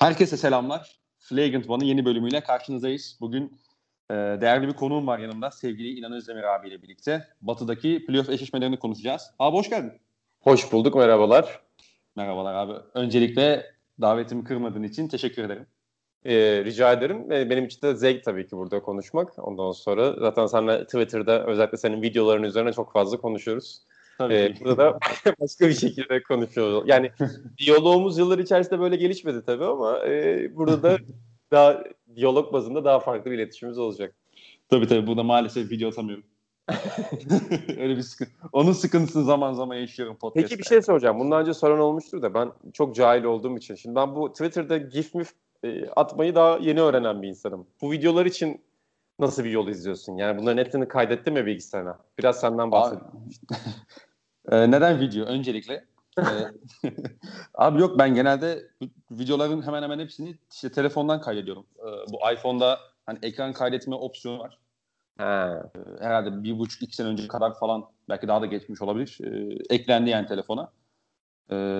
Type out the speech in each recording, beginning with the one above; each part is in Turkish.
Herkese selamlar. Flagrant One'ın yeni bölümüyle karşınızdayız. Bugün e, değerli bir konuğum var yanımda. Sevgili İnan Özdemir abiyle birlikte. Batı'daki playoff eşleşmelerini konuşacağız. Abi hoş geldin. Hoş bulduk, merhabalar. Merhabalar abi. Öncelikle davetimi kırmadığın için teşekkür ederim. Ee, rica ederim. Benim için de zevk tabii ki burada konuşmak. Ondan sonra zaten seninle Twitter'da özellikle senin videoların üzerine çok fazla konuşuyoruz. Tabii ee, burada da başka bir şekilde konuşuyoruz. Yani diyalogumuz yıllar içerisinde böyle gelişmedi tabii ama e, burada da daha diyalog bazında daha farklı bir iletişimimiz olacak. Tabii tabii burada maalesef video atamıyorum. Öyle bir sıkıntı. Onun sıkıntısını zaman zaman yaşıyorum podcast'te. Peki bir şey soracağım. Bundan önce soran olmuştur da ben çok cahil olduğum için. Şimdi ben bu Twitter'da gif mi e, atmayı daha yeni öğrenen bir insanım. Bu videolar için nasıl bir yol izliyorsun? Yani bunların hepsini kaydettin mi bilgisayarına? Biraz senden bahsedeyim. Ee, neden video? Öncelikle. Ee, abi yok ben genelde videoların hemen hemen hepsini işte telefondan kaydediyorum. Ee, bu iPhone'da hani ekran kaydetme opsiyonu var. Ha. herhalde bir buçuk iki sene önce kadar falan belki daha da geçmiş olabilir. eklendi yani telefona.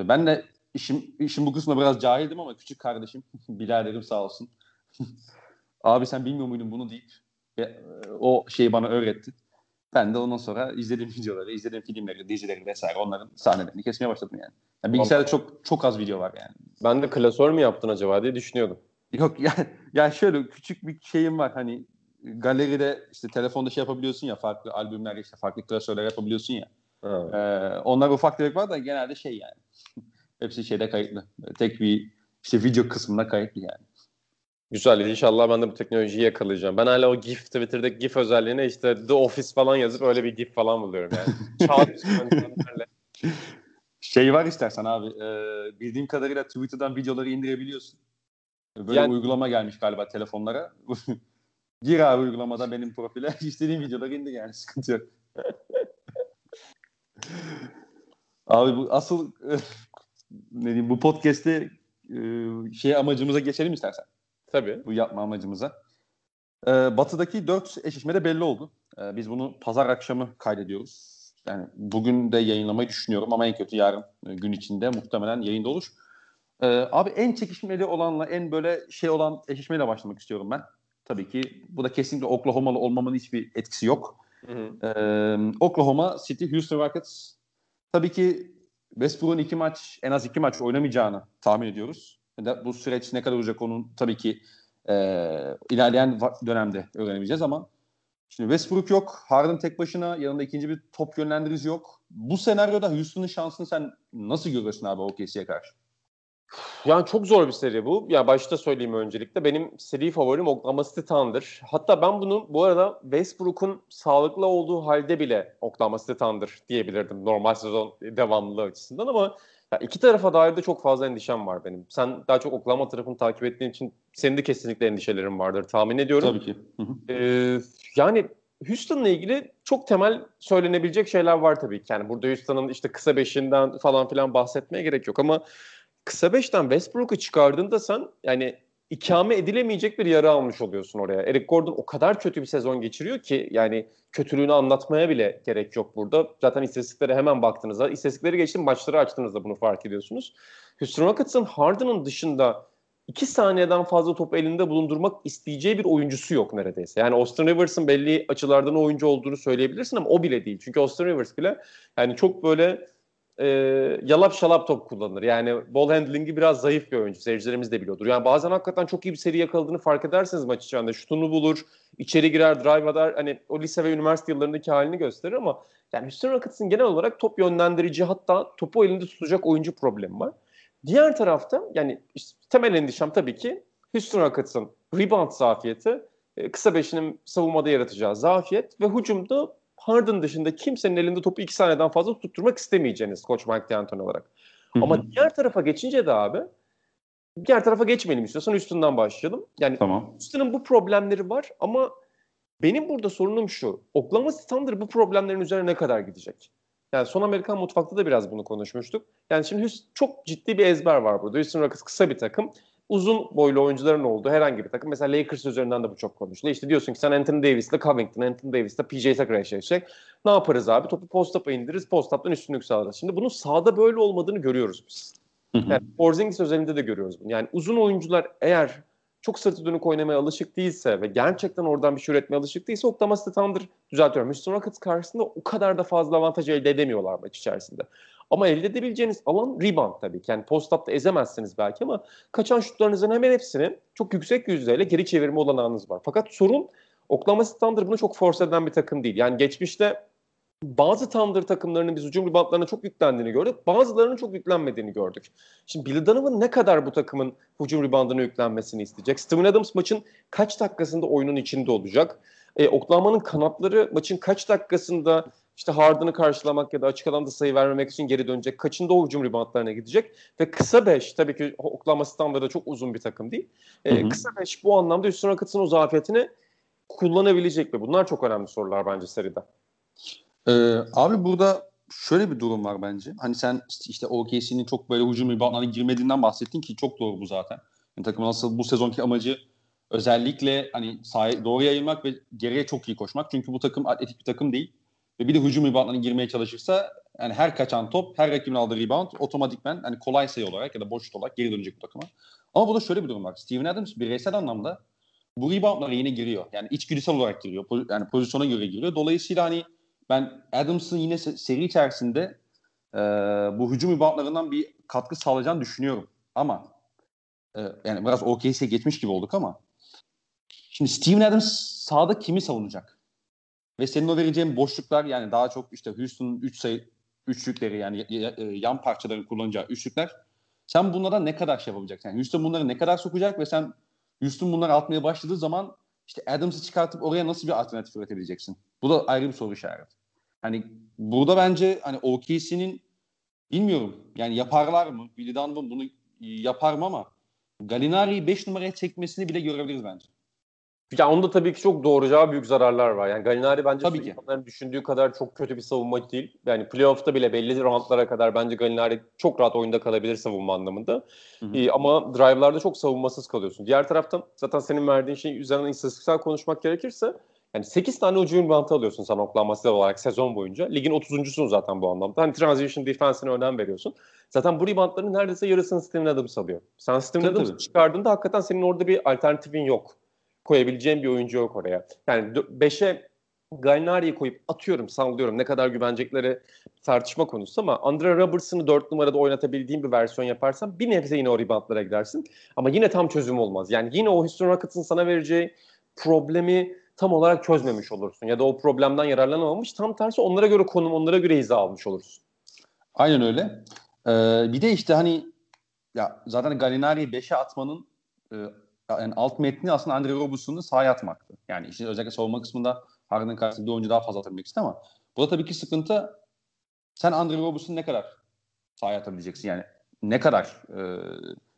ben de işim, işim bu kısmında biraz cahildim ama küçük kardeşim biraderim sağ olsun. Abi sen bilmiyor muydun bunu deyip o şeyi bana öğretti. Ben de ondan sonra izlediğim videoları, izlediğim filmleri, dizileri vesaire onların sahnelerini kesmeye başladım yani. yani bilgisayarda çok çok az video var yani. Ben de klasör mü yaptın acaba diye düşünüyordum. Yok ya, ya şöyle küçük bir şeyim var hani galeride işte telefonda şey yapabiliyorsun ya farklı albümler işte farklı klasörler yapabiliyorsun ya. Ee, onlar ufak tefek var da genelde şey yani. Hepsi şeyde kayıtlı. Tek bir işte video kısmında kayıtlı yani. Güzel. İnşallah ben de bu teknolojiyi yakalayacağım. Ben hala o GIF, Twitter'daki GIF özelliğine işte The Office falan yazıp öyle bir GIF falan buluyorum yani. şey var istersen abi. E, bildiğim kadarıyla Twitter'dan videoları indirebiliyorsun. Böyle yani, uygulama gelmiş galiba telefonlara. Gir abi uygulamada benim profile. istediğin videoları indir yani sıkıntı yok. abi bu asıl ne diyeyim bu podcast'te şey amacımıza geçelim istersen. Tabii. Bu yapma amacımıza. Ee, batı'daki dört eşleşme de belli oldu. Ee, biz bunu pazar akşamı kaydediyoruz. Yani bugün de yayınlamayı düşünüyorum ama en kötü yarın e, gün içinde muhtemelen yayında olur. Ee, abi en çekişmeli olanla en böyle şey olan eşleşmeyle başlamak istiyorum ben. Tabii ki bu da kesinlikle Oklahoma'lı olmamın hiçbir etkisi yok. Hı hı. Ee, Oklahoma City Houston Rockets tabii ki Westbrook'un iki maç en az iki maç oynamayacağını tahmin ediyoruz bu süreç ne kadar olacak onun tabii ki e, ilerleyen dönemde öğrenebileceğiz ama şimdi Westbrook yok. Harden tek başına yanında ikinci bir top yönlendirici yok. Bu senaryoda Houston'ın şansını sen nasıl görüyorsun abi OKC'ye karşı? Yani çok zor bir seri bu. Ya başta söyleyeyim öncelikle. Benim seri favorim Oklahoma City Thunder. Hatta ben bunu bu arada Westbrook'un sağlıklı olduğu halde bile Oklahoma City Thunder diyebilirdim normal sezon devamlılığı açısından ama ya iki tarafa dair de çok fazla endişem var benim. Sen daha çok Oklahoma tarafını takip ettiğin için senin de kesinlikle endişelerin vardır tahmin ediyorum. Tabii ki. Ee, yani Houston'la ilgili çok temel söylenebilecek şeyler var tabii ki. Yani burada Houston'ın işte kısa beşinden falan filan bahsetmeye gerek yok ama kısa beşten Westbrook'u çıkardığında sen yani ikame edilemeyecek bir yara almış oluyorsun oraya. Eric Gordon o kadar kötü bir sezon geçiriyor ki yani kötülüğünü anlatmaya bile gerek yok burada. Zaten istatistiklere hemen baktığınızda, istatistikleri geçtim maçları açtığınızda bunu fark ediyorsunuz. Houston Rockets'ın Harden'ın dışında iki saniyeden fazla topu elinde bulundurmak isteyeceği bir oyuncusu yok neredeyse. Yani Austin Rivers'ın belli açılardan oyuncu olduğunu söyleyebilirsin ama o bile değil. Çünkü Austin Rivers bile yani çok böyle e, yalap şalap top kullanır. Yani ball handling'i biraz zayıf bir oyuncu. Seyircilerimiz de biliyordur. Yani bazen hakikaten çok iyi bir seri yakaladığını fark edersiniz maç içinde. Şutunu bulur, içeri girer, drive eder. Hani o lise ve üniversite yıllarındaki halini gösterir ama yani Houston Rockets'ın genel olarak top yönlendirici hatta topu elinde tutacak oyuncu problemi var. Diğer tarafta yani işte temel endişem tabii ki Houston Rockets'ın rebound zafiyeti, e, kısa beşinin savunmada yaratacağı zafiyet ve hücumda Harden dışında kimsenin elinde topu iki saniyeden fazla tutturmak istemeyeceğiniz Koç Mike D'Antoni olarak. Hı-hı. Ama diğer tarafa geçince de abi diğer tarafa geçmeyelim istiyorsan üstünden başlayalım. Yani tamam. Houston'ın bu problemleri var ama benim burada sorunum şu. Oklahoma City Thunder bu problemlerin üzerine ne kadar gidecek? Yani son Amerikan mutfakta da biraz bunu konuşmuştuk. Yani şimdi çok ciddi bir ezber var burada. Houston Rockets kısa bir takım uzun boylu oyuncuların olduğu herhangi bir takım. Mesela Lakers üzerinden de bu çok konuşuluyor. İşte diyorsun ki sen Anthony Davis'le Covington, Anthony Davis'le PJ Tucker eşleşecek. Ne yaparız abi? Topu post-up'a indiririz, post-up'tan üstünlük sağlarız. Şimdi bunun sahada böyle olmadığını görüyoruz biz. Yani Porzingis özelinde de görüyoruz bunu. Yani uzun oyuncular eğer çok sırtı dönük oynamaya alışık değilse ve gerçekten oradan bir şey üretmeye alışık değilse Oklahoma City Thunder düzeltiyorum. Houston Rockets karşısında o kadar da fazla avantaj elde edemiyorlar maç içerisinde. Ama elde edebileceğiniz alan rebound tabii ki. Yani post-up'ta ezemezsiniz belki ama kaçan şutlarınızın hemen hepsini çok yüksek yüzdeyle geri çevirme olanağınız var. Fakat sorun Oklahoma City bunu çok force eden bir takım değil. Yani geçmişte bazı Thunder takımlarının biz hücum ribantlarına çok yüklendiğini gördük. Bazılarının çok yüklenmediğini gördük. Şimdi Billy Donovan ne kadar bu takımın hücum ribandına yüklenmesini isteyecek? Steven Adams maçın kaç dakikasında oyunun içinde olacak? E, Oklahoma'nın kanatları maçın kaç dakikasında işte Harden'ı karşılamak ya da açık alanda sayı vermemek için geri dönecek. Kaçında o hücum ribantlarına gidecek. Ve kısa 5 tabii ki Oklahoma standarda çok uzun bir takım değil. E, kısa 5 bu anlamda Houston Rockets'ın o zafiyetini kullanabilecek mi? Bunlar çok önemli sorular bence seride. Ee, abi burada şöyle bir durum var bence. Hani sen işte OKC'nin çok böyle hücum reboundlarına girmediğinden bahsettin ki çok doğru bu zaten. Yani takımın asıl bu sezonki amacı özellikle hani sahaya doğru yayılmak ve geriye çok iyi koşmak. Çünkü bu takım atletik bir takım değil. Ve bir de hücum reboundlarına girmeye çalışırsa yani her kaçan top, her rakibin aldığı rebound otomatikmen hani kolay sayı olarak ya da boş olarak geri dönecek bu takıma. Ama burada şöyle bir durum var. Steven Adams bireysel anlamda bu reboundlara yine giriyor. Yani içgüdüsel olarak giriyor. Yani pozisyona göre giriyor. Dolayısıyla hani ben Adams'ın yine seri içerisinde e, bu hücum reboundlarından bir katkı sağlayacağını düşünüyorum. Ama e, yani biraz OKC'ye geçmiş gibi olduk ama şimdi Steven Adams sahada kimi savunacak? Ve senin o vereceğin boşluklar yani daha çok işte Houston'un 3 sayı üçlükleri yani yan parçaların kullanacağı üçlükler sen bunlara ne kadar şey yapabileceksin? Yani Houston bunları ne kadar sokacak ve sen Houston bunları atmaya başladığı zaman işte Adams'ı çıkartıp oraya nasıl bir alternatif üretebileceksin? Bu da ayrı bir soru işareti. Hani burada bence hani OKC'nin bilmiyorum yani yaparlar mı? Billy Donovan bunu yapar mı ama Galinari'yi 5 numaraya çekmesini bile görebiliriz bence. Ya onda tabii ki çok doğuracağı büyük zararlar var. Yani Galinari bence tabii ki. düşündüğü kadar çok kötü bir savunmacı değil. Yani playoff'ta bile belli roundlara kadar bence Galinari çok rahat oyunda kalabilir savunma anlamında. Hı hı. Ee, ama drive'larda çok savunmasız kalıyorsun. Diğer taraftan zaten senin verdiğin şey üzerinden istatistiksel konuşmak gerekirse yani 8 tane ucu bantı alıyorsun sen Oklahoma City olarak sezon boyunca. Ligin 30.sun zaten bu anlamda. Hani transition defense'ine önem veriyorsun. Zaten bu reboundların neredeyse yarısını Steven Adams alıyor. Sen Steven Adams'ı çıkardığında hakikaten senin orada bir alternatifin yok. Koyabileceğin bir oyuncu yok oraya. Yani 5'e Gallinari'yi koyup atıyorum, sallıyorum. Ne kadar güvenecekleri tartışma konusu ama Andre Robertson'ı 4 numarada oynatabildiğin bir versiyon yaparsan bir nebze yine o reboundlara gidersin. Ama yine tam çözüm olmaz. Yani yine o Houston Rockets'ın sana vereceği problemi tam olarak çözmemiş olursun. Ya da o problemden yararlanamamış. Tam tersi onlara göre konum, onlara göre hiza almış olursun. Aynen öyle. Ee, bir de işte hani ya zaten Gallinari'yi 5'e atmanın e, yani alt metni aslında Andre Robertson'u sahaya atmaktı. Yani işin özellikle savunma kısmında Harden'ın karşısında bir oyuncu daha fazla atabilmek istedim ama burada tabii ki sıkıntı sen Andre Robertson'u ne kadar sahaya atabileceksin yani ne kadar e,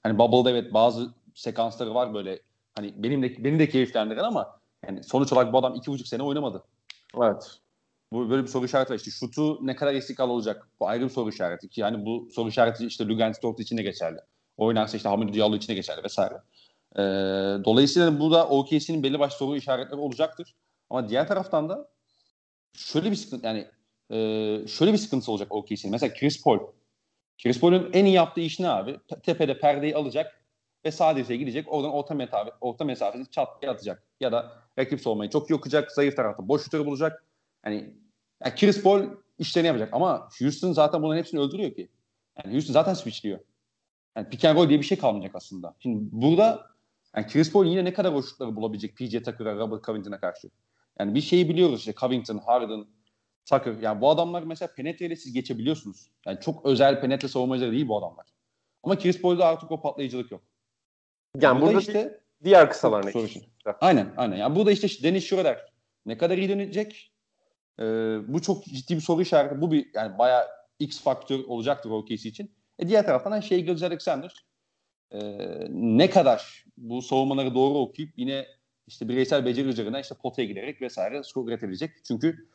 hani Bubble'da evet bazı sekansları var böyle hani benim de benim de keyiflendiren ama yani sonuç olarak bu adam iki buçuk sene oynamadı. Evet. Bu böyle bir soru işareti var. İşte şutu ne kadar istikrar olacak? Bu ayrı bir soru işareti. Ki yani bu soru işareti işte Lugan Stort için de geçerli. Oynarsa işte Hamid Diallo için de geçerli vesaire. Ee, dolayısıyla burada OKC'nin belli başlı soru işaretleri olacaktır. Ama diğer taraftan da şöyle bir sıkıntı yani e, şöyle bir sıkıntısı olacak OKC'nin. Mesela Chris Paul. Chris Paul'un en iyi yaptığı iş ne abi? Tepede perdeyi alacak ve sadece gidecek. Oradan orta mesafe, orta mesafesi çat atacak. Ya da rakip savunmayı çok iyi okuyacak. Zayıf tarafta boş şutörü bulacak. Yani, yani Chris Paul işlerini yapacak. Ama Houston zaten bunların hepsini öldürüyor ki. Yani Houston zaten switchliyor. Yani pick and roll diye bir şey kalmayacak aslında. Şimdi burada yani Chris Paul yine ne kadar o şutları bulabilecek PJ Tucker'a, Robert Covington'a karşı. Yani bir şeyi biliyoruz işte Covington, Harden, Tucker. Yani bu adamlar mesela penetreyle siz geçebiliyorsunuz. Yani çok özel penetre savunmacıları değil bu adamlar. Ama Chris Paul'da artık o patlayıcılık yok. Yani burada, burada işte diğer kısalarına geçiyor. Aynen aynen. Yani burada işte Dennis Schroeder ne kadar iyi dönecek? Ee, bu çok ciddi bir soru işareti. Bu bir yani bayağı X faktör olacaktır OKC için. E diğer taraftan şey Gilgis Alexander e, ne kadar bu savunmaları doğru okuyup yine işte bireysel beceri üzerine işte potaya giderek vesaire skor üretebilecek. Çünkü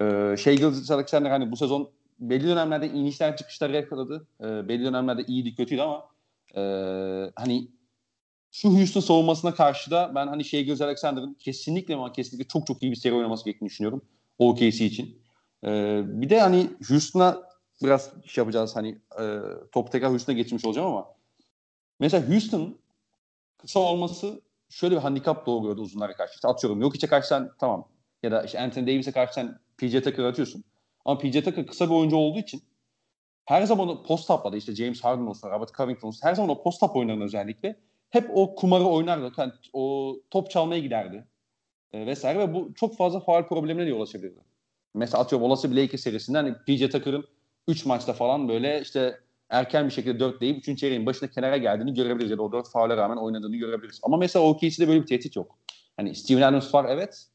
e, şey Gilgis Alexander hani bu sezon belli dönemlerde inişler çıkışlar yakaladı. E, belli dönemlerde iyiydi kötüydü ama e, hani şu Houston savunmasına karşı da ben hani şey Göz Alexander'ın kesinlikle ama kesinlikle çok çok iyi bir seri oynaması gerektiğini düşünüyorum. OKC için. Ee, bir de hani Houston'a biraz şey yapacağız hani e, top tekrar Houston'a geçmiş olacağım ama mesela Houston kısa olması şöyle bir handikap doğuruyordu uzunlara karşı. İşte atıyorum yok içe karşı sen tamam ya da işte Anthony Davis'e karşı sen PJ Tucker atıyorsun. Ama PJ Tucker kısa bir oyuncu olduğu için her zaman post up'larda işte James Harden olsun, Robert Covington olsun her zaman o post up oyunlarında özellikle hep o kumarı oynardı. Yani o top çalmaya giderdi. E, vesaire ve bu çok fazla faal problemine de yol açabilirdi. Mesela atıyorum olası bir Lakers serisinden PJ Tucker'ın 3 maçta falan böyle işte erken bir şekilde 4 deyip 3. çeyreğin başına kenara geldiğini görebiliriz ya da o 4 faale rağmen oynadığını görebiliriz. Ama mesela OKC'de böyle bir tehdit yok. Hani Steven Adams var evet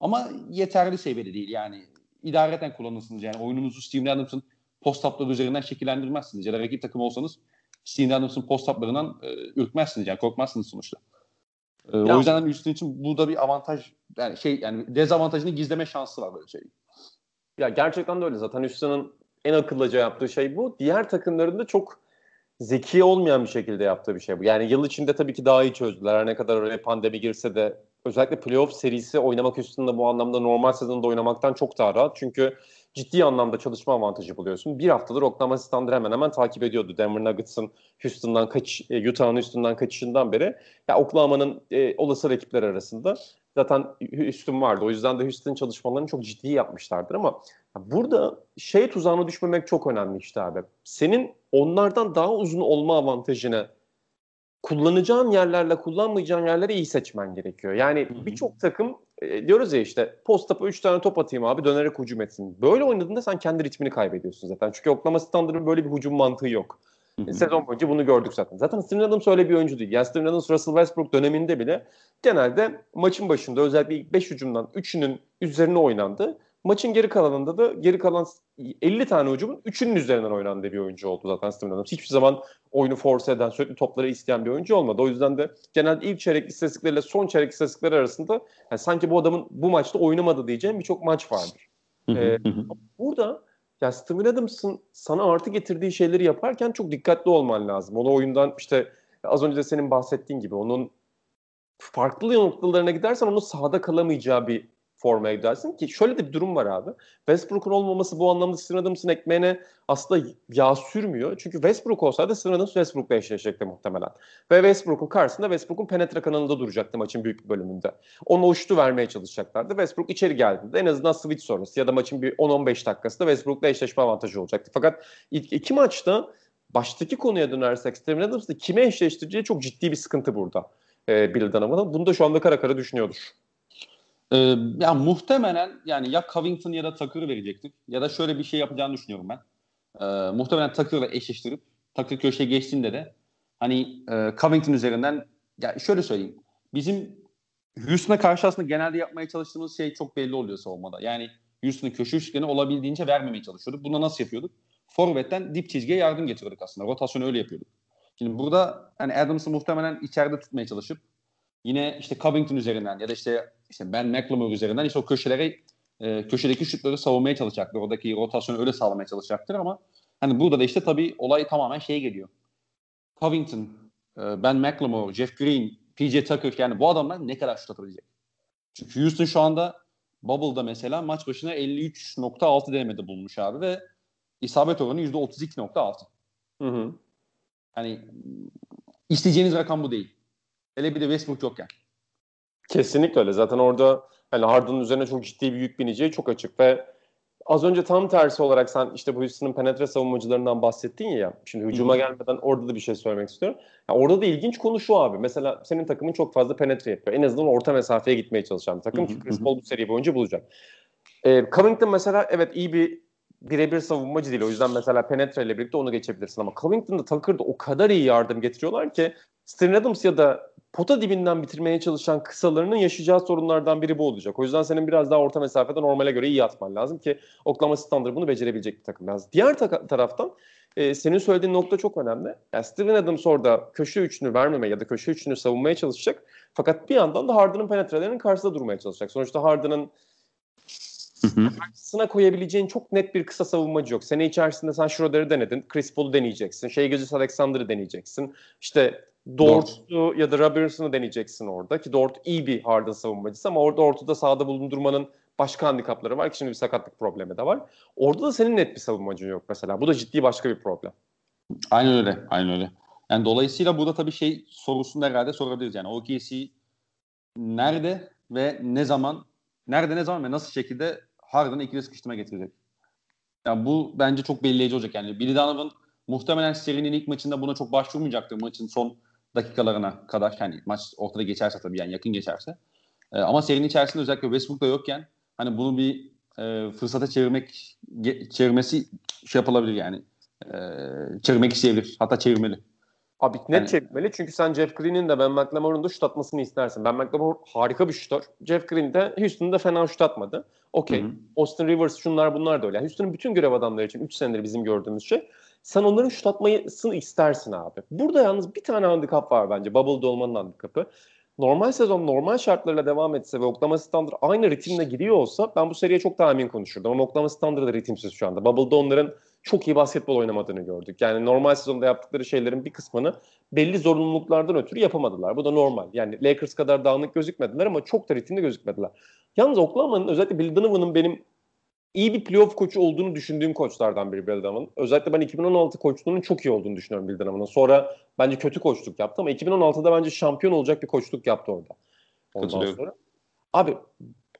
ama yeterli seviyede değil yani. İdareten kullanırsınız yani oyununuzu Steven Adams'ın post upları üzerinden şekillendirmezsiniz ya da rakip takım olsanız Steven Adams'ın post uplarından e, ürkmezsiniz yani korkmazsınız sonuçta. E, o yüzden hani Houston için bu da bir avantaj yani şey yani dezavantajını gizleme şansı var böyle şey. Ya gerçekten de öyle zaten Houston'ın en akıllıca yaptığı şey bu. Diğer takımların da çok zeki olmayan bir şekilde yaptığı bir şey bu. Yani yıl içinde tabii ki daha iyi çözdüler. Her ne kadar öyle pandemi girse de özellikle playoff serisi oynamak üstünde bu anlamda normal sezonda oynamaktan çok daha rahat. Çünkü ciddi anlamda çalışma avantajı buluyorsun. Bir haftadır Oklahoma City'den hemen hemen takip ediyordu. Denver Nuggets'ın Houston'dan kaç, e, Utah'ın Houston'dan kaçışından beri. Ya Oklahoma'nın e, olası rakipler arasında zaten Houston vardı. O yüzden de Houston çalışmalarını çok ciddi yapmışlardır ama burada şey tuzağına düşmemek çok önemli işte abi. Senin onlardan daha uzun olma avantajını kullanacağın yerlerle kullanmayacağın yerleri iyi seçmen gerekiyor. Yani birçok takım e, diyoruz ya işte post topa 3 tane top atayım abi dönerek hücum etsin. Böyle oynadığında sen kendi ritmini kaybediyorsun zaten. Çünkü Oklahoma Standard'ın böyle bir hücum mantığı yok. E, sezon boyunca bunu gördük zaten. Zaten Steven Adams öyle bir oyuncu değil. Yani Steven Adams Russell Westbrook döneminde bile genelde maçın başında özellikle ilk 5 hücumdan 3'ünün üzerine oynandı. Maçın geri kalanında da geri kalan 50 tane hücumun 3'ünün üzerinden oynandığı bir oyuncu oldu zaten Steven Adams. Hiçbir zaman oyunu force eden, sürekli topları isteyen bir oyuncu olmadı. O yüzden de genelde ilk çeyrek istatistikleriyle son çeyrek istatistikleri arasında yani sanki bu adamın bu maçta oynamadı diyeceğim birçok maç vardır. ee, burada ya Steven Adams'ın sana artı getirdiği şeyleri yaparken çok dikkatli olman lazım. Onu oyundan işte az önce de senin bahsettiğin gibi onun farklı noktalarına gidersen onun sahada kalamayacağı bir formaya gidersin ki şöyle de bir durum var abi. Westbrook'un olmaması bu anlamda Steven Adams'ın ekmeğine aslında yağ sürmüyor. Çünkü Westbrook olsaydı Steven Adams Westbrook'la eşleşecekti muhtemelen. Ve Westbrook'un karşısında Westbrook'un penetre kanalında duracaktı maçın büyük bir bölümünde. Onu uçtu vermeye çalışacaklardı. Westbrook içeri geldiğinde en azından switch sonrası ya da maçın bir 10-15 dakikasında Westbrook'la eşleşme avantajı olacaktı. Fakat ilk iki maçta baştaki konuya dönersek Steven Adams'ı kime eşleştireceği çok ciddi bir sıkıntı burada. Ee, Bill Donovan'ın. Bunu da şu anda kara kara düşünüyordur. Ee, ya muhtemelen yani ya Covington ya da Tucker'ı verecektir. Ya da şöyle bir şey yapacağını düşünüyorum ben. Ee, muhtemelen Tucker'la eşleştirip Tucker köşeye geçtiğinde de hani e, Covington üzerinden ya şöyle söyleyeyim. Bizim Houston'a karşı aslında genelde yapmaya çalıştığımız şey çok belli oluyor savunmada. Yani Houston'ın köşe üçgeni olabildiğince vermemeye çalışıyorduk. Bunu nasıl yapıyorduk? Forvet'ten dip çizgiye yardım getiriyorduk aslında. Rotasyonu öyle yapıyorduk. Şimdi burada hani Adams'ı muhtemelen içeride tutmaya çalışıp yine işte Covington üzerinden ya da işte işte Ben McLemore üzerinden işte o köşelere e, köşedeki şutları savunmaya çalışacaktır. Oradaki rotasyonu öyle sağlamaya çalışacaktır ama hani burada da işte tabii olay tamamen şeye geliyor. Covington, e, Ben McLemore, Jeff Green, PJ Tucker yani bu adamlar ne kadar şut atabilecek? Çünkü Houston şu anda Bubble'da mesela maç başına 53.6 denemede bulmuş abi ve isabet oranı %32.6. Hı hı. Hani isteyeceğiniz rakam bu değil. Hele bir de Westbrook yokken. Kesinlikle öyle. Zaten orada hani Harden'ın üzerine çok ciddi bir yük bineceği çok açık ve az önce tam tersi olarak sen işte bu Houston'ın penetre savunmacılarından bahsettin ya. Şimdi hücuma gelmeden orada da bir şey söylemek istiyorum. Ya orada da ilginç konu şu abi. Mesela senin takımın çok fazla penetre yapıyor. En azından orta mesafeye gitmeye çalışan bir takım ki Chris Paul bu seri boyunca bulacak. Ee, Covington mesela evet iyi bir birebir savunmacı değil. O yüzden mesela Penetre ile birlikte onu geçebilirsin ama Covington'da Tucker'da o kadar iyi yardım getiriyorlar ki Steven Adams ya da pota dibinden bitirmeye çalışan kısalarının yaşayacağı sorunlardan biri bu olacak. O yüzden senin biraz daha orta mesafede normale göre iyi atman lazım ki Oklahoma Standard bunu becerebilecek bir takım lazım. Diğer ta- taraftan e, senin söylediğin nokta çok önemli. Yani Steven Adams orada köşe üçünü vermemeye ya da köşe üçünü savunmaya çalışacak. Fakat bir yandan da Harden'ın penetrelerinin karşısında durmaya çalışacak. Sonuçta Harden'ın karşısına koyabileceğin çok net bir kısa savunmacı yok. Sene içerisinde sen Schroeder'ı denedin. Chris Paul'u deneyeceksin. Şey Gilgeous Alexander'ı deneyeceksin. İşte Dort'u ya da Robertson'ı deneyeceksin orada ki Dort iyi bir Harden savunmacısı ama orada ortada sahada bulundurmanın başka handikapları var ki şimdi bir sakatlık problemi de var. Orada da senin net bir savunmacın yok mesela. Bu da ciddi başka bir problem. Aynen öyle. Aynen öyle. Yani dolayısıyla burada tabii şey sorusunu herhalde sorabiliriz. Yani OKC nerede ve ne zaman nerede ne zaman ve nasıl şekilde Harden'ı ikili sıkıştırma getirecek? Yani bu bence çok belirleyici olacak. Yani Billy Donovan muhtemelen serinin ilk maçında buna çok başvurmayacaktır maçın son dakikalarına kadar. Yani maç ortada geçerse tabii yani yakın geçerse. Ee, ama serinin içerisinde özellikle Westbrook'ta yokken hani bunu bir e, fırsata çevirmek çevirmesi şey yapılabilir yani. E, çevirmek isteyebilir. Hatta çevirmeli. Abi net yani, çekmeli çünkü sen Jeff Green'in de Ben McLemore'un da şut atmasını istersin. Ben McLemore harika bir şutör. Jeff Green de Houston'da fena şut atmadı. Okey. Austin Rivers şunlar bunlar da öyle. Yani Houston'ın bütün görev adamları için 3 senedir bizim gördüğümüz şey. Sen onların şut atmasını istersin abi. Burada yalnız bir tane handikap var bence. Bubble'da olmanın handikapı. Normal sezon normal şartlarla devam etse ve Oklahoma Thunder aynı ritimle gidiyor olsa ben bu seriye çok daha emin konuşurdum. Ama Oklahoma Thunder da ritimsiz şu anda. Bubble'da onların çok iyi basketbol oynamadığını gördük. Yani normal sezonda yaptıkları şeylerin bir kısmını belli zorunluluklardan ötürü yapamadılar. Bu da normal. Yani Lakers kadar dağınık gözükmediler ama çok da ritimli gözükmediler. Yalnız Oklahoma'nın özellikle Bill Donovan'ın benim iyi bir playoff koçu olduğunu düşündüğüm koçlardan biri Bill Donovan. Özellikle ben 2016 koçluğunun çok iyi olduğunu düşünüyorum Bill Donovan'ın. Sonra bence kötü koçluk yaptı ama 2016'da bence şampiyon olacak bir koçluk yaptı orada. Ondan sonra. Abi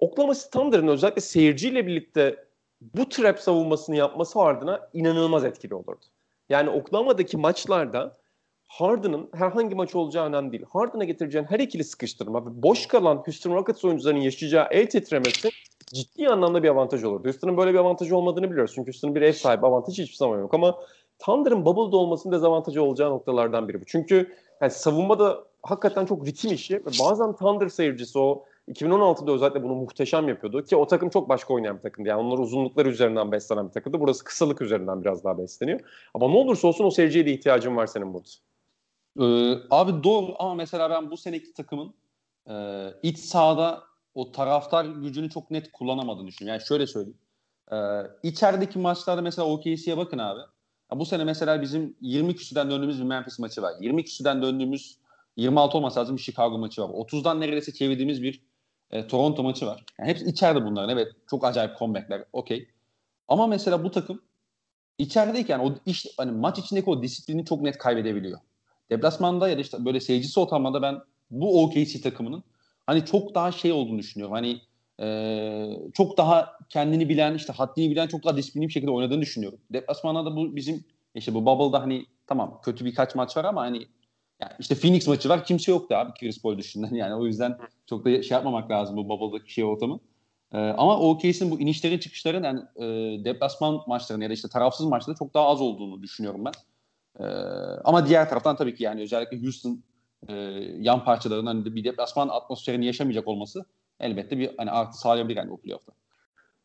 Oklahoma Thunder'ın özellikle seyirciyle birlikte bu trap savunmasını yapması ardına inanılmaz etkili olurdu. Yani Oklahoma'daki maçlarda Harden'ın herhangi maç olacağı önemli değil. Harden'a getireceğin her ikili sıkıştırma ve boş kalan Houston Rockets oyuncularının yaşayacağı el titremesi ciddi anlamda bir avantaj olurdu. Houston'ın böyle bir avantajı olmadığını biliyoruz. Çünkü Houston'ın bir ev sahibi avantajı hiçbir zaman yok ama Thunder'ın bubble'da olmasının dezavantajı olacağı noktalardan biri bu. Çünkü yani savunmada hakikaten çok ritim işi ve bazen Thunder seyircisi o 2016'da özellikle bunu muhteşem yapıyordu ki o takım çok başka oynayan bir takımdı. Yani onlar uzunlukları üzerinden beslenen bir takımdı. Burası kısalık üzerinden biraz daha besleniyor. Ama ne olursa olsun o seyirciye de ihtiyacın var senin burada. Ee, abi doğru ama mesela ben bu seneki takımın e, iç sahada o taraftar gücünü çok net kullanamadığını düşünüyorum. Yani şöyle söyleyeyim. Ee, içerideki maçlarda mesela OKC'ye bakın abi. Ya bu sene mesela bizim 20 küsüden döndüğümüz bir Memphis maçı var. 20 küsüden döndüğümüz 26 olması lazım bir Chicago maçı var. 30'dan neredeyse çevirdiğimiz bir e, Toronto maçı var. Yani hepsi içeride bunların. Evet çok acayip comebackler. Okey. Ama mesela bu takım içerideyken o iş hani maç içindeki o disiplini çok net kaybedebiliyor. Deplasmanda ya da işte böyle seyircisi ortamında ben bu OKC takımının hani çok daha şey olduğunu düşünüyorum. Hani e, çok daha kendini bilen, işte haddini bilen, çok daha disiplinli bir şekilde oynadığını düşünüyorum. Deplasmanda da bu bizim işte bu Bubble'da hani tamam kötü birkaç maç var ama hani yani işte Phoenix maçı var. Kimse yoktu abi Chris Paul dışında. Yani o yüzden çok da şey yapmamak lazım bu Bubble'daki şey ortamı. Ee, ama OKC'nin bu inişlerin çıkışların yani e, deplasman maçlarının ya da işte tarafsız maçlarda çok daha az olduğunu düşünüyorum ben. Ee, ama diğer taraftan tabii ki yani özellikle Houston e, yan parçalarının hani bir deplasman atmosferini yaşamayacak olması elbette bir hani artı sağlayabilir yani bu playoff'ta.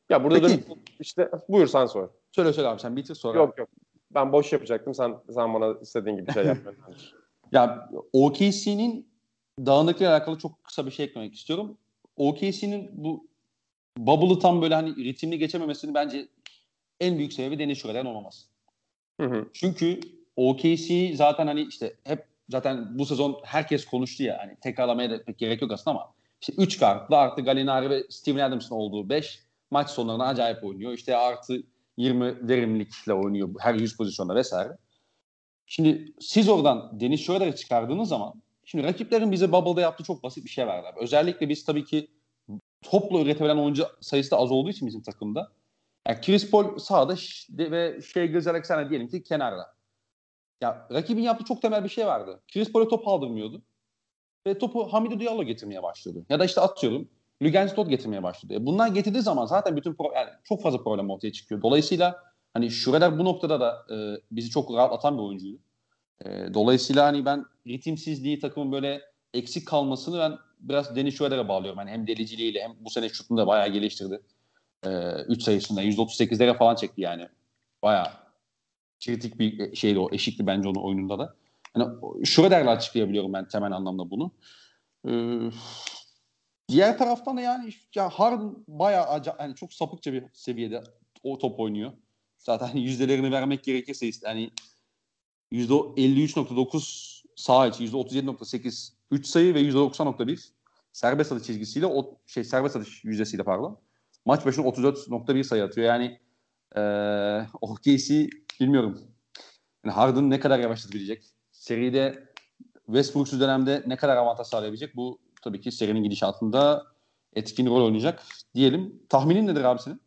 Ya burada Peki. da işte buyur sen sor. Söyle söyle abi sen bitir sonra. Yok yok. Ben boş yapacaktım. Sen sen bana istediğin gibi şey yapma. ya OKC'nin dağınıklıkla alakalı çok kısa bir şey eklemek istiyorum. OKC'nin bu Bubble'ı tam böyle hani ritimli geçememesini bence en büyük sebebi Deniz Şura'dan olmaması. Hı hı. Çünkü OKC zaten hani işte hep zaten bu sezon herkes konuştu ya hani tekrarlamaya da pek gerek yok aslında ama işte 3 kartlı artı Gallinari ve Steven Adams'ın olduğu 5 maç sonlarında acayip oynuyor. İşte artı 20 verimlilikle oynuyor her 100 pozisyonda vesaire. Şimdi siz oradan Deniz Schroeder'ı çıkardığınız zaman şimdi rakiplerin bize Bubble'da yaptığı çok basit bir şey vardı. Özellikle biz tabii ki topla üretebilen oyuncu sayısı da az olduğu için bizim takımda. Yani Chris Paul sağda ve şey Gilles Alexander diyelim ki kenarda. Ya rakibin yaptığı çok temel bir şey vardı. Chris Paul'e top aldırmıyordu. Ve topu Hamidou Diallo getirmeye başladı. Ya da işte atıyorum Lugansdot getirmeye başladı. E bunlar getirdiği zaman zaten bütün pro- yani çok fazla problem ortaya çıkıyor. Dolayısıyla hani Schroeder bu noktada da e, bizi çok rahatlatan bir oyuncuydu. E, dolayısıyla hani ben ritimsizliği takımın böyle eksik kalmasını ben biraz Dennis Schroeder'e bağlıyorum. Yani hem deliciliğiyle hem bu sene şutunu da bayağı geliştirdi. 3 e, sayısında %38'lere falan çekti yani. Bayağı kritik bir şeydi o. Eşikti bence onun oyununda da. Yani Schroeder'le açıklayabiliyorum ben temel anlamda bunu. Ee, diğer taraftan da yani ya Harden bayağı acayip, yani çok sapıkça bir seviyede o top oynuyor. Zaten hani yüzdelerini vermek gerekirse yani %53.9 sağ içi, %37.8 3 sayı ve %90.1 serbest atış çizgisiyle o şey serbest atış yüzdesiyle pardon. maç başına 34.1 sayı atıyor. Yani e, OKC bilmiyorum. Yani Harden ne kadar yavaşlatabilecek? Seride Westbrook'suz dönemde ne kadar avantaj sağlayabilecek? Bu tabii ki serinin gidişatında etkin rol oynayacak diyelim. Tahminin nedir abi senin?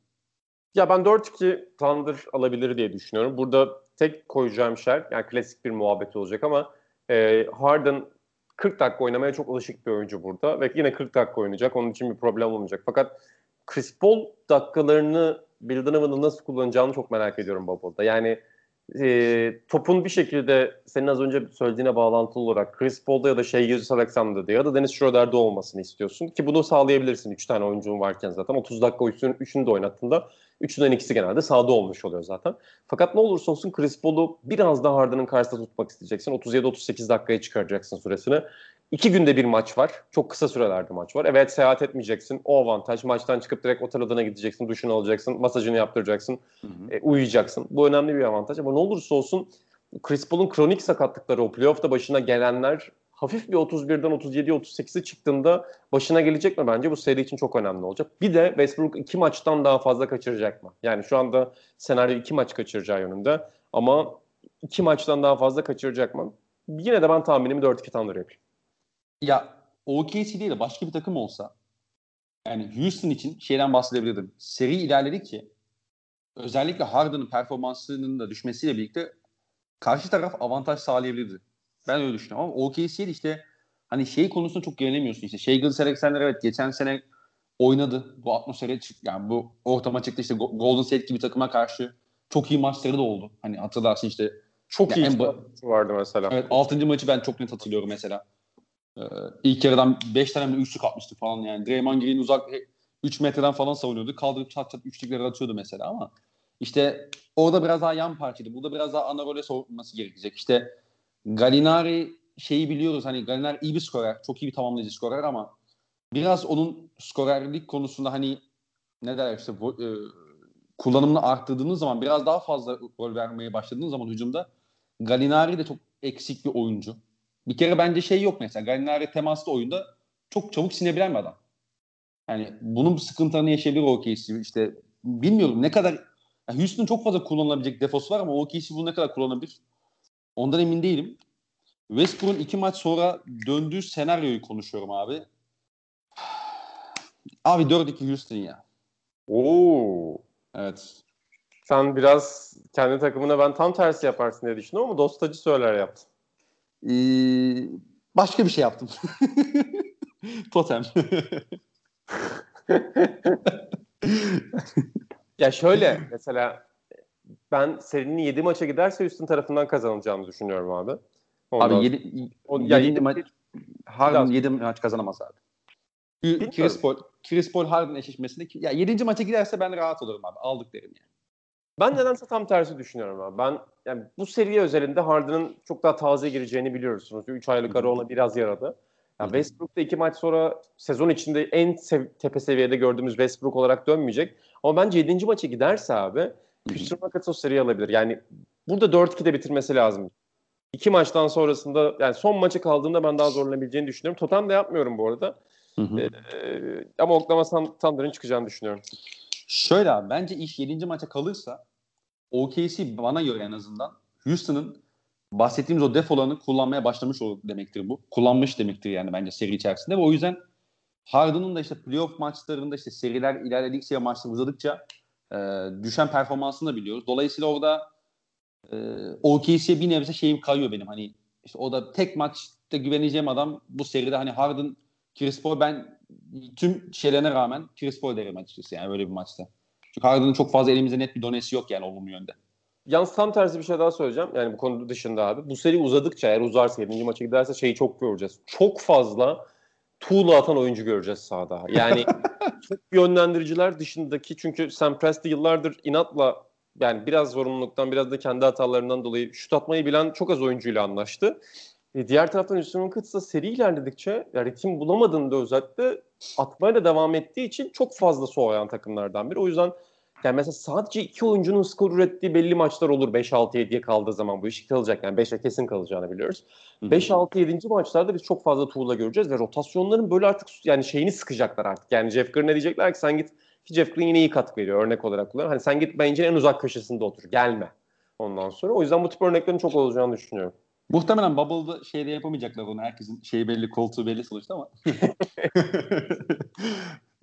Ya ben 4-2 Thunder alabilir diye düşünüyorum. Burada tek koyacağım şey yani klasik bir muhabbet olacak ama e, Harden 40 dakika oynamaya çok alışık bir oyuncu burada ve yine 40 dakika oynayacak. Onun için bir problem olmayacak. Fakat Chris Paul dakikalarını Bill Donovan'ın nasıl kullanacağını çok merak ediyorum Bubble'da. Yani e, topun bir şekilde senin az önce söylediğine bağlantılı olarak Chris Paul'da ya da şey Gilgis Alexander'da ya da Dennis Schroeder'de olmasını istiyorsun ki bunu sağlayabilirsin 3 tane oyuncun varken zaten 30 dakika üçünü, üçünü de oynattığında üçünden ikisi genelde sağda olmuş oluyor zaten. Fakat ne olursa olsun Chris Paul'u biraz daha Harden'ın karşısında tutmak isteyeceksin. 37-38 dakikaya çıkaracaksın süresini. İki günde bir maç var. Çok kısa sürelerde maç var. Evet seyahat etmeyeceksin. O avantaj. Maçtan çıkıp direkt otel odana gideceksin. Duşunu alacaksın. Masajını yaptıracaksın. Hı hı. E, uyuyacaksın. Bu önemli bir avantaj. Ama ne olursa olsun Chris Paul'un kronik sakatlıkları, o playoff'ta başına gelenler hafif bir 31'den 37'ye 38'e çıktığında başına gelecek mi bence bu seri için çok önemli olacak. Bir de Westbrook iki maçtan daha fazla kaçıracak mı? Yani şu anda senaryo iki maç kaçıracağı yönünde ama iki maçtan daha fazla kaçıracak mı? Yine de ben tahminimi 4-2 Thunder yapayım. Ya OKC değil de başka bir takım olsa yani Houston için şeyden bahsedebilirdim. Seri ilerledikçe özellikle Harden'ın performansının da düşmesiyle birlikte karşı taraf avantaj sağlayabilirdi. Ben öyle düşünüyorum ama OKC'de işte hani şey konusunda çok güvenemiyorsun işte. Shea Gilles Alexander evet geçen sene oynadı. Bu atmosfere yani bu ortama çıktı işte Golden State gibi takıma karşı çok iyi maçları da oldu. Hani hatırlarsın işte çok iyi en vardı mesela. Evet 6. maçı ben çok net hatırlıyorum mesela. Ee, ilk yarıdan 5 tane mi üçlük atmıştı falan yani. Draymond Green uzak 3 metreden falan savunuyordu. Kaldırıp çat çat üçlükleri atıyordu mesela ama işte orada biraz daha yan parçaydı. Burada biraz daha ana role soğutması gerekecek. İşte Galinari şeyi biliyoruz hani Galinari iyi bir skorer. Çok iyi bir tamamlayıcı skorer ama biraz onun skorerlik konusunda hani ne derler işte bu, e, kullanımını arttırdığınız zaman biraz daha fazla rol vermeye başladığınız zaman hücumda Galinari de çok eksik bir oyuncu. Bir kere bence şey yok mesela. Galinari temaslı oyunda çok çabuk sinebilen bir adam. Yani bunun sıkıntılarını yaşayabilir OKC. İşte bilmiyorum ne kadar yani Houston'ın çok fazla kullanılabilecek defosu var ama OKC bunu ne kadar kullanabilir? Ondan emin değilim. Westbrook'un iki maç sonra döndüğü senaryoyu konuşuyorum abi. Abi 4-2 Houston ya. Oo. Evet. Sen biraz kendi takımına ben tam tersi yaparsın diye düşündüm ama dostacı söyler yaptın. Ee, başka bir şey yaptım. Totem. ya şöyle mesela ben serinin 7 maça giderse Houston tarafından kazanacağını düşünüyorum abi. Ondan abi 7 o, ya 7 maç Harden 7 maç kazanamaz abi. Chris Paul, Chris Paul Harden eşleşmesinde ya 7. maça giderse ben rahat olurum abi. Aldık derim yani. Ben nedense tam tersi düşünüyorum abi. Ben yani bu seriye özelinde Harden'ın çok daha taze gireceğini biliyoruz. 3 aylık ara ona biraz yaradı. Yani Westbrook iki maç sonra sezon içinde en sev- tepe seviyede gördüğümüz Westbrook olarak dönmeyecek. Ama bence 7. maça giderse abi Houston Rockets o seriyi alabilir. Yani burada 4-2'de bitirmesi lazım. İki maçtan sonrasında yani son maçı kaldığında ben daha zorlanabileceğini düşünüyorum. Totem de yapmıyorum bu arada. Hı hı. Ee, ama Oklahoma Thunder'ın çıkacağını düşünüyorum. Şöyle abi bence iş 7. maça kalırsa OKC bana göre en azından Houston'ın bahsettiğimiz o defolarını kullanmaya başlamış olur demektir bu. Kullanmış demektir yani bence seri içerisinde ve o yüzden Harden'ın da işte playoff maçlarında işte seriler ilerledikçe maçlar uzadıkça e, düşen performansını da biliyoruz. Dolayısıyla orada e, OKC'ye bir nebze şeyim kayıyor benim. Hani işte o da tek maçta güveneceğim adam bu seride hani Harden, Chris Paul ben tüm şeylerine rağmen Chris Paul derim açıkçası yani böyle bir maçta. Çünkü Harden'ın çok fazla elimizde net bir donesi yok yani olumlu yönde. Yalnız tam tersi bir şey daha söyleyeceğim. Yani bu konu dışında abi. Bu seri uzadıkça eğer uzarsa 7. maça giderse şeyi çok göreceğiz. Çok fazla tuğla atan oyuncu göreceğiz sahada. Yani çok yönlendiriciler dışındaki çünkü Sam Presti yıllardır inatla yani biraz zorunluluktan biraz da kendi hatalarından dolayı şut atmayı bilen çok az oyuncuyla anlaştı. E diğer taraftan Hüsnü Kıtsa seri ilerledikçe yani ritim bulamadığında özellikle atmaya da devam ettiği için çok fazla soğuyan takımlardan biri. O yüzden yani mesela sadece iki oyuncunun skor ürettiği belli maçlar olur 5-6-7'ye kaldığı zaman bu iş kalacak. Yani 5'e kesin kalacağını biliyoruz. 5-6-7. maçlarda biz çok fazla tuğla göreceğiz ve rotasyonların böyle artık yani şeyini sıkacaklar artık. Yani Jeff Green'e diyecekler ki sen git Jeff Green yine iyi katkı veriyor örnek olarak kullanıyorum. Hani sen git bence en uzak köşesinde otur. Gelme ondan sonra. O yüzden bu tip örneklerin çok olacağını düşünüyorum. Muhtemelen Bubble'da şeyde yapamayacaklar onu. Herkesin şeyi belli, koltuğu belli sonuçta ama.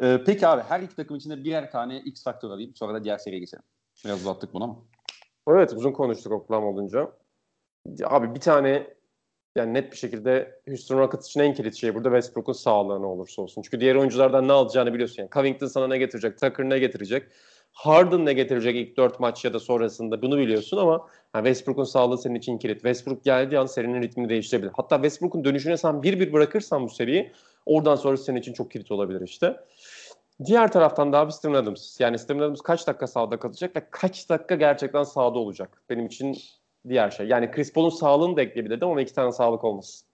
ee, peki abi her iki takım içinde birer tane X faktör alayım. Sonra da diğer seriye geçelim. Biraz uzattık bunu ama. Evet uzun konuştuk Oklahoma olunca. Abi bir tane yani net bir şekilde Houston Rockets için en kilit şey burada Westbrook'un sağlığı ne olursa olsun. Çünkü diğer oyunculardan ne alacağını biliyorsun. Yani Covington sana ne getirecek, Tucker ne getirecek, Harden ne getirecek ilk dört maç ya da sonrasında bunu biliyorsun ama yani Westbrook'un sağlığı senin için kilit. Westbrook geldiği an serinin ritmini değiştirebilir. Hatta Westbrook'un dönüşüne sen bir bir bırakırsan bu seriyi oradan sonra senin için çok kilit olabilir işte. Diğer taraftan da abi Steven Adams. Yani Steven Adams kaç dakika sahada kalacak ve kaç dakika gerçekten sahada olacak? Benim için diğer şey. Yani Chris Paul'un sağlığını da ekleyebilirdim ama iki tane sağlık olmasın.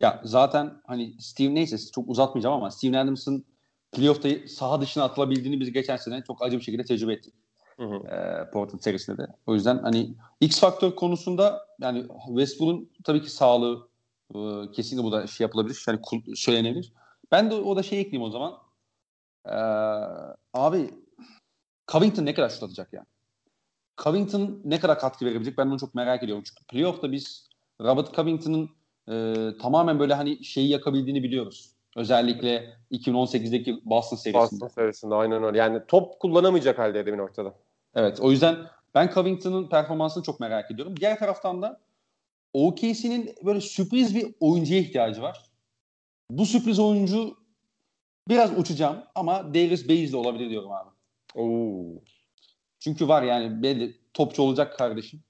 Ya zaten hani Steve neyse çok uzatmayacağım ama Steven Adams'ın playoff'ta saha dışına atılabildiğini biz geçen sene çok acı bir şekilde tecrübe ettik. Hı hı. E, Portland serisinde de. O yüzden hani X faktör konusunda yani Westbrook'un tabii ki sağlığı e, kesinlikle bu da şey yapılabilir. Yani söylenebilir. Ben de o da şey ekleyeyim o zaman. Ee, abi Covington ne kadar şut atacak yani? Covington ne kadar katkı verebilecek ben onu çok merak ediyorum. Çünkü playoff'ta biz Robert Covington'ın e, tamamen böyle hani şeyi yakabildiğini biliyoruz. Özellikle 2018'deki Boston serisinde. Boston serisinde aynen öyle. Yani top kullanamayacak haldeydi bir noktada. Evet o yüzden ben Covington'ın performansını çok merak ediyorum. Diğer taraftan da OKC'nin böyle sürpriz bir oyuncuya ihtiyacı var. Bu sürpriz oyuncu biraz uçacağım ama Darius Bays de olabilir diyorum abi. Oo. Çünkü var yani belli topçu olacak kardeşim.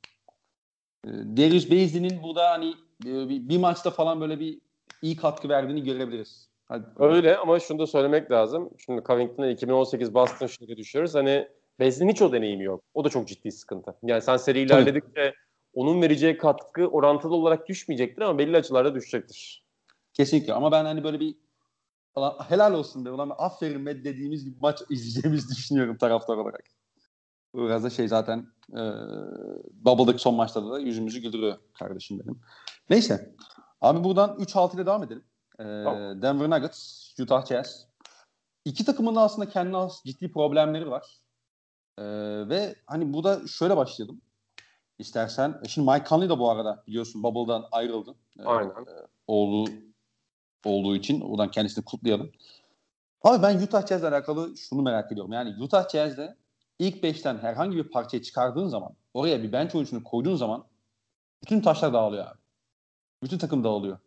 Ee, Darius Bazley'nin burada hani e, bir, bir maçta falan böyle bir iyi katkı verdiğini görebiliriz. Hadi. Öyle ama şunu da söylemek lazım. Şimdi Covington'a 2018 Boston şöyle düşüyoruz. Hani Bazley'nin hiç o deneyimi yok. O da çok ciddi sıkıntı. Yani sen seri ilerledikçe onun vereceği katkı orantılı olarak düşmeyecektir ama belli açılarda düşecektir. Kesinlikle ama ben hani böyle bir helal olsun de ulan aferin be dediğimiz bir maç izleyeceğimizi düşünüyorum taraftar olarak. Biraz da şey zaten e, Bubble'daki son maçlarda da yüzümüzü güldürüyor kardeşim benim. Neyse. Abi buradan 3-6 ile devam edelim. E, tamam. Denver Nuggets, Utah Jazz. İki takımın da aslında kendine ciddi problemleri var. E, ve hani burada şöyle başlayalım. İstersen. E, şimdi Mike Conley de bu arada biliyorsun Bubble'dan ayrıldı. E, Aynen. E, oğlu olduğu için oradan kendisini kutlayalım. Abi ben Utah Jazz'le alakalı şunu merak ediyorum. Yani Utah Jazz'de ilk beşten herhangi bir parçayı çıkardığın zaman oraya bir bench oyuncusunu koyduğun zaman bütün taşlar dağılıyor abi. Bütün takım dağılıyor.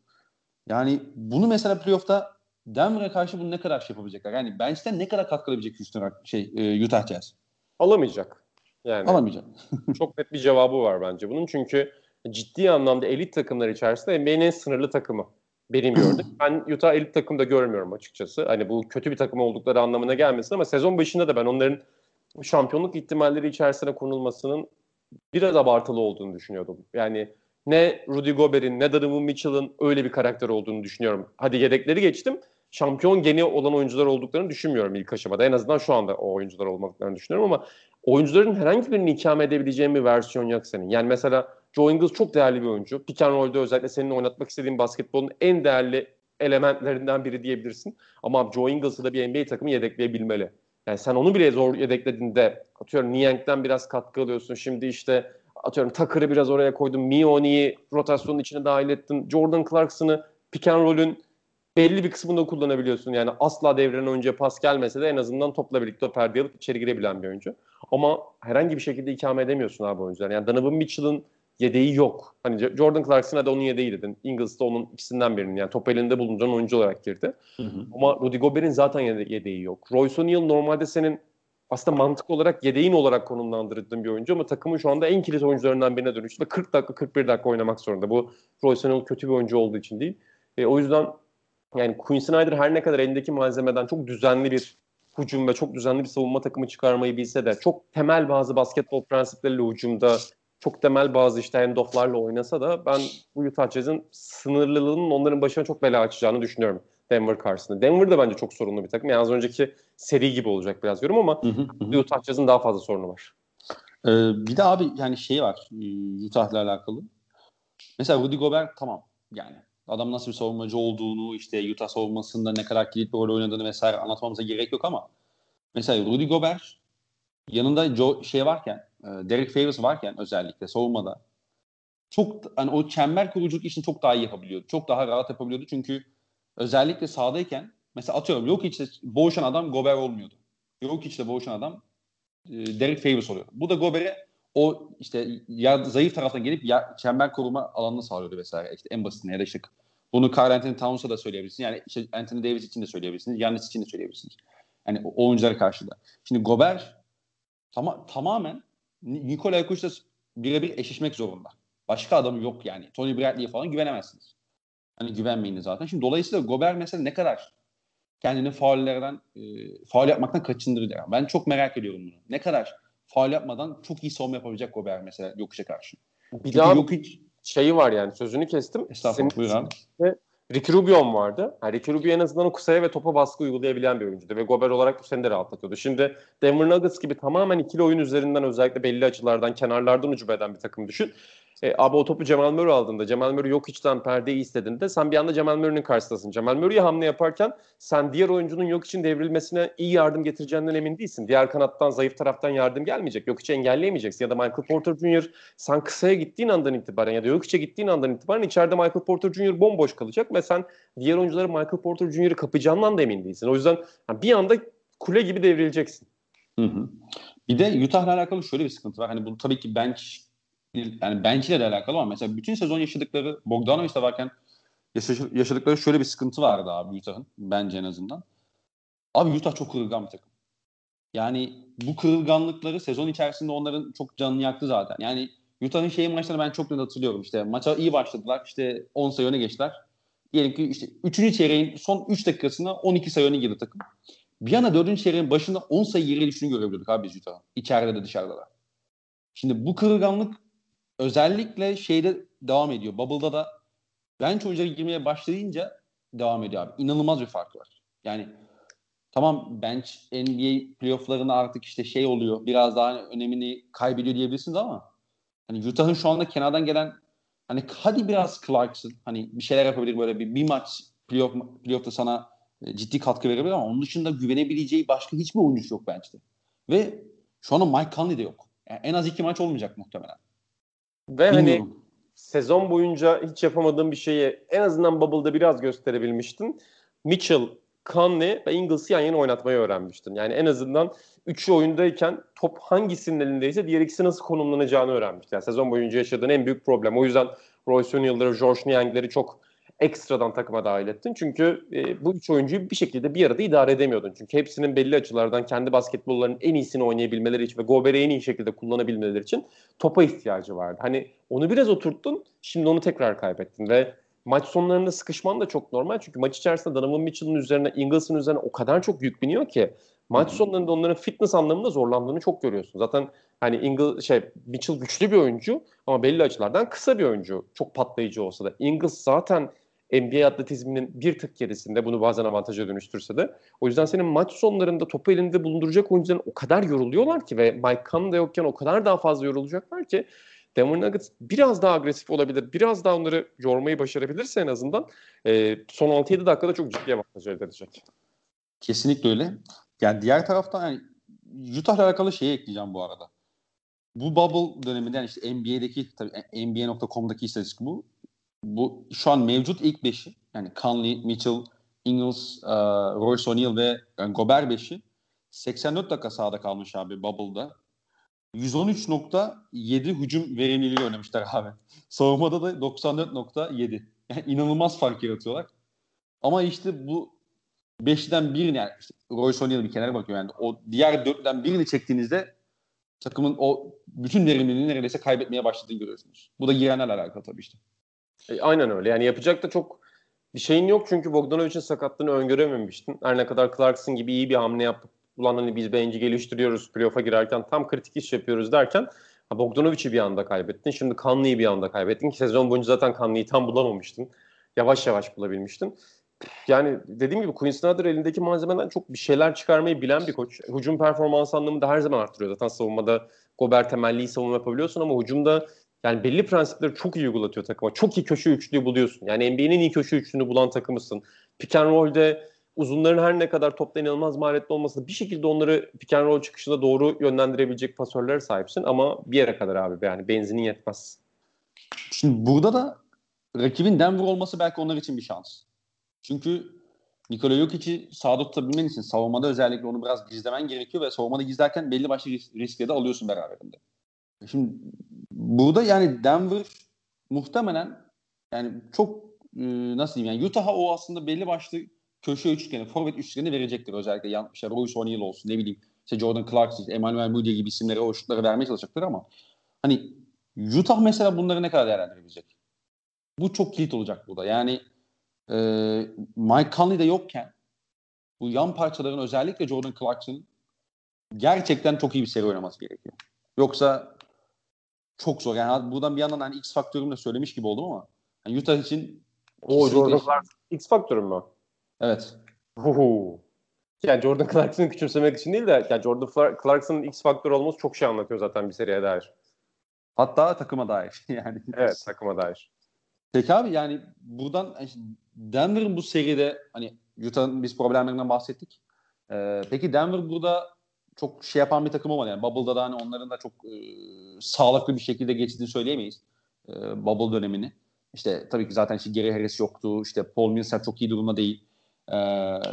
Yani bunu mesela playoff'ta Denver'a karşı bunu ne kadar şey yapabilecekler? Yani bench'ten ne kadar katkı alabilecek Houston şey e, Utah Jazz? Alamayacak. Yani alamayacak. çok net bir cevabı var bence bunun. Çünkü ciddi anlamda elit takımlar içerisinde NBA'nin en sınırlı takımı. Benim gördüm. ben Utah elit takımda görmüyorum açıkçası. Hani bu kötü bir takım oldukları anlamına gelmesin ama sezon başında da ben onların şampiyonluk ihtimalleri içerisine konulmasının biraz abartılı olduğunu düşünüyordum. Yani ne Rudy Gobert'in ne Donovan Mitchell'ın öyle bir karakter olduğunu düşünüyorum. Hadi yedekleri geçtim. Şampiyon geni olan oyuncular olduklarını düşünmüyorum ilk aşamada. En azından şu anda o oyuncular olmadıklarını düşünüyorum ama oyuncuların herhangi birini ikame edebileceğin bir versiyon yok senin. Yani mesela Joe Ingles çok değerli bir oyuncu. Pick and roll'de özellikle senin oynatmak istediğin basketbolun en değerli elementlerinden biri diyebilirsin. Ama Joe Ingles'ı da bir NBA takımı yedekleyebilmeli. Yani sen onu bile zor yedeklediğinde atıyorum Niang'den biraz katkı alıyorsun. Şimdi işte atıyorum Tucker'ı biraz oraya koydun. Mioni'yi rotasyonun içine dahil ettin. Jordan Clarkson'ı pick and roll'ün belli bir kısmında kullanabiliyorsun. Yani asla devrenen oyuncuya pas gelmese de en azından topla birlikte o perdeyi alıp içeri girebilen bir oyuncu. Ama herhangi bir şekilde ikame edemiyorsun abi oyuncular. Yani Donovan Mitchell'ın yedeği yok. Hani Jordan Clarkson'a da onun yedeği dedin. Ingles de onun ikisinden birinin. Yani top elinde bulunduran oyuncu olarak girdi. Hı hı. Ama Rudy Gobert'in zaten yedeği yok. Royce O'Neal normalde senin aslında mantık olarak yedeğin olarak konumlandırdığın bir oyuncu ama takımın şu anda en kilit oyuncularından birine dönüştü ve 40 dakika 41 dakika oynamak zorunda. Bu O'Neal kötü bir oyuncu olduğu için değil. E, o yüzden yani Quinn Snyder her ne kadar elindeki malzemeden çok düzenli bir hücum ve çok düzenli bir savunma takımı çıkarmayı bilse de çok temel bazı basketbol prensipleriyle hücumda çok temel bazı işte handofflarla oynasa da ben bu Utah Jazz'in sınırlılığının onların başına çok bela açacağını düşünüyorum Denver karşısında. Denver da bence çok sorunlu bir takım. Yani az önceki seri gibi olacak biraz diyorum ama hı hı hı. Utah Jazz'in daha fazla sorunu var. Ee, bir de abi yani şey var Utah'la alakalı. Mesela Rudy Gobert tamam yani adam nasıl bir savunmacı olduğunu işte Utah savunmasında ne kadar kilit bir rol oynadığını vesaire anlatmamıza gerek yok ama mesela Rudy Gobert yanında Joe, şey varken Derek Favors varken özellikle savunmada çok hani o çember kuruculuk işini çok daha iyi yapabiliyordu. Çok daha rahat yapabiliyordu çünkü özellikle sahadayken mesela atıyorum yok işte boğuşan adam Gobert olmuyordu. Yok işte boğuşan adam e, Derek Favors oluyor. Bu da Gobert'e o işte ya, zayıf taraftan gelip ya, çember koruma alanını sağlıyordu vesaire. İşte en basitinde ya da işte bunu Carl Anthony Towns'a da söyleyebilirsiniz. Yani işte Anthony Davis için de söyleyebilirsiniz. Yannis için de söyleyebilirsiniz. Yani o oyunculara karşı da. Şimdi Gobert tam, tamamen Nikola Yakuş'la birebir eşleşmek zorunda. Başka adamı yok yani. Tony Bradley'e falan güvenemezsiniz. Hani güvenmeyin zaten. Şimdi dolayısıyla Gobert mesela ne kadar kendini faullerden e, faul yapmaktan kaçındırır. Yani. Ben çok merak ediyorum bunu. Ne kadar faul yapmadan çok iyi savunma yapabilecek Gobert mesela Jokic'e karşı. Bir Çünkü daha Jokic... şeyi var yani sözünü kestim. Estağfurullah buyur abi. Ricky Rubio vardı. Yani Ricky Rubio en azından o kısaya ve topa baskı uygulayabilen bir oyuncuydu. Ve Gobert olarak bu seni de rahatlatıyordu. Şimdi Denver Nuggets gibi tamamen ikili oyun üzerinden özellikle belli açılardan, kenarlardan ucube eden bir takım düşün. E, abi o topu Cemal Murray aldığında, Cemal Murray yok içten perdeyi istediğinde sen bir anda Cemal Murray'nin karşısındasın. Cemal Murray'e hamle yaparken sen diğer oyuncunun yok için devrilmesine iyi yardım getireceğinden emin değilsin. Diğer kanattan, zayıf taraftan yardım gelmeyecek. Yok içi engelleyemeyeceksin. Ya da Michael Porter Jr. sen kısaya gittiğin andan itibaren ya da yok içe gittiğin andan itibaren içeride Michael Porter Jr. bomboş kalacak ve sen diğer oyuncuları Michael Porter Jr.'ı kapacağından da emin değilsin. O yüzden bir anda kule gibi devrileceksin. Hı hı. Bir de Utah'la alakalı şöyle bir sıkıntı var. Hani bu tabii ki bench yani bench ile de alakalı ama mesela bütün sezon yaşadıkları Bogdanovic'de varken yaşadıkları şöyle bir sıkıntı vardı abi Utah'ın bence en azından. Abi Utah çok kırılgan bir takım. Yani bu kırılganlıkları sezon içerisinde onların çok canını yaktı zaten. Yani Utah'ın şeyi maçlarını ben çok net hatırlıyorum. İşte maça iyi başladılar. İşte 10 sayı öne geçtiler. Diyelim ki işte 3. çeyreğin son 3 dakikasında 12 sayı öne girdi takım. Bir yana 4. çeyreğin başında 10 sayı geri düştüğünü görebiliyorduk abi biz Utah'ın. İçeride de dışarıda da. Şimdi bu kırılganlık özellikle şeyde devam ediyor. Bubble'da da bench oyuncuları girmeye başlayınca devam ediyor abi. İnanılmaz bir fark var. Yani tamam bench NBA playofflarında artık işte şey oluyor. Biraz daha önemini kaybediyor diyebilirsiniz ama hani Utah'ın şu anda kenardan gelen hani hadi biraz Clarkson hani bir şeyler yapabilir böyle bir, bir maç playoff, playoff'ta sana e, ciddi katkı verebilir ama onun dışında güvenebileceği başka hiçbir oyuncusu yok bench'te. Ve şu anda Mike Conley de yok. Yani en az iki maç olmayacak muhtemelen. Ve hani Bilmiyorum. hani sezon boyunca hiç yapamadığım bir şeyi en azından Bubble'da biraz gösterebilmiştin. Mitchell, Conley ve Ingles'ı yan yana oynatmayı öğrenmiştin. Yani en azından üçü oyundayken top hangisinin elindeyse diğer ikisi nasıl konumlanacağını öğrenmiştin. Yani sezon boyunca yaşadığın en büyük problem. O yüzden Royce O'Neal'ları, George Niang'leri çok ekstradan takıma dahil ettin. Çünkü e, bu üç oyuncuyu bir şekilde bir arada idare edemiyordun. Çünkü hepsinin belli açılardan kendi basketbollarının en iyisini oynayabilmeleri için ve Gobert'i en iyi şekilde kullanabilmeleri için topa ihtiyacı vardı. Hani onu biraz oturttun, şimdi onu tekrar kaybettin ve maç sonlarında sıkışman da çok normal. Çünkü maç içerisinde Donovan Mitchell'ın üzerine, Ingles'ın üzerine o kadar çok yük biniyor ki maç sonlarında onların fitness anlamında zorlandığını çok görüyorsun. Zaten hani Ingle şey Mitchell güçlü bir oyuncu ama belli açılardan kısa bir oyuncu. Çok patlayıcı olsa da. Ingles zaten NBA atletizminin bir tık gerisinde bunu bazen avantaja dönüştürse de. O yüzden senin maç sonlarında topu elinde bulunduracak oyuncuların o kadar yoruluyorlar ki ve Mike Conley yokken o kadar daha fazla yorulacaklar ki Denver Nuggets biraz daha agresif olabilir. Biraz daha onları yormayı başarabilirse en azından e, son 6-7 dakikada çok ciddi avantaj elde edecek. Kesinlikle öyle. Yani diğer taraftan yani Utah'la alakalı şeyi ekleyeceğim bu arada. Bu bubble döneminde yani işte NBA'deki tabii NBA.com'daki istatistik bu bu şu an mevcut ilk beşi yani Conley, Mitchell, Ingles, uh, Royce O'Neal ve yani Gobert beşi 84 dakika sahada kalmış abi Bubble'da. 113.7 hücum verimliliği oynamışlar abi. Savunmada da 94.7. Yani inanılmaz fark yaratıyorlar. Ama işte bu beşten birini yani işte Royce O'Neal bir kenara bakıyor yani o diğer dörtten birini çektiğinizde takımın o bütün verimliliğini neredeyse kaybetmeye başladığını görüyorsunuz. Bu da girenlerle alakalı tabii işte. E, aynen öyle. Yani yapacak da çok bir şeyin yok çünkü Bogdanovic'in sakatlığını öngörememiştin. Her ne kadar Clarkson gibi iyi bir hamle yapıp ulan hani biz benci geliştiriyoruz playoff'a girerken tam kritik iş yapıyoruz derken Bogdanovic'i bir anda kaybettin. Şimdi Conley'i bir anda kaybettin ki sezon boyunca zaten Conley'i tam bulamamıştın. Yavaş yavaş bulabilmiştin. Yani dediğim gibi Quinn Snyder elindeki malzemeden çok bir şeyler çıkarmayı bilen bir koç. Hücum performans anlamında her zaman arttırıyor. Zaten savunmada Gobert temelli savunma yapabiliyorsun ama hücumda yani belli prensipleri çok iyi uygulatıyor takıma. Çok iyi köşe üçlüyü buluyorsun. Yani NBA'nin iyi köşe üçlüğünü bulan takımısın. Pick and roll'de uzunların her ne kadar topta inanılmaz maharetli olmasa da bir şekilde onları pick and roll çıkışında doğru yönlendirebilecek pasörlere sahipsin ama bir yere kadar abi yani benzinin yetmez. Şimdi burada da rakibin Denver olması belki onlar için bir şans. Çünkü Nikola Jokic'i sağda tutabilmen için savunmada özellikle onu biraz gizlemen gerekiyor ve savunmada gizlerken belli başlı risk, riskleri de alıyorsun beraberinde. Şimdi burada yani Denver muhtemelen yani çok e, nasıl diyeyim yani Utah'a o aslında belli başlı köşe üçgeni, forvet üçgeni verecektir özellikle yan, işte Royce O'Neal olsun ne bileyim işte Jordan Clarkson, Emmanuel Mudiay gibi isimlere o şutları vermeye çalışacaktır ama hani Utah mesela bunları ne kadar değerlendirebilecek? Bu çok kilit olacak burada. Yani e, Mike Conley de yokken bu yan parçaların özellikle Jordan Clarkson'ın gerçekten çok iyi bir seri oynaması gerekiyor. Yoksa çok zor. Yani buradan bir yandan hani X faktörümle söylemiş gibi oldum ama yani Utah için o Jordan Clarkson X faktörü mü? Evet. Uhu. Yani Jordan Clarkson'ı küçümsemek için değil de yani Jordan Clarkson'ın X faktör olması çok şey anlatıyor zaten bir seriye dair. Hatta takıma dair. yani. Evet takıma dair. Peki abi yani buradan Denver'ın bu seride hani Utah'ın biz problemlerinden bahsettik. Ee, peki Denver burada çok şey yapan bir takım olmadı. Yani Bubble'da da hani onların da çok e, sağlıklı bir şekilde geçtiğini söyleyemeyiz. E, Bubble dönemini. İşte tabii ki zaten işte Gary Harris yoktu. İşte Paul Millsap çok iyi durumda değil. E,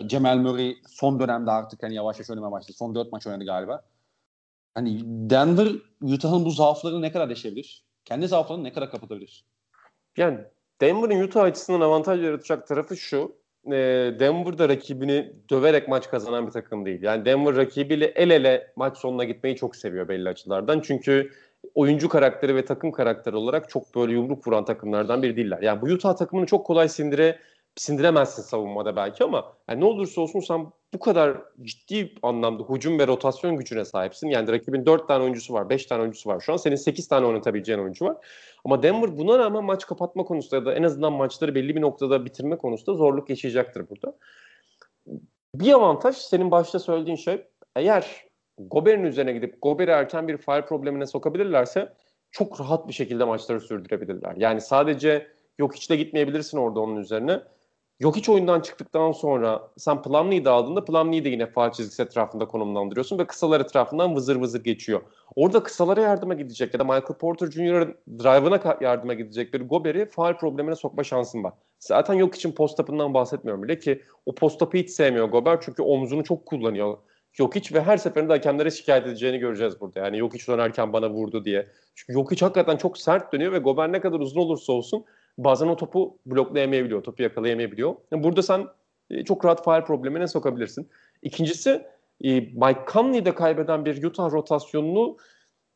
Cemal Murray son dönemde artık hani yavaş yavaş oynamaya başladı. Son dört maç oynadı galiba. Hani Denver Utah'ın bu zaaflarını ne kadar deşebilir? Kendi zaaflarını ne kadar kapatabilir? Yani Denver'ın Utah açısından avantaj yaratacak tarafı şu. E, Denver'da rakibini döverek maç kazanan bir takım değil. Yani Denver rakibiyle el ele maç sonuna gitmeyi çok seviyor belli açılardan. Çünkü oyuncu karakteri ve takım karakteri olarak çok böyle yumruk vuran takımlardan biri değiller. Yani bu Utah takımını çok kolay sindire sindiremezsin savunmada belki ama yani ne olursa olsun sen bu kadar ciddi anlamda hücum ve rotasyon gücüne sahipsin. Yani rakibin 4 tane oyuncusu var, 5 tane oyuncusu var. Şu an senin 8 tane oynatabileceğin oyuncu var. Ama Denver buna rağmen maç kapatma konusunda ya da en azından maçları belli bir noktada bitirme konusunda zorluk yaşayacaktır burada. Bir avantaj senin başta söylediğin şey eğer Gober'in üzerine gidip Gober'i erken bir fire problemine sokabilirlerse çok rahat bir şekilde maçları sürdürebilirler. Yani sadece yok hiç de gitmeyebilirsin orada onun üzerine. Yok hiç oyundan çıktıktan sonra sen Plumlee'yi de aldığında Plumlee'yi de yine faal çizgisi etrafında konumlandırıyorsun ve kısalar etrafından vızır vızır geçiyor. Orada kısalara yardıma gidecek ya da Michael Porter Jr.'ın drive'ına yardıma gidecek bir Gober'i faal problemine sokma şansın var. Zaten yok için post-up'ından bahsetmiyorum bile ki o post-up'ı hiç sevmiyor Gober çünkü omzunu çok kullanıyor. Yok hiç ve her seferinde hakemlere şikayet edeceğini göreceğiz burada. Yani yok hiç dönerken bana vurdu diye. Çünkü yok hiç hakikaten çok sert dönüyor ve Gober ne kadar uzun olursa olsun bazen o topu bloklayamayabiliyor, topu yakalayamayabiliyor. Yani burada sen e, çok rahat faal problemine sokabilirsin. İkincisi e, Mike Conley'de kaybeden bir Utah rotasyonunu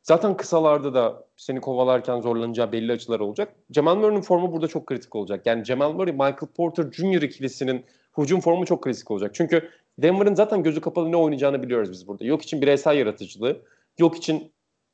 zaten kısalarda da seni kovalarken zorlanacağı belli açılar olacak. Jamal Murray'nin formu burada çok kritik olacak. Yani Jamal Murray, Michael Porter Jr. ikilisinin hücum formu çok kritik olacak. Çünkü Denver'ın zaten gözü kapalı ne oynayacağını biliyoruz biz burada. Yok için bireysel yaratıcılığı, yok için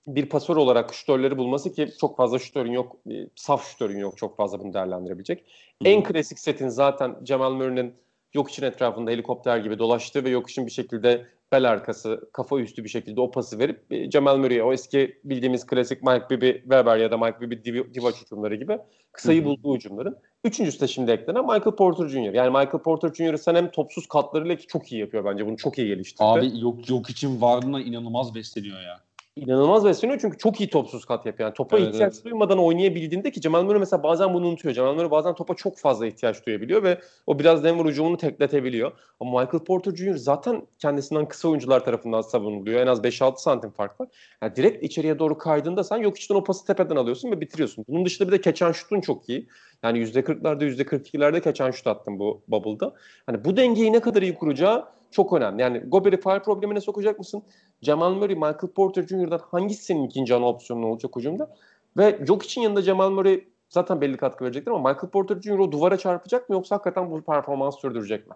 bir pasör olarak şütörleri bulması ki çok fazla şütörün yok, e, saf şütörün yok çok fazla bunu değerlendirebilecek. Hı. En klasik setin zaten Cemal Murray'nin yok için etrafında helikopter gibi dolaştığı ve yok için bir şekilde bel arkası, kafa üstü bir şekilde o pası verip e, Cemal Murray'e o eski bildiğimiz klasik Mike Bibby, Weber ya da Mike Bibby Divac hücumları gibi kısayı bulduğu hücumların. Üçüncüsü de şimdi eklenen Michael Porter Jr. Yani Michael Porter Jr. sen hem topsuz katlarıyla ki çok iyi yapıyor bence. Bunu çok iyi geliştirdi. Abi yok yok için varlığına inanılmaz besleniyor ya inanılmaz besleniyor çünkü çok iyi topsuz kat yapıyor. Yani topa evet, ihtiyaç evet. duymadan oynayabildiğinde ki Cemal Murray mesela bazen bunu unutuyor. Cemal Murray bazen topa çok fazla ihtiyaç duyabiliyor ve o biraz Denver hücumunu tekletebiliyor. Ama Michael Porter Jr. zaten kendisinden kısa oyuncular tarafından savunuluyor. En az 5-6 santim fark var. Yani direkt içeriye doğru kaydığında sen yok içten o pası tepeden alıyorsun ve bitiriyorsun. Bunun dışında bir de keçen şutun çok iyi. Yani %40'larda %42'lerde keçen şut attım bu bubble'da. Hani bu dengeyi ne kadar iyi kuracağı çok önemli. Yani Gobert'i fire problemine sokacak mısın? Jamal Murray, Michael Porter Jr.'dan hangisi senin ikinci ana opsiyonun olacak hücumda? Ve yok için yanında Jamal Murray zaten belli katkı verecektir ama Michael Porter Jr. o duvara çarpacak mı yoksa hakikaten bu performans sürdürecek mi?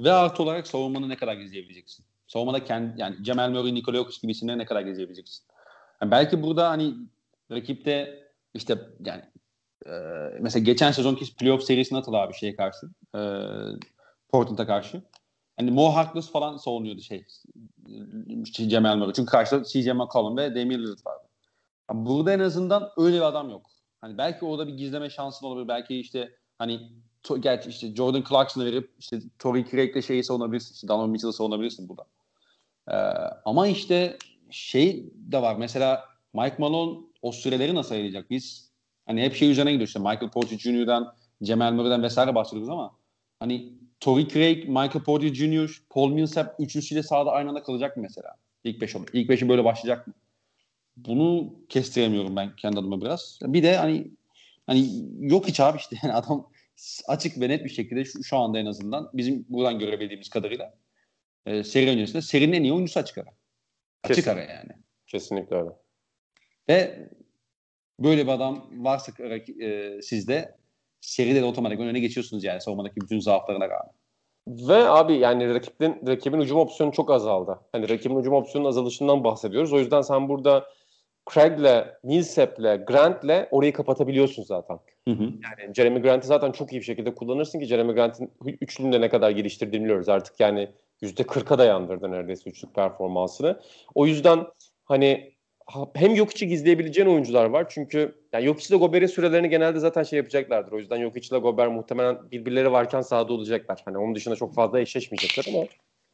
Ve artı olarak savunmanı ne kadar gizleyebileceksin? Savunmada kendi yani Jamal Murray, Nikola Jokic gibi isimleri ne kadar gizleyebileceksin? Yani belki burada hani rakipte işte yani e, mesela geçen sezonki playoff serisine atılı abi şeye karşı e, Portland'a karşı. Hani Mo Harkless falan savunuyordu şey, Cemal Murray. Çünkü karşıda CJ McCollum ve Damian Lillard vardı. burada en azından öyle bir adam yok. Hani belki orada bir gizleme şansın olabilir. Belki işte hani to, gerçi işte Jordan Clarkson'ı verip işte Torrey Craig'le şeyi savunabilirsin. İşte Donovan Mitchell'ı savunabilirsin burada. Ee, ama işte şey de var. Mesela Mike Malone o süreleri nasıl ayıracak? Biz hani hep şey üzerine gidiyor işte Michael Porter Jr.'dan, Jamal Murray'den vesaire bahsediyoruz ama hani Torrey Craig, Michael Porter Jr., Paul Millsap üçlüsüyle sahada aynı anda kalacak mı mesela? İlk beş olur. İlk beşi böyle başlayacak mı? Bunu kestiremiyorum ben kendi adıma biraz. Bir de hani hani yok hiç abi işte yani adam açık ve net bir şekilde şu, şu anda en azından bizim buradan görebildiğimiz kadarıyla e, seri öncesinde serinin en iyi oyuncusu açık ara. Açık Kesin. ara yani. Kesinlikle öyle. Ve böyle bir adam varsa e, sizde seride de otomatik öne geçiyorsunuz yani savunmadaki bütün zaaflarına rağmen. Ve abi yani rakibin rakibin hücum opsiyonu çok azaldı. Hani rakibin hücum opsiyonunun azalışından bahsediyoruz. O yüzden sen burada Craig'le, Millsap'le, Grant'le orayı kapatabiliyorsun zaten. Hı hı. Yani Jeremy Grant'i zaten çok iyi bir şekilde kullanırsın ki Jeremy Grant'in üçlüğünde ne kadar geliştirdiğini biliyoruz. Artık yani %40'a dayandırdı neredeyse üçlük performansını. O yüzden hani hem Jokic'i gizleyebileceğin oyuncular var. Çünkü yani Jokic ile Gober'in sürelerini genelde zaten şey yapacaklardır. O yüzden Jokic ile Gober muhtemelen birbirleri varken sahada olacaklar. Hani onun dışında çok fazla eşleşmeyecekler ama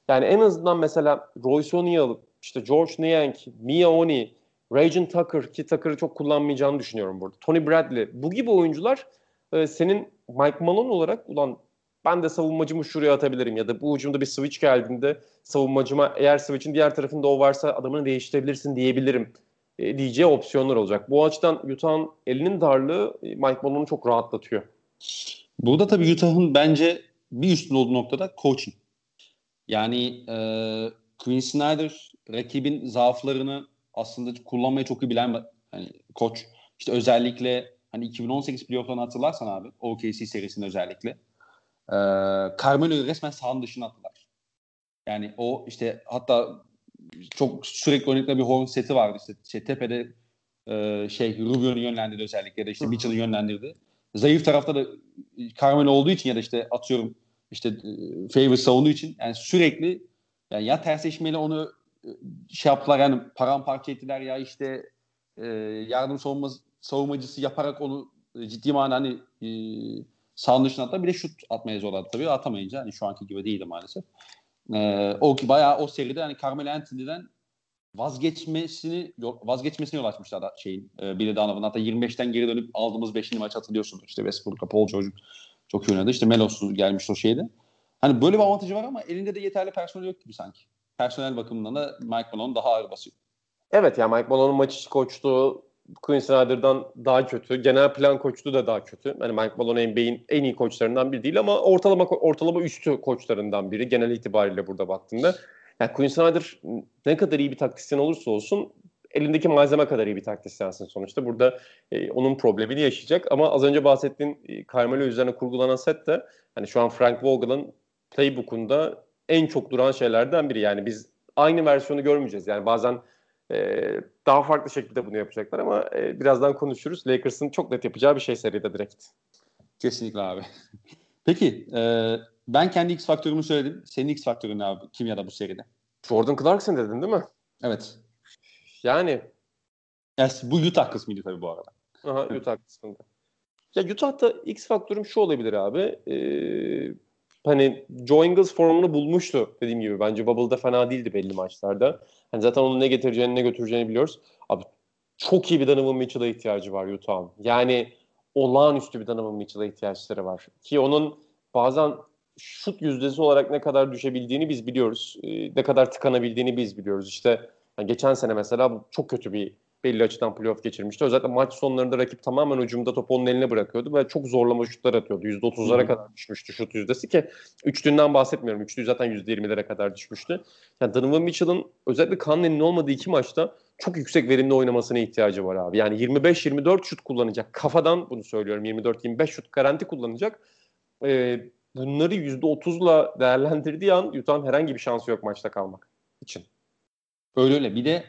yani en azından mesela Royce O'Neal, işte George Niang, Mia Oni, Rajon Tucker ki Tucker'ı çok kullanmayacağını düşünüyorum burada. Tony Bradley. Bu gibi oyuncular e, senin Mike Malone olarak ulan ben de savunmacımı şuraya atabilirim ya da bu ucumda bir switch geldiğinde savunmacıma eğer switch'in diğer tarafında o varsa adamını değiştirebilirsin diyebilirim e, diyeceği opsiyonlar olacak. Bu açıdan Utah'ın elinin darlığı e, Mike Malone'u çok rahatlatıyor. Burada tabii Utah'ın bence bir üstün olduğu noktada coaching. Yani e, Quinn Snyder rakibin zaaflarını aslında kullanmayı çok iyi bilen hani koç. İşte özellikle hani 2018 playoff'larını hatırlarsan abi OKC serisinde özellikle e, Carmelo'yu resmen sahanın dışına attılar. Yani o işte hatta çok sürekli oynadıkları bir horn seti vardı işte şey, tepede e, şey Rubio'nu yönlendirdi özellikle de işte Mitchell'ı yönlendirdi. Zayıf tarafta da Carmelo olduğu için ya da işte atıyorum işte e, favor savunduğu için yani sürekli yani ya tersleşmeyle onu e, şey yaptılar yani paramparça ettiler ya işte e, yardım savunma, savunmacısı yaparak onu e, ciddi manada hani e, sahanın dışına attılar. Bir de şut atmaya zorladı tabii. Atamayınca hani şu anki gibi değildi maalesef. E, o ki bayağı o seride hani Carmelo Anthony'den vazgeçmesini vazgeçmesine yol açmışlar da şeyin e, Billy Donovan. Hatta 25'ten geri dönüp aldığımız 5. maç hatırlıyorsunuz. İşte Westbrook'la Paul George çok iyi oynadı. İşte Melos'uz gelmiş o şeyde. Hani böyle bir avantajı var ama elinde de yeterli personel yok gibi sanki personel bakımından da Mike Malone daha ağır basıyor. Evet yani Mike Malone'un maç içi koçluğu Quinn Snyder'dan daha kötü. Genel plan koçluğu da daha kötü. Yani Mike Malone NBA'in en iyi koçlarından biri değil ama ortalama ortalama üstü koçlarından biri genel itibariyle burada baktığında. Yani Quinn Snyder ne kadar iyi bir taktisyen olursa olsun elindeki malzeme kadar iyi bir taktisyensin sonuçta. Burada e, onun problemini yaşayacak ama az önce bahsettiğin e, Carmelo üzerine kurgulanan set de hani şu an Frank Vogel'ın playbook'unda en çok duran şeylerden biri. Yani biz aynı versiyonu görmeyeceğiz. Yani bazen e, daha farklı şekilde bunu yapacaklar ama e, birazdan konuşuruz. Lakers'ın çok net yapacağı bir şey seride direkt. Kesinlikle abi. Peki e, ben kendi X faktörümü söyledim. Senin X faktörün ne abi? Kim ya da bu seride? Jordan Clarkson dedin değil mi? Evet. Yani. yani bu Utah kısmıydı tabii bu arada. Aha Utah kısmında. Ya Utah'ta X faktörüm şu olabilir abi. Ee, hani Joe Ingles formunu bulmuştu dediğim gibi. Bence Bubble'da fena değildi belli maçlarda. Hani zaten onun ne getireceğini ne götüreceğini biliyoruz. Abi çok iyi bir Donovan Mitchell'a ihtiyacı var Utah'ın. Yani olağanüstü bir Donovan Mitchell'a ihtiyaçları var. Ki onun bazen şut yüzdesi olarak ne kadar düşebildiğini biz biliyoruz. Ee, ne kadar tıkanabildiğini biz biliyoruz. İşte yani geçen sene mesela çok kötü bir belli açıdan playoff geçirmişti. Özellikle maç sonlarında rakip tamamen ucumda topu onun eline bırakıyordu ve çok zorlama şutlar atıyordu. %30'lara kadar düşmüştü şut yüzdesi ki üçlüğünden bahsetmiyorum. Üçlüğü zaten %20'lere kadar düşmüştü. Yani Donovan Mitchell'ın özellikle Conley'nin olmadığı iki maçta çok yüksek verimli oynamasına ihtiyacı var abi. Yani 25-24 şut kullanacak. Kafadan bunu söylüyorum. 24-25 şut garanti kullanacak. Ee, bunları %30'la değerlendirdiği an Utah'ın herhangi bir şansı yok maçta kalmak için. Öyle öyle. Bir de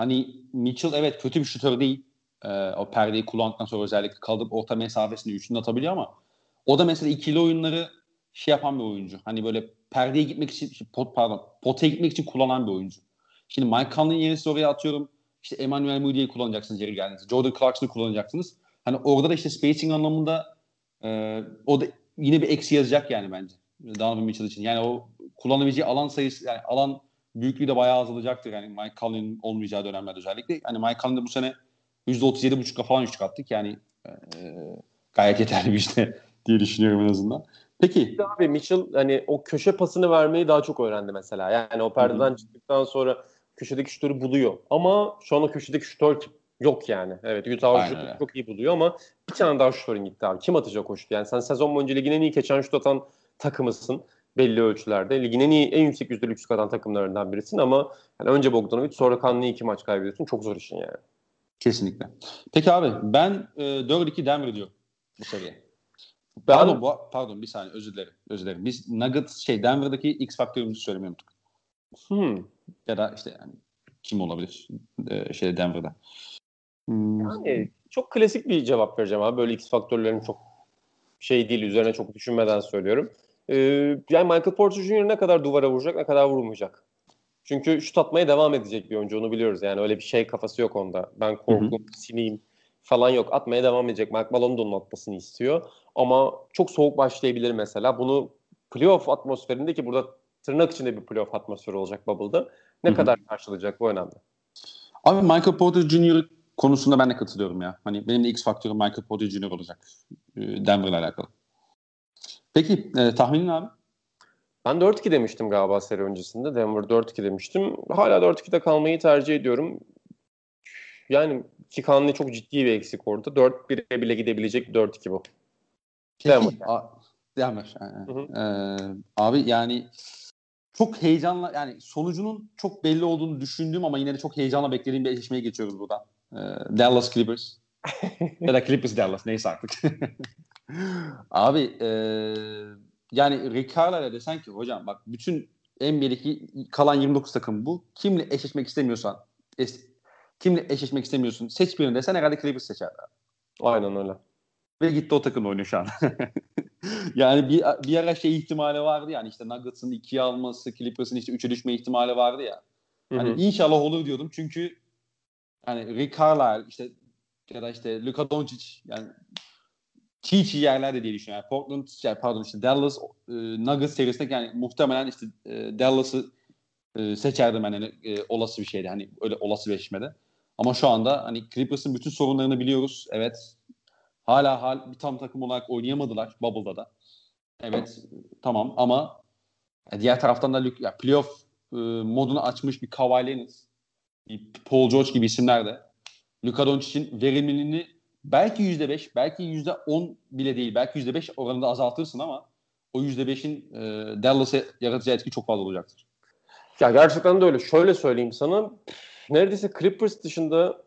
Hani Mitchell evet kötü bir şutör değil. Ee, o perdeyi kullandıktan sonra özellikle kalıp orta mesafesinde üçünü atabiliyor ama o da mesela ikili oyunları şey yapan bir oyuncu. Hani böyle perdeye gitmek için pot pardon potaya gitmek için kullanan bir oyuncu. Şimdi Mike Conley'in yerine oraya atıyorum. İşte Emmanuel Moody'yi kullanacaksınız yeri geldiğinizde. Jordan Clarkson'ı kullanacaksınız. Hani orada da işte spacing anlamında e, o da yine bir eksi yazacak yani bence. Donovan Mitchell için. Yani o kullanabileceği alan sayısı yani alan büyüklüğü de bayağı azalacaktır. Yani Mike Conley'nin olmayacağı dönemlerde özellikle. Hani Mike Conley bu sene %37.5'a falan üçlük attık. Yani e, gayet yeterli bir işte diye düşünüyorum en azından. Peki. Abi Mitchell hani o köşe pasını vermeyi daha çok öğrendi mesela. Yani o perdeden Hı-hı. çıktıktan sonra köşedeki şutörü buluyor. Ama şu an o köşedeki şutör yok yani. Evet Utah şutu çok iyi buluyor ama bir tane daha şutörün gitti abi. Kim atacak o şutu? Yani sen sezon boyunca ligin en iyi geçen şut atan takımısın belli ölçülerde. Ligin en iyi, en yüksek yüzdelik şut atan takımlarından birisin ama yani önce Bogdanovic sonra Kanlı'yı iki maç kaybediyorsun. Çok zor işin yani. Kesinlikle. Peki abi ben e, 4-2 Denver diyorum bu seriye. Ben... Pardon, bu, pardon bir saniye özür dilerim. Özür dilerim. Biz Nuggets şey Denver'daki X faktörümüzü söylemeyi unuttuk. Hmm. Ya da işte yani kim olabilir e, şey Denver'da. Hmm. Yani çok klasik bir cevap vereceğim abi. Böyle X faktörlerin çok şey değil üzerine çok düşünmeden söylüyorum. Ee, yani Michael Porter Jr. ne kadar duvara vuracak ne kadar vurmayacak. Çünkü şut atmaya devam edecek bir oyuncu onu biliyoruz. Yani öyle bir şey kafası yok onda. Ben korkum, sineyim falan yok. Atmaya devam edecek. Mark Malone da onun atmasını istiyor. Ama çok soğuk başlayabilir mesela. Bunu playoff atmosferinde ki burada tırnak içinde bir playoff atmosferi olacak Bubble'da. Ne Hı-hı. kadar karşılayacak bu önemli. Abi Michael Porter Jr. konusunda ben de katılıyorum ya. Hani benim de X faktörüm Michael Porter Jr. olacak. E, Denver'la alakalı. Peki e, tahminin abi? Ben 4-2 demiştim galiba seri öncesinde. Denver 4-2 demiştim. Hala 4-2'de kalmayı tercih ediyorum. Yani Conley çok ciddi bir eksik orada. 4-1'e bile gidebilecek 4-2 bu. Peki, Denver. A- Denver. Yani. Ee, abi yani çok heyecanla yani sonucunun çok belli olduğunu düşündüğüm ama yine de çok heyecanla beklediğim bir eşleşmeye geçiyoruz burada. Ee, Dallas Clippers. ya da Clippers Dallas neyse artık. Abi e, yani Carlisle'a desen ki hocam bak bütün NBA'deki kalan 29 takım bu. Kimle eşleşmek istemiyorsan es, kimle eşleşmek istemiyorsun seç birini desen herhalde Clippers seçerler. Aynen öyle. Ve gitti o takımla oynuyor şu an. yani bir, bir ara şey ihtimali vardı yani işte Nuggets'ın ikiye alması, Clippers'ın işte üçe düşme ihtimali vardı ya. Hani Hı-hı. inşallah olur diyordum çünkü hani Rick Carlisle işte ya da işte Luka Doncic yani çiğ çiğ yerlerde diye düşünüyorum. Yani Portland, yani pardon işte Dallas e, Nuggets serisinde yani muhtemelen işte e, Dallas'ı e, seçerdim ben yani e, olası bir şeydi. Hani öyle olası bir eşleşmede. Ama şu anda hani Clippers'ın bütün sorunlarını biliyoruz. Evet. Hala hal bir tam takım olarak oynayamadılar Bubble'da da. Evet. Tamam ama diğer taraftan da ya playoff e, modunu açmış bir Kawhi Leonard, Paul George gibi isimler de Luka Doncic'in verimliliğini belki %5, belki %10 bile değil. Belki %5 oranında azaltırsın ama o %5'in e, Dallas'a yaratacağı etki çok fazla olacaktır. Ya gerçekten de öyle. Şöyle söyleyeyim sana. Neredeyse Clippers dışında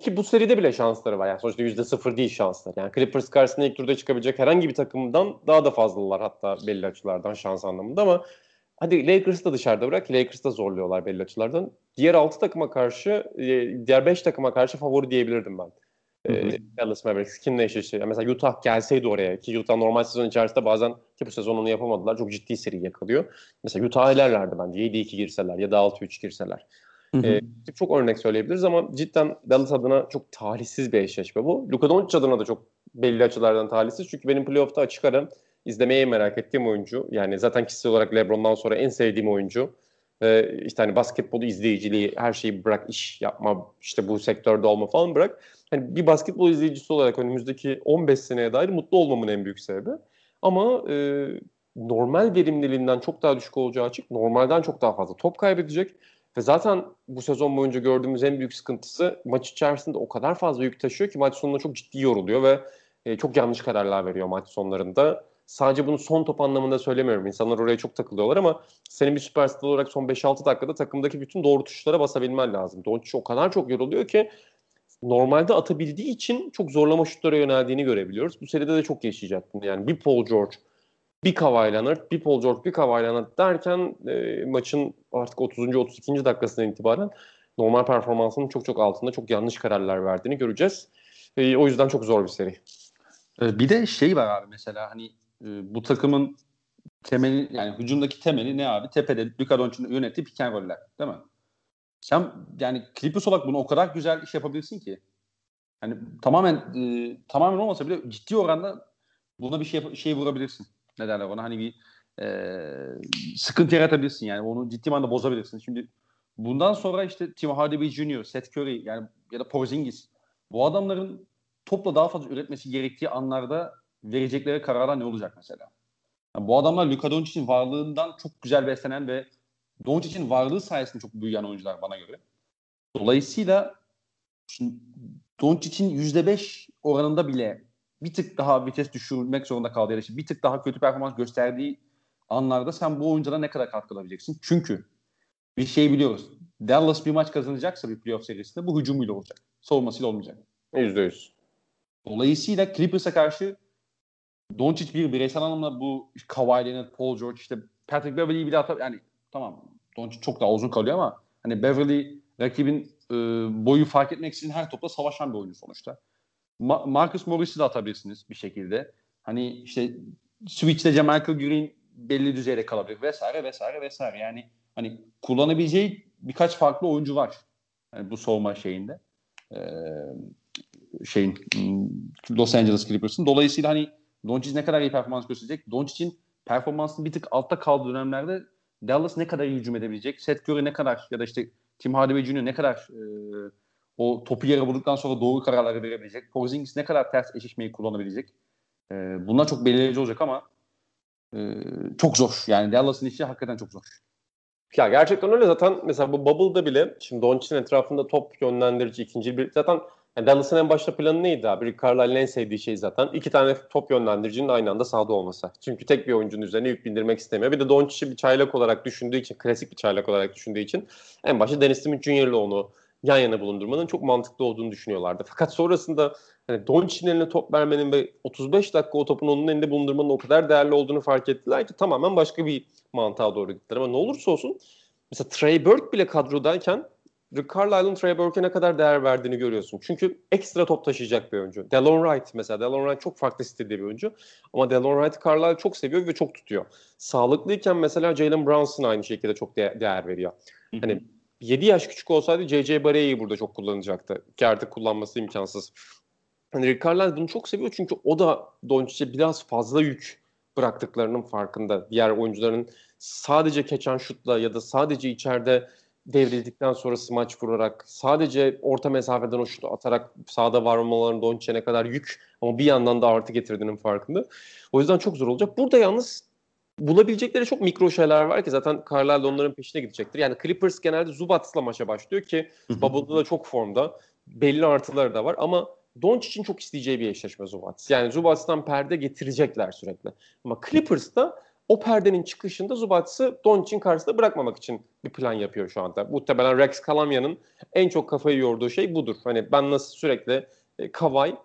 ki bu seride bile şansları var. Yani sonuçta %0 değil şanslar. Yani Clippers karşısında ilk turda çıkabilecek herhangi bir takımdan daha da fazlalar hatta belli açılardan şans anlamında ama hadi Lakers'ı da dışarıda bırak. Lakers'ı da zorluyorlar belli açılardan. Diğer 6 takıma karşı, e, diğer 5 takıma karşı favori diyebilirdim ben e, Dallas Mavericks kimle eşleşiyor? Mesela Utah gelseydi oraya ki Utah normal sezon içerisinde bazen ki bu sezon onu yapamadılar. Çok ciddi seri yakalıyor. Mesela Utah ilerlerdi bence. 7-2 girseler ya da 6-3 girseler. Hı çok örnek söyleyebiliriz ama cidden Dallas adına çok talihsiz bir eşleşme bu. Luka Doncic adına da çok belli açılardan talihsiz. Çünkü benim playoff'ta açık ara izlemeye merak ettiğim oyuncu. Yani zaten kişisel olarak LeBron'dan sonra en sevdiğim oyuncu. Ee, işte hani basketbolu izleyiciliği, her şeyi bırak, iş yapma, işte bu sektörde olma falan bırak hani bir basketbol izleyicisi olarak önümüzdeki 15 seneye dair mutlu olmamın en büyük sebebi. Ama e, normal verimliliğinden çok daha düşük olacağı açık. Normalden çok daha fazla top kaybedecek. Ve zaten bu sezon boyunca gördüğümüz en büyük sıkıntısı maç içerisinde o kadar fazla yük taşıyor ki maç sonunda çok ciddi yoruluyor ve e, çok yanlış kararlar veriyor maç sonlarında. Sadece bunu son top anlamında söylemiyorum. İnsanlar oraya çok takılıyorlar ama senin bir süperstar olarak son 5-6 dakikada takımdaki bütün doğru tuşlara basabilmen lazım. Doncic o kadar çok yoruluyor ki normalde atabildiği için çok zorlama şutlara yöneldiğini görebiliyoruz. Bu seride de çok yaşayacak bunu. Yani bir Paul George, bir Kawhi Leonard, bir Paul George, bir Kawhi Leonard derken e, maçın artık 30. 32. dakikasından itibaren normal performansının çok çok altında çok yanlış kararlar verdiğini göreceğiz. E, o yüzden çok zor bir seri. E, bir de şey var abi mesela hani e, bu takımın temeli yani hücumdaki temeli ne abi? Tepede Luka Doncic'in yönettiği pick and roll'ler değil mi? sen yani Clippers olarak bunu o kadar güzel iş yapabilirsin ki. Yani tamamen e, tamamen olmasa bile ciddi oranda buna bir şey şey vurabilirsin. ne derler ona hani bir e, sıkıntı yaratabilirsin yani onu ciddi manada bozabilirsin. Şimdi bundan sonra işte Tim Hardaway Jr., Seth Curry yani ya da Porzingis bu adamların topla daha fazla üretmesi gerektiği anlarda verecekleri kararlar ne olacak mesela? Yani bu adamlar Luka Doncic'in varlığından çok güzel beslenen ve Doncic'in varlığı sayesinde çok büyüyen oyuncular bana göre. Dolayısıyla Doncic'in %5 oranında bile bir tık daha vites düşürmek zorunda kaldı ya da işte bir tık daha kötü performans gösterdiği anlarda sen bu oyunculara ne kadar katkı alabileceksin? Çünkü bir şey biliyoruz. Dallas bir maç kazanacaksa bir playoff serisinde bu hücumuyla olacak. Savunmasıyla olmayacak. %100. Dolayısıyla Clippers'a karşı Doncic bir bireysel anlamda bu Kawhi Leonard, Paul George işte Patrick Beverly'yi bile atar yani tamam Doncic çok daha uzun kalıyor ama hani Beverly rakibin e, boyu fark etmek için her topla savaşan bir oyuncu sonuçta. Ma- Marcus Morris'i de atabilirsiniz bir şekilde. Hani işte Switch'te Jamarcus Green belli düzeyde kalabilir vesaire vesaire vesaire. Yani hani kullanabileceği birkaç farklı oyuncu var. Yani bu soğuma şeyinde. Ee, şeyin Los Angeles Clippers'ın. Dolayısıyla hani Doncic ne kadar iyi performans gösterecek? Doncic'in performansının bir tık altta kaldığı dönemlerde Dallas ne kadar iyi hücum edebilecek? Seth Curry ne kadar ya da işte Tim Hardaway Jr. ne kadar e, o topu yere bulduktan sonra doğru kararları verebilecek? Porzingis ne kadar ters eşleşmeyi kullanabilecek? E, bunlar çok belirleyici olacak ama e, çok zor. Yani Dallas'ın işi hakikaten çok zor. Ya gerçekten öyle zaten mesela bu Bubble'da bile şimdi Doncic'in etrafında top yönlendirici ikinci bir zaten yani Dallas'ın en başta planı neydi abi? Rick Carlisle'ın en sevdiği şey zaten iki tane top yönlendiricinin aynı anda sahada olması. Çünkü tek bir oyuncunun üzerine yük bindirmek istemiyor. Bir de Doncic'i bir çaylak olarak düşündüğü için, klasik bir çaylak olarak düşündüğü için en başta Dennis Smith Jr. ile onu yan yana bulundurmanın çok mantıklı olduğunu düşünüyorlardı. Fakat sonrasında hani Doncic'in eline top vermenin ve 35 dakika o topun onun elinde bulundurmanın o kadar değerli olduğunu fark ettiler ki tamamen başka bir mantığa doğru gittiler. Ama ne olursa olsun mesela Trey Burke bile kadrodayken Rick Carlisle'ın Trey Burke'e ne kadar değer verdiğini görüyorsun. Çünkü ekstra top taşıyacak bir oyuncu. Delon Wright mesela. Delon Wright çok farklı stilde bir oyuncu. Ama Delon Wright Carlisle çok seviyor ve çok tutuyor. Sağlıklıyken mesela Jalen Brunson aynı şekilde çok de- değer veriyor. Hani 7 yaş küçük olsaydı J.J. Barre'yi burada çok kullanacaktı. Ki artık kullanması imkansız. Hani Rick Carlisle bunu çok seviyor çünkü o da Doncic'e biraz fazla yük bıraktıklarının farkında. Diğer oyuncuların sadece keçen şutla ya da sadece içeride devrildikten sonra smaç vurarak sadece orta mesafeden o şutu atarak sahada var olmalarının Doncic'e kadar yük ama bir yandan da artı getirdiğinin farkında. O yüzden çok zor olacak. Burada yalnız bulabilecekleri çok mikro şeyler var ki zaten Carlisle de onların peşine gidecektir. Yani Clippers genelde Zubats'la maça başlıyor ki Bubble'da da çok formda. Belli artıları da var ama Doncic'in çok isteyeceği bir eşleşme Zubats. Yani Zubats'tan perde getirecekler sürekli. Ama Clippers'ta o perdenin çıkışında Zubats'ı Doncic'in karşısında bırakmamak için bir plan yapıyor şu anda. Muhtemelen Rex Kalamya'nın en çok kafayı yorduğu şey budur. Hani ben nasıl sürekli e, Kawhi,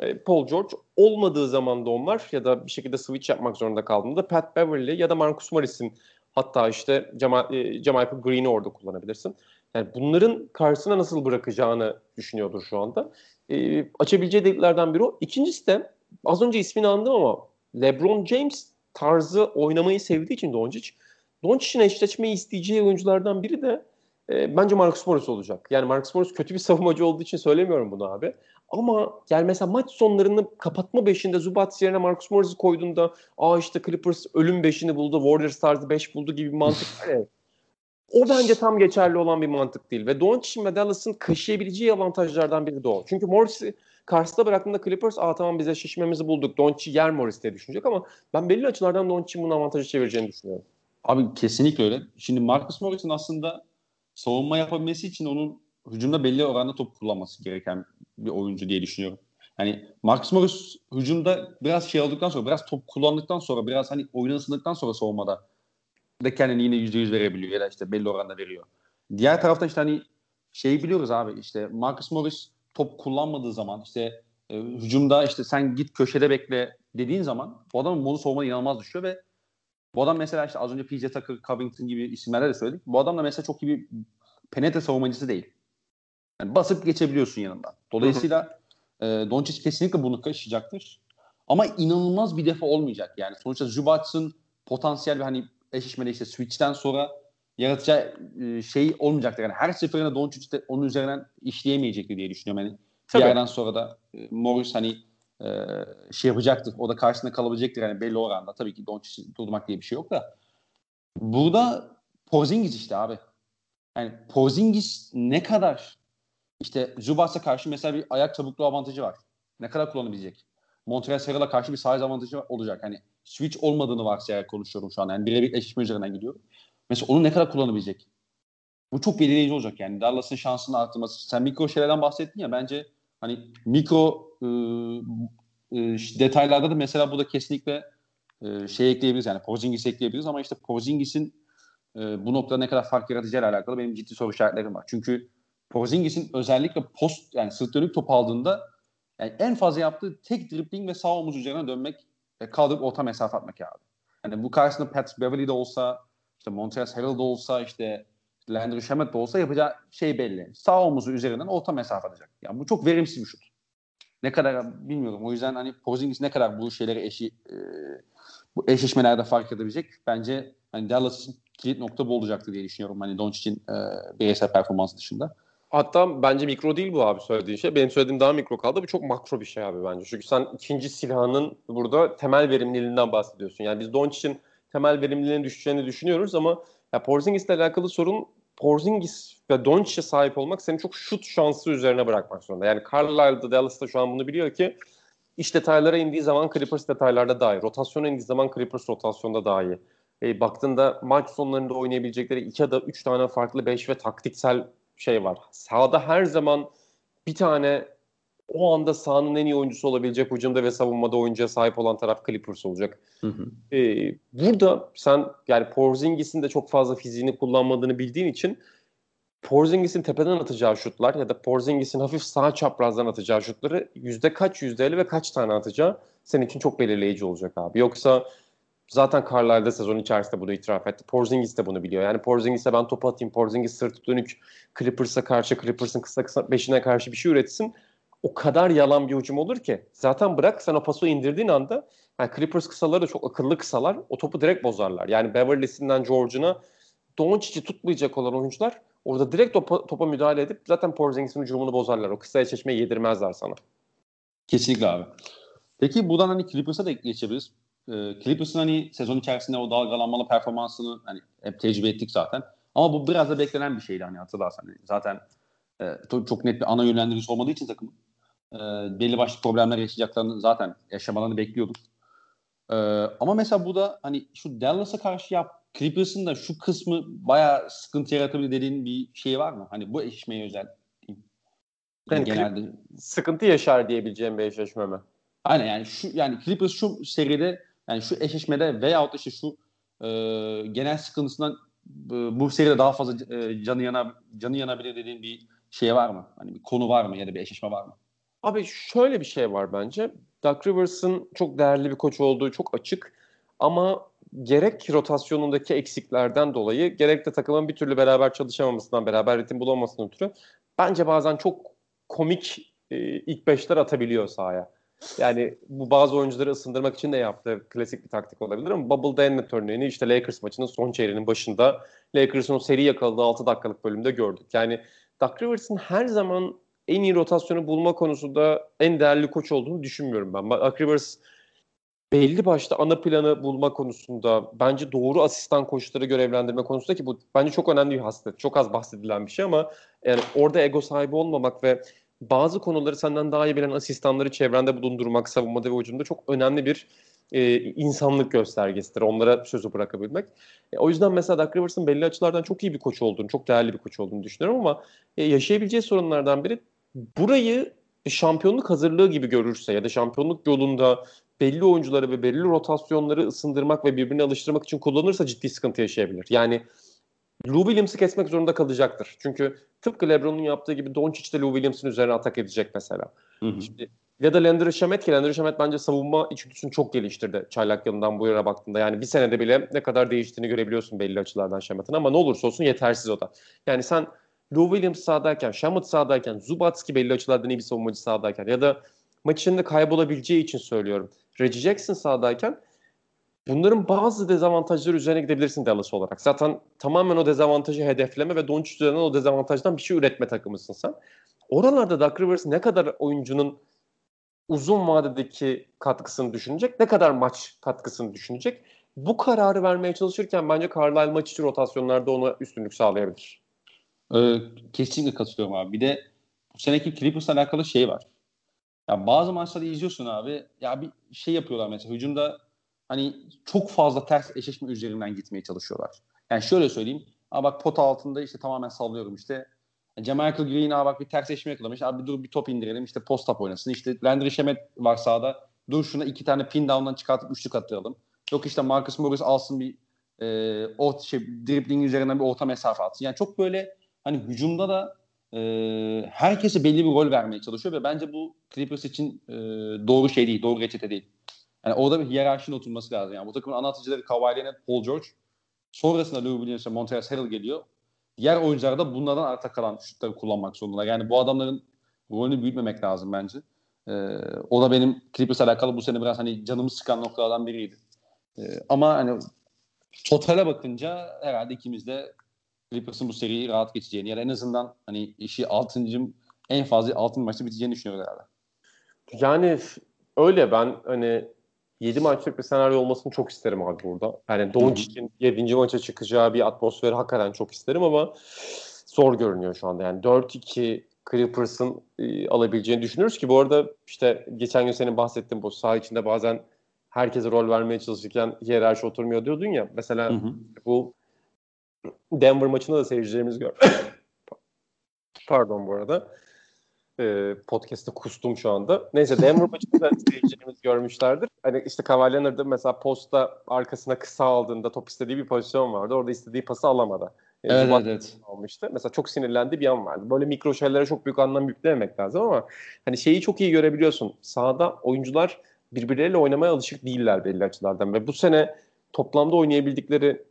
e, Paul George olmadığı zaman da onlar ya da bir şekilde switch yapmak zorunda kaldığında Pat Beverly ya da Marcus Morris'in hatta işte Jamal, e, Green'i orada kullanabilirsin. Yani bunların karşısına nasıl bırakacağını düşünüyordur şu anda. E, açabileceği deliklerden biri o. İkincisi de az önce ismini andım ama LeBron James tarzı oynamayı sevdiği için Doncic, Doncic'in eşleşmeyi isteyeceği oyunculardan biri de e, bence Marcus Morris olacak. Yani Marcus Morris kötü bir savunmacı olduğu için söylemiyorum bunu abi. Ama yani mesela maç sonlarını kapatma beşinde Zubats yerine Marcus Morris'i koyduğunda aa işte Clippers ölüm beşini buldu, Warriors tarzı beş buldu gibi bir mantık var ya. O bence tam geçerli olan bir mantık değil. Ve Doncic'in ve Dallas'ın kaşıyabileceği avantajlardan biri de o. Çünkü Morris'i karşısında bıraktığında Clippers aa tamam bize şişmemizi bulduk. Doncic yer Morris diye düşünecek ama ben belli açılardan Doncic'in bunu avantajı çevireceğini düşünüyorum. Abi kesinlikle öyle. Şimdi Marcus Morris'in aslında savunma yapabilmesi için onun hücumda belli oranda top kullanması gereken bir oyuncu diye düşünüyorum. Yani Marcus Morris hücumda biraz şey olduktan sonra, biraz top kullandıktan sonra, biraz hani oyuna ısındıktan sonra savunmada da kendini yine %100 verebiliyor ya da işte belli oranda veriyor. Diğer tarafta işte hani şeyi biliyoruz abi işte Marcus Morris top kullanmadığı zaman işte e, hücumda işte sen git köşede bekle dediğin zaman bu adamın modu savunma inanılmaz düşüyor ve bu adam mesela işte az önce PJ Tucker, Covington gibi isimlerde de söyledik. Bu adam da mesela çok iyi bir penetre savunmacısı değil. Yani basıp geçebiliyorsun yanından. Dolayısıyla e, Doncic kesinlikle bunu kaşıyacaktır. Ama inanılmaz bir defa olmayacak. Yani sonuçta Zubats'ın potansiyel bir hani eşleşmede işte switch'ten sonra yaratacağı e, şey olmayacaktır. Yani her seferinde Doncic de onun üzerinden işleyemeyecektir diye düşünüyorum. Yani bir yerden sonra da e, Morris hani e, şey yapacaktır. O da karşısında kalabilecektir yani belli oranda. Tabii ki Doncic'i durdurmak diye bir şey yok da. Burada Porzingis işte abi. Yani Porzingis ne kadar işte Zubac'a karşı mesela bir ayak çabukluğu avantajı var. Ne kadar kullanabilecek? Montreal Serral'a karşı bir size avantajı olacak. Hani switch olmadığını varsayarak konuşuyorum şu an. Yani birebir eşleşme üzerinden gidiyorum. Mesela onu ne kadar kullanabilecek? Bu çok belirleyici olacak yani. Dallas'ın şansını arttırması. Sen mikro şeylerden bahsettin ya bence hani mikro e, e, detaylarda da mesela bu da kesinlikle e, şey ekleyebiliriz yani Porzingis ekleyebiliriz ama işte Porzingis'in e, bu noktada ne kadar fark yaratacağıyla alakalı benim ciddi soru işaretlerim var. Çünkü Porzingis'in özellikle post yani sırt dönük top aldığında yani en fazla yaptığı tek dribbling ve sağ omuz üzerine dönmek ve kaldırıp orta mesafe atmak abi. Yani bu karşısında Pat Beverly de olsa, işte Montrezl Harrell de olsa, işte Landry Shamet de olsa yapacağı şey belli. Sağ omuzu üzerinden orta mesafe atacak. Yani bu çok verimsiz bir şut. Ne kadar bilmiyorum. O yüzden hani Porzingis ne kadar bu şeyleri eşi e, bu eşleşmelerde fark edebilecek. Bence hani Dallas'ın kilit nokta bu olacaktır diye düşünüyorum. Hani Doncic'in e, bireysel performansı dışında. Hatta bence mikro değil bu abi söylediğin şey. Benim söylediğim daha mikro kaldı. Bu çok makro bir şey abi bence. Çünkü sen ikinci silahının burada temel verimliliğinden bahsediyorsun. Yani biz Doncic'in temel verimliliğinin düşeceğini düşünüyoruz ama ya Porzingis'le alakalı sorun Porzingis ve Doncic'e sahip olmak seni çok şut şansı üzerine bırakmak zorunda. Yani Carlisle'da Dallas'ta şu an bunu biliyor ki iş detaylara indiği zaman Clippers detaylarda daha iyi. Rotasyona indiği zaman Clippers rotasyonda daha iyi. E, baktığında maç sonlarında oynayabilecekleri iki ya da üç tane farklı beş ve taktiksel şey var. Sahada her zaman bir tane o anda sahanın en iyi oyuncusu olabilecek hücumda ve savunmada oyuncuya sahip olan taraf Clippers olacak. Hı hı. Ee, burada sen yani Porzingis'in de çok fazla fiziğini kullanmadığını bildiğin için Porzingis'in tepeden atacağı şutlar ya da Porzingis'in hafif sağ çaprazdan atacağı şutları yüzde kaç yüzde elli ve kaç tane atacağı senin için çok belirleyici olacak abi. Yoksa Zaten Carlisle sezon içerisinde bunu itiraf etti. Porzingis de bunu biliyor. Yani Porzingis'e ben topu atayım, Porzingis sırtı dönük Clippers'a karşı, Clippers'ın kısa kısa beşine karşı bir şey üretsin. O kadar yalan bir hücum olur ki. Zaten bırak sen o paso indirdiğin anda yani Clippers kısaları da çok akıllı kısalar. O topu direkt bozarlar. Yani Beverly'sinden George'una Doncic'i tutmayacak olan oyuncular orada direkt topa, topa müdahale edip zaten Porzingis'in hücumunu bozarlar. O kısa eşleşmeyi yedirmezler sana. Kesinlikle abi. Peki buradan hani Clippers'a da geçebiliriz e, Clippers'ın hani sezon içerisinde o dalgalanmalı performansını hani hep tecrübe ettik zaten. Ama bu biraz da beklenen bir şeydi hani hatırlarsan. Yani zaten e, çok, net bir ana yönlendiricisi olmadığı için takımın e, belli başlı problemler yaşayacaklarını zaten yaşamalarını bekliyorduk. E, ama mesela bu da hani şu Dallas'a karşı yap Clippers'ın da şu kısmı bayağı sıkıntı yaratabilir dediğin bir şey var mı? Hani bu eşleşmeye özel. Yani genelde sıkıntı yaşar diyebileceğim bir eşleşme mi? Aynen yani şu yani Clippers şu seride yani şu eşleşmede veyahut işte şu e, genel sıkıntısından e, bu seride daha fazla e, canı yana canı yanabilir dediğin bir şey var mı? Hani bir konu var mı ya da bir eşleşme var mı? Abi şöyle bir şey var bence. Doug Rivers'ın çok değerli bir koç olduğu çok açık. Ama gerek rotasyonundaki eksiklerden dolayı gerek de takımın bir türlü beraber çalışamamasından, beraber ritim bulamamasından ötürü bence bazen çok komik e, ilk beşler atabiliyor sahaya. Yani bu bazı oyuncuları ısındırmak için de yaptığı klasik bir taktik olabilir ama Bubble Dennet örneğini işte Lakers maçının son çeyreğinin başında Lakers'ın seri yakaladığı 6 dakikalık bölümde gördük. Yani Doug Rivers'ın her zaman en iyi rotasyonu bulma konusunda en değerli koç olduğunu düşünmüyorum ben. Doug Rivers belli başta ana planı bulma konusunda bence doğru asistan koçları görevlendirme konusunda ki bu bence çok önemli bir hasret. Çok az bahsedilen bir şey ama yani orada ego sahibi olmamak ve bazı konuları senden daha iyi bilen asistanları çevrende bulundurmak savunmada ve hücumda çok önemli bir e, insanlık göstergesidir. Onlara sözü bırakabilmek. E, o yüzden mesela Doug Rivers'ın belli açılardan çok iyi bir koç olduğunu, çok değerli bir koç olduğunu düşünüyorum ama e, yaşayabileceği sorunlardan biri burayı şampiyonluk hazırlığı gibi görürse ya da şampiyonluk yolunda belli oyuncuları ve belli rotasyonları ısındırmak ve birbirine alıştırmak için kullanırsa ciddi sıkıntı yaşayabilir. Yani Lou Williams'ı kesmek zorunda kalacaktır. Çünkü tıpkı LeBron'un yaptığı gibi Doncic de Lou Williams'ın üzerine atak edecek mesela. Hı hı. Şimdi, ya da Landry Shamet ki Landry Shamet bence savunma içgüdüsünü çok geliştirdi çaylak yılından bu yana baktığında. Yani bir senede bile ne kadar değiştiğini görebiliyorsun belli açılardan Shamet'in ama ne olursa olsun yetersiz o da. Yani sen Lou Williams sahadayken, Shamet sahadayken, Zubatski belli açılardan iyi bir savunmacı sahadayken ya da maç içinde kaybolabileceği için söylüyorum. Reggie Jackson sahadayken Bunların bazı dezavantajları üzerine gidebilirsin Dallas olarak. Zaten tamamen o dezavantajı hedefleme ve Doncic üzerinden o dezavantajdan bir şey üretme takımısın sen. Oralarda Doug Rivers ne kadar oyuncunun uzun vadedeki katkısını düşünecek, ne kadar maç katkısını düşünecek. Bu kararı vermeye çalışırken bence Carlisle maç içi rotasyonlarda ona üstünlük sağlayabilir. Ee, kesinlikle katılıyorum abi. Bir de bu seneki Clippers'la alakalı şey var. Ya bazı maçları izliyorsun abi. Ya bir şey yapıyorlar mesela hücumda hani çok fazla ters eşleşme üzerinden gitmeye çalışıyorlar. Yani şöyle söyleyeyim. Aa bak pot altında işte tamamen sallıyorum işte. Jamarcus Green aa bak bir ters eşleşme yakalamış. Abi dur bir top indirelim işte post up oynasın. İşte Landry Shamet var sahada. Dur şuna iki tane pin down'dan çıkartıp üçlük attıralım. Yok işte Marcus Morris alsın bir e, o şey, dribbling üzerinden bir orta mesafe atsın. Yani çok böyle hani hücumda da e, herkese belli bir rol vermeye çalışıyor ve bence bu Clippers için e, doğru şey değil, doğru reçete değil. Yani orada bir hiyerarşinin oturması lazım. Yani bu takımın anlatıcıları Kawhi Leonard, Paul George. Sonrasında Lou Williams ve Montrezl Harrell geliyor. Diğer oyuncular da bunlardan arta kalan şutları kullanmak zorundalar. Yani bu adamların rolünü büyütmemek lazım bence. Ee, o da benim Clippers alakalı bu sene biraz hani canımı sıkan noktalardan biriydi. Ee, ama hani totale bakınca herhalde ikimiz de Clippers'ın bu seriyi rahat geçeceğini ya da en azından hani işi 6. en fazla 6. maçta biteceğini düşünüyoruz herhalde. Yani öyle ben hani 7 maçlık bir senaryo olmasını çok isterim abi burada. Yani Doncic'in 7. maça çıkacağı bir atmosferi hakikaten çok isterim ama zor görünüyor şu anda. Yani 4-2 Clippers'ın e, alabileceğini düşünürüz ki bu arada işte geçen gün senin bahsettiğin bu saha içinde bazen herkese rol vermeye çalışırken hiyerarşi oturmuyor diyordun ya. Mesela hı hı. bu Denver maçında da seyircilerimiz gör. Pardon bu arada. Ee, podcast'te kustum şu anda. Neyse Denver maçında da seyircilerimiz görmüşlerdir. Hani işte Cavalier'da mesela posta arkasına kısa aldığında top istediği bir pozisyon vardı. Orada istediği pası alamadı. Yani evet, evet, evet. almıştı. Mesela çok sinirlendi bir an vardı. Böyle mikro şeylere çok büyük anlam yüklememek lazım ama hani şeyi çok iyi görebiliyorsun. Sahada oyuncular birbirleriyle oynamaya alışık değiller belli açılardan ve bu sene toplamda oynayabildikleri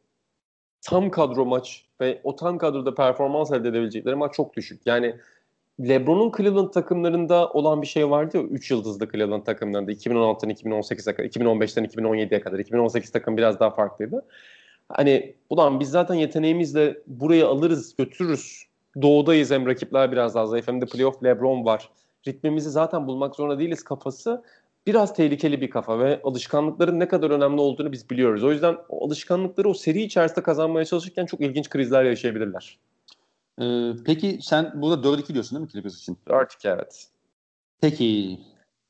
tam kadro maç ve o tam kadroda performans elde edebilecekleri maç çok düşük. Yani LeBron'un Cleveland takımlarında olan bir şey vardı ya 3 yıldızlı Cleveland takımlarında 2016'dan 2018'e kadar, 2015'ten 2017'ye kadar. 2018 takım biraz daha farklıydı. Hani ulan biz zaten yeteneğimizle burayı alırız, götürürüz. Doğudayız hem rakipler biraz daha zayıf hem de playoff LeBron var. Ritmimizi zaten bulmak zorunda değiliz kafası biraz tehlikeli bir kafa ve alışkanlıkların ne kadar önemli olduğunu biz biliyoruz. O yüzden o alışkanlıkları o seri içerisinde kazanmaya çalışırken çok ilginç krizler yaşayabilirler. Ee, peki sen burada 4-2 diyorsun değil mi Clippers için? 4-2 evet. Peki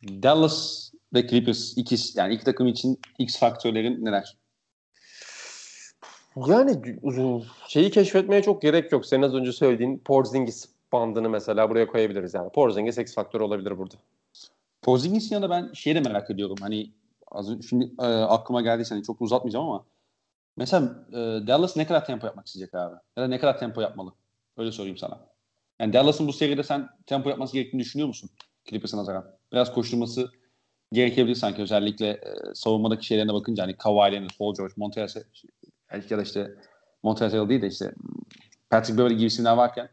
Dallas ve Clippers ikisi yani iki takım için X faktörlerin neler? Yani şeyi keşfetmeye çok gerek yok. Senin az önce söylediğin Porzingis bandını mesela buraya koyabiliriz yani. Porzingis X faktör olabilir burada. Porzingis'in yanında ben şeyi de merak ediyorum. Hani az önce, şimdi e, aklıma geldiyse hani çok uzatmayacağım ama mesela e, Dallas ne kadar tempo yapmak isteyecek abi? Ya da ne kadar tempo yapmalı? Öyle sorayım sana. Yani Dallas'ın bu seride sen tempo yapması gerektiğini düşünüyor musun? Clippers'a nazaran. Biraz koşturması gerekebilir sanki özellikle e, savunmadaki şeylerine bakınca hani Kawhi Leonard, Paul George, Montrezl ya da işte Montrezl değil de işte Patrick Beverly gibi isimler varken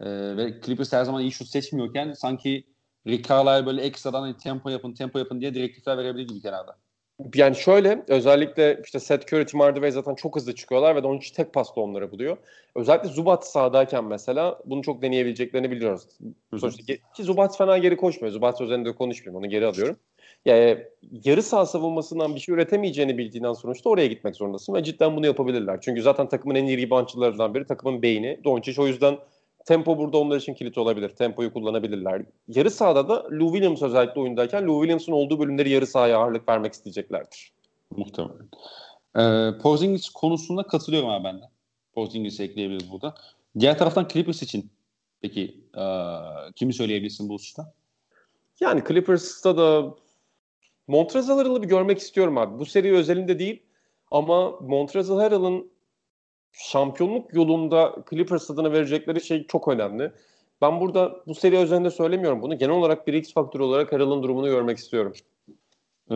e, ve Clippers her zaman iyi şut seçmiyorken sanki Rick Carlisle böyle ekstradan hani tempo yapın, tempo yapın diye direktifler verebilir gibi kenarda. Yani şöyle özellikle işte Seth Curry, Tim Hardaway zaten çok hızlı çıkıyorlar ve için tek pasta onları buluyor. Özellikle Zubat sahadayken mesela bunu çok deneyebileceklerini biliyoruz. Sonuçta ki Zubat fena geri koşmuyor. Zubat üzerinde konuşmuyorum. Onu geri alıyorum. Yani yarı saha savunmasından bir şey üretemeyeceğini bildiğinden sonuçta oraya gitmek zorundasın ve cidden bunu yapabilirler. Çünkü zaten takımın en iyi reboundçılarından biri takımın beyni. Doncic o yüzden tempo burada onlar için kilit olabilir. Tempoyu kullanabilirler. Yarı sahada da Lou Williams özellikle oyundayken Lou Williams'ın olduğu bölümleri yarı sahaya ağırlık vermek isteyeceklerdir. Muhtemelen. Ee, Porzingis konusunda katılıyorum abi ben de. Porzingis'i ekleyebiliriz burada. Diğer taraftan Clippers için peki e, kimi söyleyebilirsin bu hususta? Yani Clippers'ta da Montrezl Harrell'ı bir görmek istiyorum abi. Bu seri özelinde değil ama Montrezl Harrell'ın şampiyonluk yolunda Clippers adına verecekleri şey çok önemli. Ben burada bu seri özelinde söylemiyorum bunu. Genel olarak bir X faktörü olarak Harrell'ın durumunu görmek istiyorum. Ee,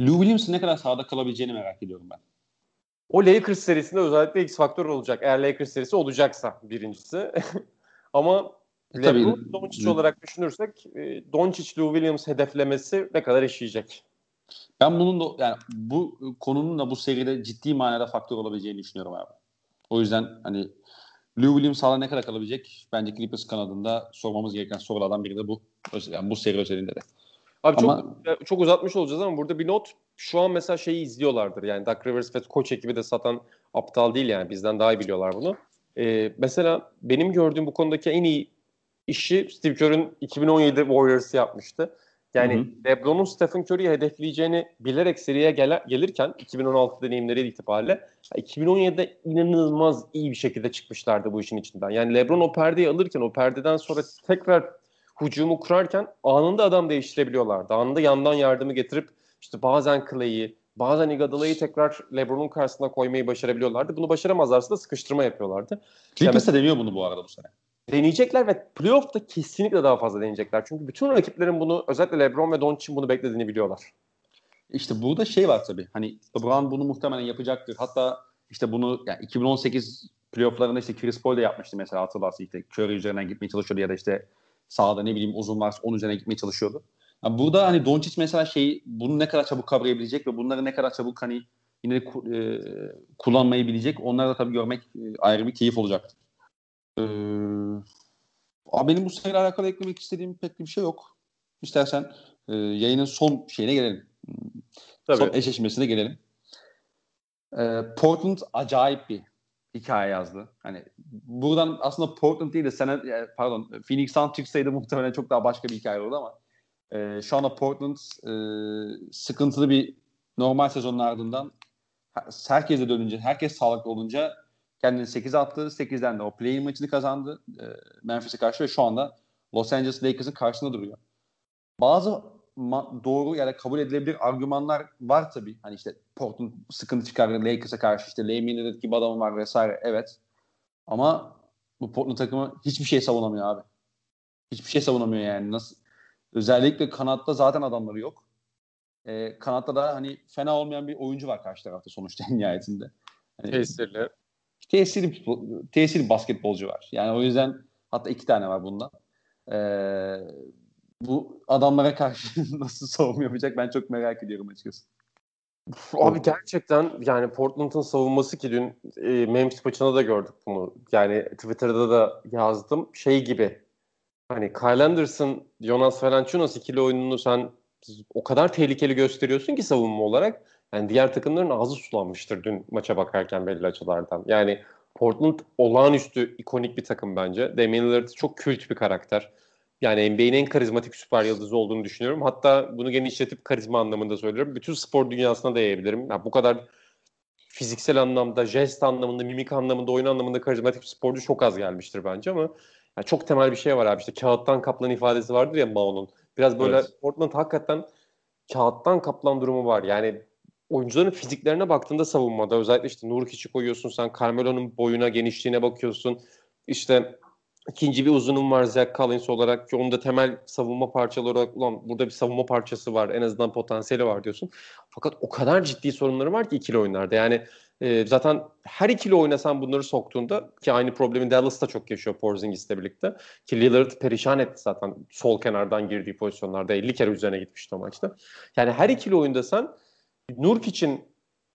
Lou Williams'ın ne kadar sahada kalabileceğini merak ediyorum ben. O Lakers serisinde özellikle X faktör olacak. Eğer Lakers serisi olacaksa birincisi. Ama LeBron, Doncic olarak düşünürsek e, Doncic, Lou Williams hedeflemesi ne kadar işleyecek? Ben bunun da yani bu konunun da bu seride ciddi manada faktör olabileceğini düşünüyorum abi. O yüzden hani Lou Williams sahada ne kadar kalabilecek? Bence Clippers kanadında sormamız gereken sorulardan biri de bu. Yani bu seri özelinde de. Abi ama, çok çok uzatmış olacağız ama burada bir not şu an mesela şeyi izliyorlardır. Yani Doug Rivers ve koç ekibi de satan aptal değil yani bizden daha iyi biliyorlar bunu. Ee, mesela benim gördüğüm bu konudaki en iyi işi Steve Kerr'ün 2017 Warriors yapmıştı. Yani hı hı. LeBron'un Stephen Curry'i hedefleyeceğini bilerek seriye gel- gelirken 2016 deneyimleri itibariyle 2017'de inanılmaz iyi bir şekilde çıkmışlardı bu işin içinden. Yani LeBron o perdeyi alırken o perdeden sonra tekrar hücumu kurarken anında adam değiştirebiliyorlardı. Anında yandan yardımı getirip işte bazen Clay'i, bazen Iguodala'yı tekrar LeBron'un karşısına koymayı başarabiliyorlardı. Bunu başaramazlarsa da sıkıştırma yapıyorlardı. Clippers de deniyor bunu bu arada bu sene deneyecekler ve playoff'ta kesinlikle daha fazla deneyecekler. Çünkü bütün rakiplerin bunu özellikle LeBron ve Doncic'in bunu beklediğini biliyorlar. İşte burada şey var tabii. Hani LeBron bunu muhtemelen yapacaktır. Hatta işte bunu yani 2018 playoff'larında işte Chris Paul de yapmıştı mesela hatırlarsın işte Curry üzerinden gitmeye çalışıyordu ya da işte sahada ne bileyim uzun varsa onun üzerine gitmeye çalışıyordu. Yani burada hani Doncic mesela şeyi bunu ne kadar çabuk kavrayabilecek ve bunları ne kadar çabuk hani yine e, kullanmayı bilecek. Onları da tabii görmek e, ayrı bir keyif olacaktır. Ee, benim bu seriyle alakalı eklemek istediğim pek bir şey yok. İstersen e, yayının son şeyine gelelim. Tabii. Son eşleşmesine gelelim. Ee, Portland acayip bir hikaye yazdı. Hani buradan aslında Portland değil de sene, pardon Phoenix Suns çıksaydı muhtemelen çok daha başka bir hikaye olurdu ama e, şu anda Portland e, sıkıntılı bir normal sezonun ardından herkese dönünce, herkes sağlıklı olunca kendini 8 attı. 8'den de o play maçını kazandı e, Memphis'e karşı ve şu anda Los Angeles Lakers'ın karşısında duruyor. Bazı doğru yani kabul edilebilir argümanlar var tabii. Hani işte Portland sıkıntı çıkardı Lakers'a karşı işte Lillard gibi adamı var vesaire. Evet. Ama bu Portland takımı hiçbir şey savunamıyor abi. Hiçbir şey savunamıyor yani. Nasıl? Özellikle kanatta zaten adamları yok. Ee, kanatta da hani fena olmayan bir oyuncu var karşı tarafta sonuçta nihayetinde. Hani, Tesirli tesirli, tesirli basketbolcu var. Yani o yüzden hatta iki tane var bundan. Ee, bu adamlara karşı nasıl savunma yapacak ben çok merak ediyorum açıkçası. Abi gerçekten yani Portland'ın savunması ki dün e, Memphis maçında da gördük bunu. Yani Twitter'da da yazdım. Şey gibi hani Kyle Anderson, Jonas Valanciunas ikili oyununu sen o kadar tehlikeli gösteriyorsun ki savunma olarak. Yani diğer takımların ağzı sulanmıştır dün maça bakarken belli açılardan. Yani Portland olağanüstü ikonik bir takım bence. Damian Lillard çok kült bir karakter. Yani NBA'nin en karizmatik süper yıldızı olduğunu düşünüyorum. Hatta bunu genişletip karizma anlamında söylüyorum. Bütün spor dünyasına da yayabilirim. Yani bu kadar fiziksel anlamda, jest anlamında, mimik anlamında, oyun anlamında karizmatik bir sporcu çok az gelmiştir bence ama yani çok temel bir şey var abi. İşte kağıttan kaplan ifadesi vardır ya Mao'nun. Biraz böyle evet. Portland hakikaten kağıttan kaplan durumu var. Yani oyuncuların fiziklerine baktığında savunmada özellikle işte Nurkic'i koyuyorsun sen Carmelo'nun boyuna genişliğine bakıyorsun. İşte ikinci bir uzunum var Zach Collins olarak ki onun da temel savunma parçaları olarak ulan burada bir savunma parçası var en azından potansiyeli var diyorsun. Fakat o kadar ciddi sorunları var ki ikili oyunlarda. Yani e, zaten her ikili oynasan bunları soktuğunda ki aynı problemi Dallas'ta çok yaşıyor Porzingis'le birlikte. Ki Lillard perişan etti zaten sol kenardan girdiği pozisyonlarda 50 kere üzerine gitmişti o maçta. Yani her ikili oyunda sen Nurk için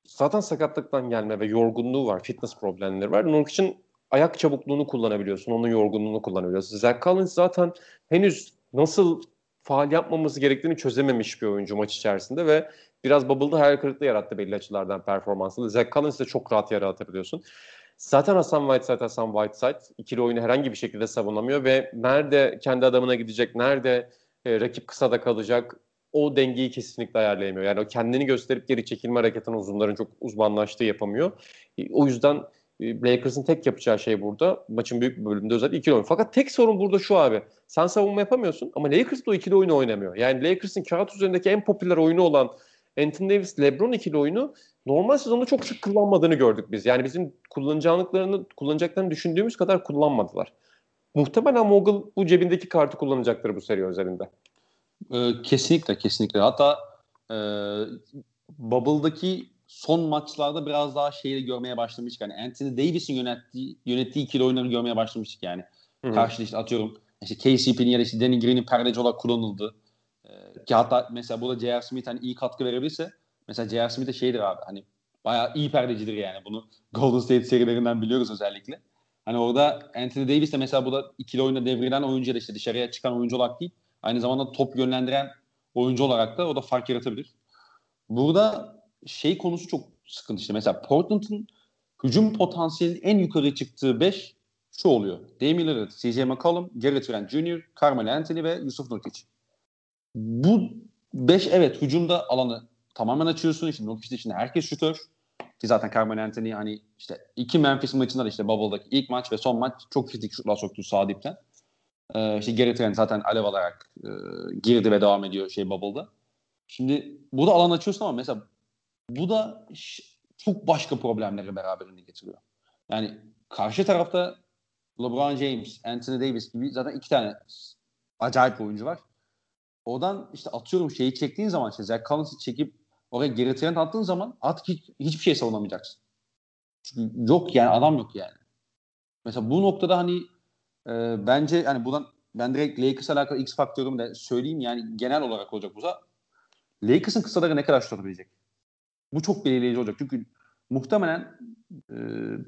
zaten sakatlıktan gelme ve yorgunluğu var, fitness problemleri var. Nurk için ayak çabukluğunu kullanabiliyorsun, onun yorgunluğunu kullanabiliyorsun. Zach Collins zaten henüz nasıl faal yapmaması gerektiğini çözememiş bir oyuncu maç içerisinde ve biraz bubble'da hayal kırıklığı yarattı belli açılardan performansında. Zach Collins de çok rahat yere atabiliyorsun. Zaten Hasan Whiteside, Hasan Whiteside ikili oyunu herhangi bir şekilde savunamıyor ve nerede kendi adamına gidecek, nerede e, rakip kısada kalacak o dengeyi kesinlikle ayarlayamıyor. Yani o kendini gösterip geri çekilme hareketini uzunların çok uzmanlaştığı yapamıyor. E, o yüzden e, Lakers'ın tek yapacağı şey burada maçın büyük bir bölümünde özellikle ikili oyun. Fakat tek sorun burada şu abi. Sen savunma yapamıyorsun ama Lakers o ikili oyunu oynamıyor. Yani Lakers'ın kağıt üzerindeki en popüler oyunu olan Anthony Davis LeBron ikili oyunu normal sezonda çok sık kullanmadığını gördük biz. Yani bizim kullanacaklarını kullanacaklarını düşündüğümüz kadar kullanmadılar. Muhtemelen Mogul bu cebindeki kartı kullanacaktır bu seri özelinde. Ee, kesinlikle kesinlikle. Hatta e, Bubble'daki son maçlarda biraz daha şeyi görmeye başlamıştık. Yani Anthony Davis'in yönettiği, yönettiği ikili oyunları görmeye başlamıştık yani. Hı-hı. Karşıda işte atıyorum işte KCP'nin ya da işte Danny Green'in perdeci olarak kullanıldı. Ee, ki hatta mesela burada J.R. Smith hani iyi katkı verebilirse mesela J.R. Smith de şeydir abi hani bayağı iyi perdecidir yani. Bunu Golden State serilerinden biliyoruz özellikle. Hani orada Anthony Davis de mesela bu da ikili oyunda devrilen oyuncu da işte dışarıya çıkan oyuncu olarak değil Aynı zamanda top yönlendiren oyuncu olarak da o da fark yaratabilir. Burada şey konusu çok sıkıntı işte. Mesela Portland'ın hücum potansiyelinin en yukarı çıktığı 5 şu oluyor. Damian Lillard, CJ McCollum, Gary Trent Jr., Carmelo Anthony ve Yusuf Nurkic. Bu 5 evet hücumda alanı tamamen açıyorsun. İşte Nurkic dışında herkes şutör. Ki zaten Carmelo Anthony hani işte iki Memphis maçında da işte Bubble'daki ilk maç ve son maç çok kritik şutlar soktu sağ dipten. Ee, işte Gary Trent zaten alev alarak e, girdi ve devam ediyor şey Bubble'da. Şimdi bu da alan açıyorsun ama mesela bu da çok başka problemleri beraberinde getiriyor. Yani karşı tarafta LeBron James, Anthony Davis gibi zaten iki tane acayip oyuncu var. Oradan işte atıyorum şeyi çektiğin zaman işte Zach Collins'i çekip oraya geri trend attığın zaman artık hiç, hiçbir şey savunamayacaksın. Çünkü yok yani adam yok yani. Mesela bu noktada hani e, bence yani buradan ben direkt Lakers'la alakalı X faktörümü de söyleyeyim yani genel olarak olacak bu da. Lakers'ın kısaları ne kadar tutabilecek? Bu çok belirleyici olacak. Çünkü muhtemelen e,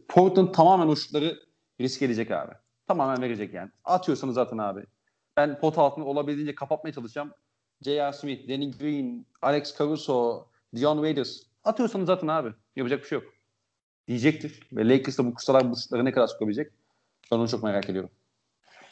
Portland tamamen o şutları risk edecek abi. Tamamen verecek yani. Atıyorsanız zaten abi. Ben pot altını olabildiğince kapatmaya çalışacağım. J.R. Smith, Danny Green, Alex Caruso, Dion Waiters. Atıyorsanız zaten abi. Yapacak bir şey yok. Diyecektir. Ve Lakers bu kısalar bu şutları ne kadar sokabilecek? Ben onu çok merak ediyorum.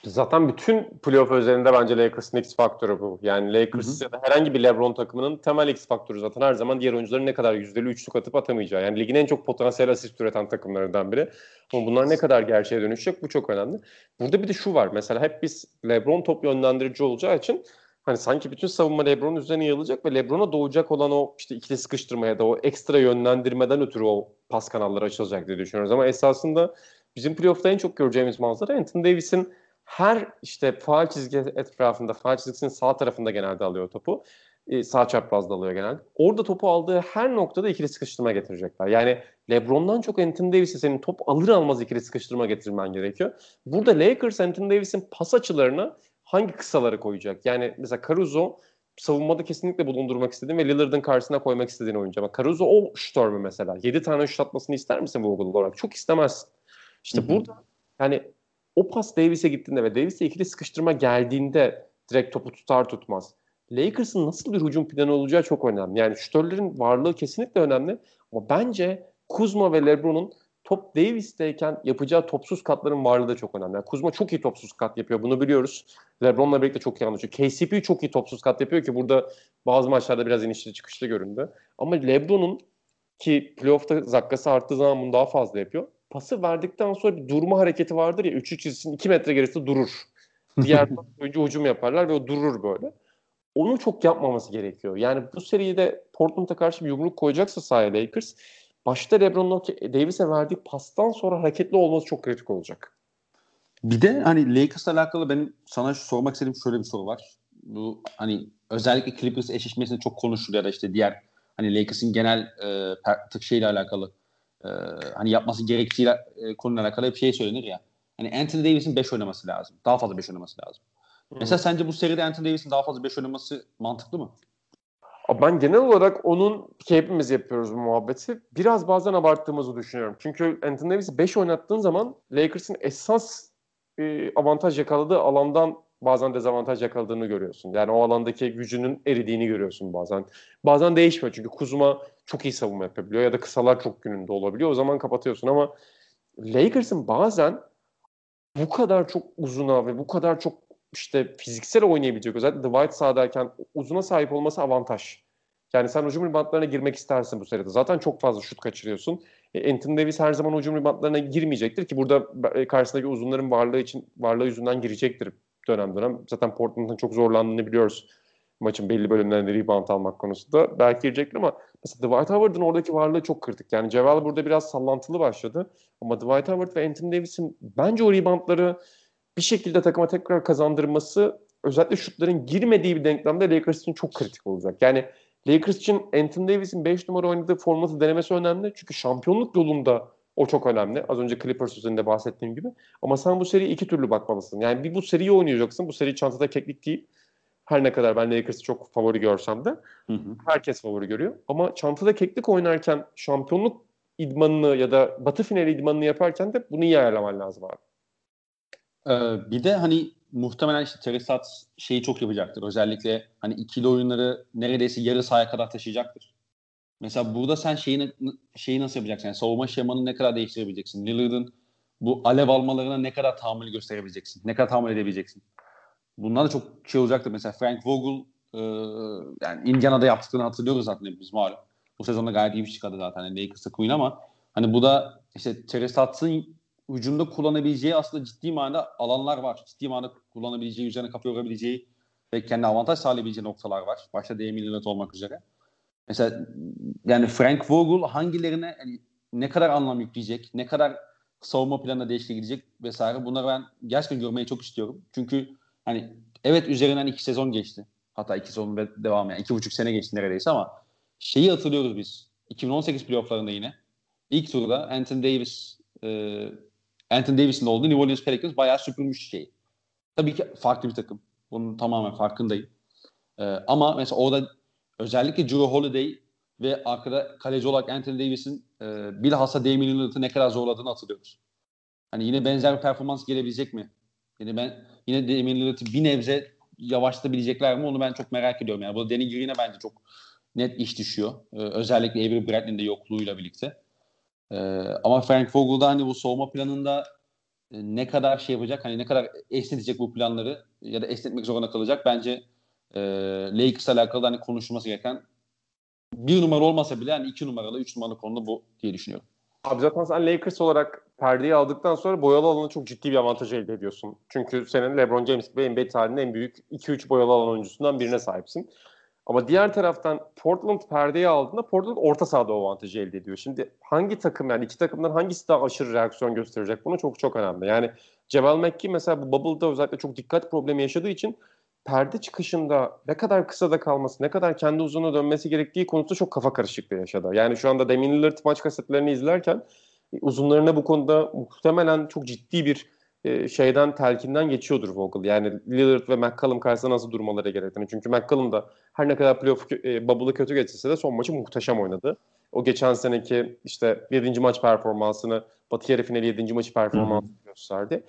Zaten bütün playoff özelinde bence Lakers'ın X faktörü bu. Yani Lakers hı hı. ya da herhangi bir LeBron takımının temel X faktörü zaten her zaman diğer oyuncuların ne kadar yüzdeli üçlük atıp atamayacağı. Yani ligin en çok potansiyel asist üreten takımlarından biri. Ama bunlar ne kadar gerçeğe dönüşecek bu çok önemli. Burada bir de şu var. Mesela hep biz LeBron top yönlendirici olacağı için hani sanki bütün savunma LeBron'un üzerine yığılacak ve LeBron'a doğacak olan o işte ikili sıkıştırma ya da o ekstra yönlendirmeden ötürü o pas kanalları açılacak diye düşünüyoruz. Ama esasında bizim playoff'ta en çok göreceğimiz manzara Anthony Davis'in her işte faal çizgi etrafında, faal çizgisinin sağ tarafında genelde alıyor topu. E, sağ çaprazda alıyor genelde. Orada topu aldığı her noktada ikili sıkıştırma getirecekler. Yani LeBron'dan çok Anthony Davis'e senin top alır almaz ikili sıkıştırma getirmen gerekiyor. Burada Lakers Anthony Davis'in pas açılarını hangi kısaları koyacak? Yani mesela Caruso savunmada kesinlikle bulundurmak istediğin ve Lillard'ın karşısına koymak istediğin oyuncu. Ama Caruso o şutör mü mesela? 7 tane şut atmasını ister misin bu olarak? Çok istemezsin. İşte Hı-hı. burada yani o pas Davis'e gittiğinde ve Davis'e ikili sıkıştırma geldiğinde direkt topu tutar tutmaz. Lakers'ın nasıl bir hücum planı olacağı çok önemli. Yani şütörlerin varlığı kesinlikle önemli. Ama bence Kuzma ve LeBron'un top Davis'teyken yapacağı topsuz katların varlığı da çok önemli. Yani Kuzma çok iyi topsuz kat yapıyor. Bunu biliyoruz. LeBron'la birlikte çok iyi anlaşıyor. KCP çok iyi topsuz kat yapıyor ki burada bazı maçlarda biraz inişli çıkışlı göründü. Ama LeBron'un ki playoff'ta zakkası arttığı zaman bunu daha fazla yapıyor pası verdikten sonra bir durma hareketi vardır ya 3-3 çizgisinin 2 metre gerisinde durur. Diğer oyuncu hücum yaparlar ve o durur böyle. Onu çok yapmaması gerekiyor. Yani bu seride Portland'a karşı bir yumruk koyacaksa sahaya Lakers başta LeBron Davis'e verdiği pastan sonra hareketli olması çok kritik olacak. Bir de hani Lakers'la alakalı benim sana sormak istediğim şöyle bir soru var. Bu hani özellikle Clippers eşleşmesinde çok konuşuluyor ya da işte diğer hani Lakers'ın genel e, tık şeyle alakalı e, hani yapması gerektiği e, konuyla alakalı bir şey söylenir ya. Hani Anthony Davis'in 5 oynaması lazım. Daha fazla 5 oynaması lazım. Hmm. Mesela sence bu seride Anthony Davis'in daha fazla 5 oynaması mantıklı mı? Ben genel olarak onun ki hepimiz yapıyoruz bu muhabbeti. Biraz bazen abarttığımızı düşünüyorum. Çünkü Anthony Davis'i 5 oynattığın zaman Lakers'ın esas e, avantaj yakaladığı alandan bazen dezavantaj yakaladığını görüyorsun. Yani o alandaki gücünün eridiğini görüyorsun bazen. Bazen değişmiyor çünkü Kuzma çok iyi savunma yapabiliyor ya da kısalar çok gününde olabiliyor. O zaman kapatıyorsun ama Lakers'ın bazen bu kadar çok uzuna ve bu kadar çok işte fiziksel oynayabilecek özellikle Dwight sahadayken uzuna sahip olması avantaj. Yani sen hücum ribantlarına girmek istersin bu seride. Zaten çok fazla şut kaçırıyorsun. E, Anthony Davis her zaman hücum ribantlarına girmeyecektir ki burada e, karşısındaki uzunların varlığı için varlığı yüzünden girecektir dönem dönem. Zaten Portland'ın çok zorlandığını biliyoruz. Maçın belli bölümlerinde rebound almak konusunda. Belki girecektir ama mesela Dwight Howard'ın oradaki varlığı çok kritik. Yani Ceval burada biraz sallantılı başladı. Ama Dwight Howard ve Anthony Davis'in bence o reboundları bir şekilde takıma tekrar kazandırması özellikle şutların girmediği bir denklemde Lakers için çok kritik olacak. Yani Lakers için Anthony Davis'in 5 numara oynadığı formatı denemesi önemli. Çünkü şampiyonluk yolunda o çok önemli. Az önce Clippers üzerinde bahsettiğim gibi. Ama sen bu seriye iki türlü bakmalısın. Yani bir bu seriyi oynayacaksın. Bu seri çantada keklik değil. Her ne kadar ben Lakers'ı çok favori görsem de hı hı. herkes favori görüyor. Ama çantada keklik oynarken şampiyonluk idmanını ya da batı finali idmanını yaparken de bunu iyi ayarlaman lazım abi. Ee, bir de hani muhtemelen işte Terry şeyi çok yapacaktır. Özellikle hani ikili oyunları neredeyse yarı sahaya kadar taşıyacaktır. Mesela burada sen şeyini, şeyi nasıl yapacaksın? Yani savunma şemanı ne kadar değiştirebileceksin? Lillard'ın bu alev almalarına ne kadar tahammül gösterebileceksin? Ne kadar tahammül edebileceksin? Bunlar da çok şey olacaktır. Mesela Frank Vogel e, yani Indiana'da yaptıklarını hatırlıyoruz zaten biz malum. Bu sezonda gayet iyi bir çıkardı zaten. Yani Lakers'a Queen ama hani bu da işte Terry Stotts'ın hücumda kullanabileceği aslında ciddi manada alanlar var. Ciddi manada kullanabileceği, üzerine kafa yorabileceği ve kendi avantaj sağlayabileceği noktalar var. Başta Damian Lillard olmak üzere. Mesela yani Frank Vogel hangilerine yani ne kadar anlam yükleyecek, ne kadar savunma planına değişiklik gidecek vesaire bunları ben gerçekten görmeyi çok istiyorum. Çünkü hani evet üzerinden iki sezon geçti. Hatta iki sezon devam yani iki buçuk sene geçti neredeyse ama şeyi hatırlıyoruz biz. 2018 playofflarında yine ilk turda Anthony Davis e, Anthony Davis'in olduğu New Orleans Pelicans bayağı süpürmüş şeyi. Tabii ki farklı bir takım. Bunun tamamen farkındayım. E, ama mesela orada özellikle Drew Holiday ve arkada kaleci olarak Anthony Davis'in e, bilhassa Damian Lillard'ı ne kadar zorladığını hatırlıyoruz. Hani yine benzer bir performans gelebilecek mi? Yani ben yine Damian Lillard'ı bir nebze yavaşlatabilecekler mi onu ben çok merak ediyorum. Yani bu Danny Green'e bence çok net iş düşüyor. Ee, özellikle Avery Bradley'nin de yokluğuyla birlikte. Ee, ama Frank Vogel'da hani bu soğuma planında e, ne kadar şey yapacak, hani ne kadar esnetecek bu planları ya da esnetmek zorunda kalacak bence e, Lakers'la alakalı hani konuşulması gereken bir numara olmasa bile yani iki numaralı, üç numaralı konuda bu diye düşünüyorum. Abi zaten sen Lakers olarak perdeyi aldıktan sonra boyalı alana çok ciddi bir avantaj elde ediyorsun. Çünkü senin LeBron James ve NBA tarihinin en büyük 2-3 boyalı alan oyuncusundan birine sahipsin. Ama diğer taraftan Portland perdeyi aldığında Portland orta sahada o avantajı elde ediyor. Şimdi hangi takım yani iki takımdan hangisi daha aşırı reaksiyon gösterecek bunu çok çok önemli. Yani Ceval McKee mesela bu Bubble'da özellikle çok dikkat problemi yaşadığı için perde çıkışında ne kadar kısa da kalması, ne kadar kendi uzunluğuna dönmesi gerektiği konusunda çok kafa karışıklığı yaşadı. Yani şu anda Damian Lillard maç kasetlerini izlerken e, uzunlarına bu konuda muhtemelen çok ciddi bir e, şeyden telkinden geçiyordur Vogel. Yani Lillard ve McCollum karşısında nasıl durmaları gerektiğini. Çünkü McCollum da her ne kadar playoff e, bubble'ı kötü geçirse de son maçı muhteşem oynadı. O geçen seneki işte 7. maç performansını, Batı yarı finali 7. maçı performansını gösterdi.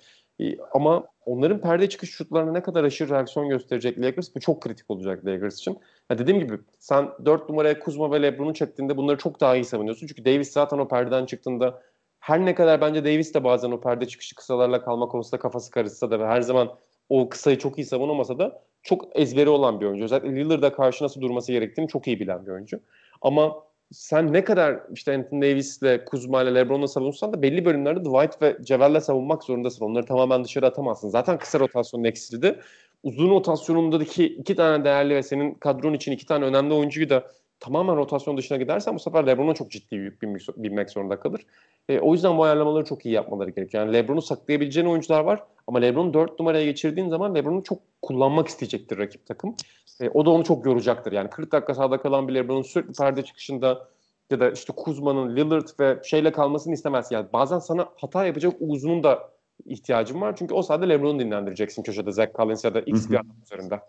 Ama onların perde çıkış şutlarına ne kadar aşırı reaksiyon gösterecek Lakers bu çok kritik olacak Lakers için. Ya dediğim gibi sen 4 numaraya Kuzma ve LeBron'u çektiğinde bunları çok daha iyi savunuyorsun. Çünkü Davis zaten o perdeden çıktığında her ne kadar bence Davis de bazen o perde çıkışı kısalarla kalma konusunda kafası karışsa da ve her zaman o kısayı çok iyi savunamasa da çok ezberi olan bir oyuncu. Özellikle Lillard'a karşı nasıl durması gerektiğini çok iyi bilen bir oyuncu. Ama sen ne kadar işte Anthony Davis'le, Kuzma ile LeBron'la savunsan da belli bölümlerde Dwight ve Ceval'le savunmak zorundasın. Onları tamamen dışarı atamazsın. Zaten kısa rotasyonun eksildi. Uzun rotasyonundaki iki tane değerli ve senin kadron için iki tane önemli oyuncuyu da tamamen rotasyon dışına gidersen bu sefer LeBron'a çok ciddi yük binmek zorunda kalır. E, o yüzden bu ayarlamaları çok iyi yapmaları gerekiyor. Yani LeBron'u saklayabileceğin oyuncular var ama LeBron'u 4 numaraya geçirdiğin zaman LeBron'u çok kullanmak isteyecektir rakip takım. E, o da onu çok yoracaktır. Yani 40 dakika sahada kalan bir LeBron'un sürekli perde çıkışında ya da işte Kuzma'nın, Lillard ve şeyle kalmasını istemez. Yani bazen sana hata yapacak uzunun da ihtiyacın var. Çünkü o sahada LeBron'u dinlendireceksin köşede Zach Collins ya da X bir adam üzerinde.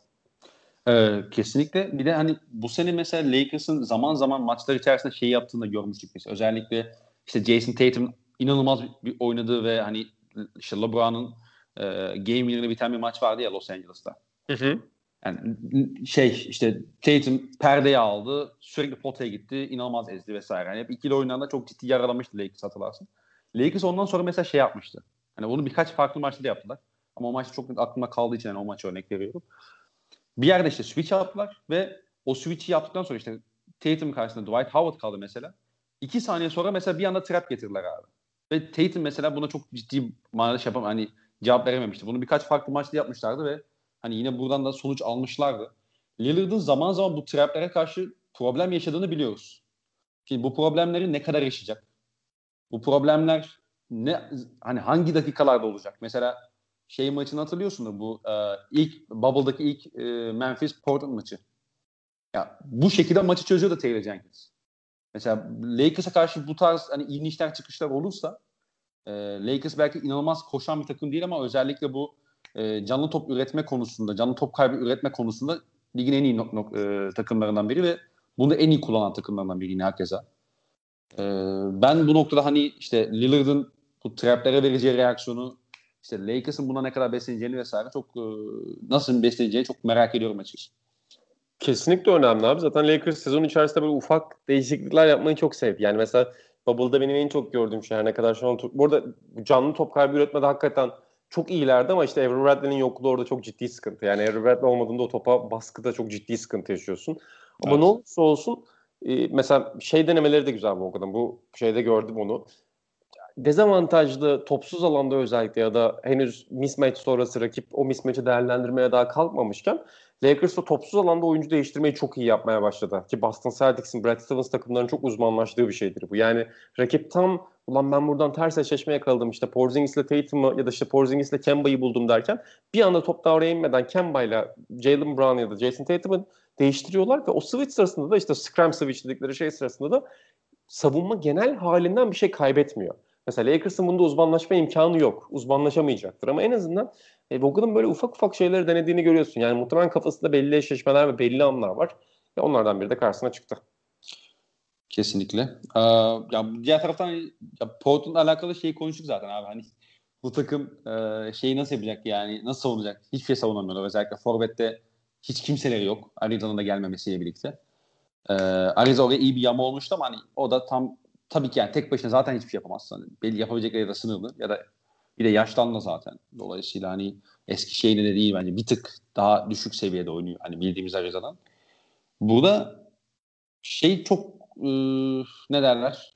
Ee, kesinlikle. Bir de hani bu sene mesela Lakers'ın zaman zaman maçlar içerisinde şey yaptığını da görmüştük biz. Özellikle işte Jason Tatum inanılmaz bir oynadığı ve hani işte LeBron'un e, game winner'ı biten bir maç vardı ya Los Angeles'ta. Hı hı. Yani şey işte Tatum perdeyi aldı, sürekli potaya gitti, inanılmaz ezdi vesaire. Yani hep ikili oyunlarda çok ciddi yaralamıştı Lakers hatırlarsın. Lakers ondan sonra mesela şey yapmıştı. Hani bunu birkaç farklı maçta da yaptılar. Ama o maç çok aklımda kaldığı için yani o maçı örnek veriyorum. Bir yerde işte switch yaptılar ve o switch'i yaptıktan sonra işte Tatum karşısında Dwight Howard kaldı mesela. İki saniye sonra mesela bir anda trap getirdiler abi. Ve Tatum mesela buna çok ciddi manada şey yapam hani cevap verememişti. Bunu birkaç farklı maçta yapmışlardı ve hani yine buradan da sonuç almışlardı. Lillard'ın zaman zaman bu traplere karşı problem yaşadığını biliyoruz. Şimdi bu problemleri ne kadar yaşayacak? Bu problemler ne hani hangi dakikalarda olacak? Mesela şey maçını hatırlıyorsun da bu e, ilk Bubble'daki ilk e, Memphis Portland maçı. Ya bu şekilde maçı çözüyor da Taylor Jenkins. Mesela Lakers'a karşı bu tarz hani inişler çıkışlar olursa e, Lakers belki inanılmaz koşan bir takım değil ama özellikle bu e, canlı top üretme konusunda, canlı top kaybı üretme konusunda ligin en iyi nok- nok- e, takımlarından biri ve bunu en iyi kullanan takımlarından biri yine herkese. E, ben bu noktada hani işte Lillard'ın bu traplere vereceği reaksiyonu işte Lakers'ın buna ne kadar besleneceğini vesaire çok e, nasıl besleneceğini çok merak ediyorum açıkçası. Kesinlikle önemli abi. Zaten Lakers sezon içerisinde böyle ufak değişiklikler yapmayı çok sevdi. Yani mesela Bubble'da benim en çok gördüğüm şey her ne kadar şu an bu arada canlı top kaybı üretmede hakikaten çok iyilerdi ama işte Avery Bradley'nin yokluğu orada çok ciddi sıkıntı. Yani Avery Bradley olmadığında o topa baskıda çok ciddi sıkıntı yaşıyorsun. Ama evet. ne olursa olsun e, mesela şey denemeleri de güzel bu okuldan. Bu şeyde gördüm onu. Dezavantajlı topsuz alanda özellikle ya da henüz mismatch sonrası rakip o mismatch'i değerlendirmeye daha kalkmamışken Lakers topsuz alanda oyuncu değiştirmeyi çok iyi yapmaya başladı. Ki Boston Celtics'in Brad Stevens takımlarının çok uzmanlaştığı bir şeydir bu. Yani rakip tam ulan ben buradan ters eşleşme yakaladım işte Porzingis'le Tatum'u ya da işte Porzingis'le Kemba'yı buldum derken bir anda top da oraya inmeden Kemba'yla Jalen Brown ya da Jason Tatum'u değiştiriyorlar ve o switch sırasında da işte scrum switch dedikleri şey sırasında da savunma genel halinden bir şey kaybetmiyor. Mesela Lakers'ın bunda uzmanlaşma imkanı yok. Uzmanlaşamayacaktır ama en azından e, Vogel'ın böyle ufak ufak şeyleri denediğini görüyorsun. Yani muhtemelen kafasında belli eşleşmeler ve belli anlar var. Ve onlardan biri de karşısına çıktı. Kesinlikle. Ee, ya diğer taraftan ya Portland'la alakalı şeyi konuştuk zaten abi. Hani bu takım e, şeyi nasıl yapacak yani nasıl savunacak? Hiçbir şey savunamıyorlar. Özellikle Forvet'te hiç kimseleri yok. Arizona'nın da gelmemesiyle birlikte. Ee, Ariza oraya iyi bir yama olmuştu ama hani o da tam tabii ki yani tek başına zaten hiçbir şey yapamazsın. Hani belli yapabilecekleri ya da sınırlı ya da bir de yaşlandı zaten. Dolayısıyla hani eski şeyde de değil bence. Bir tık daha düşük seviyede oynuyor. Hani bildiğimiz Ariza'dan. Burada şey çok e, ne derler?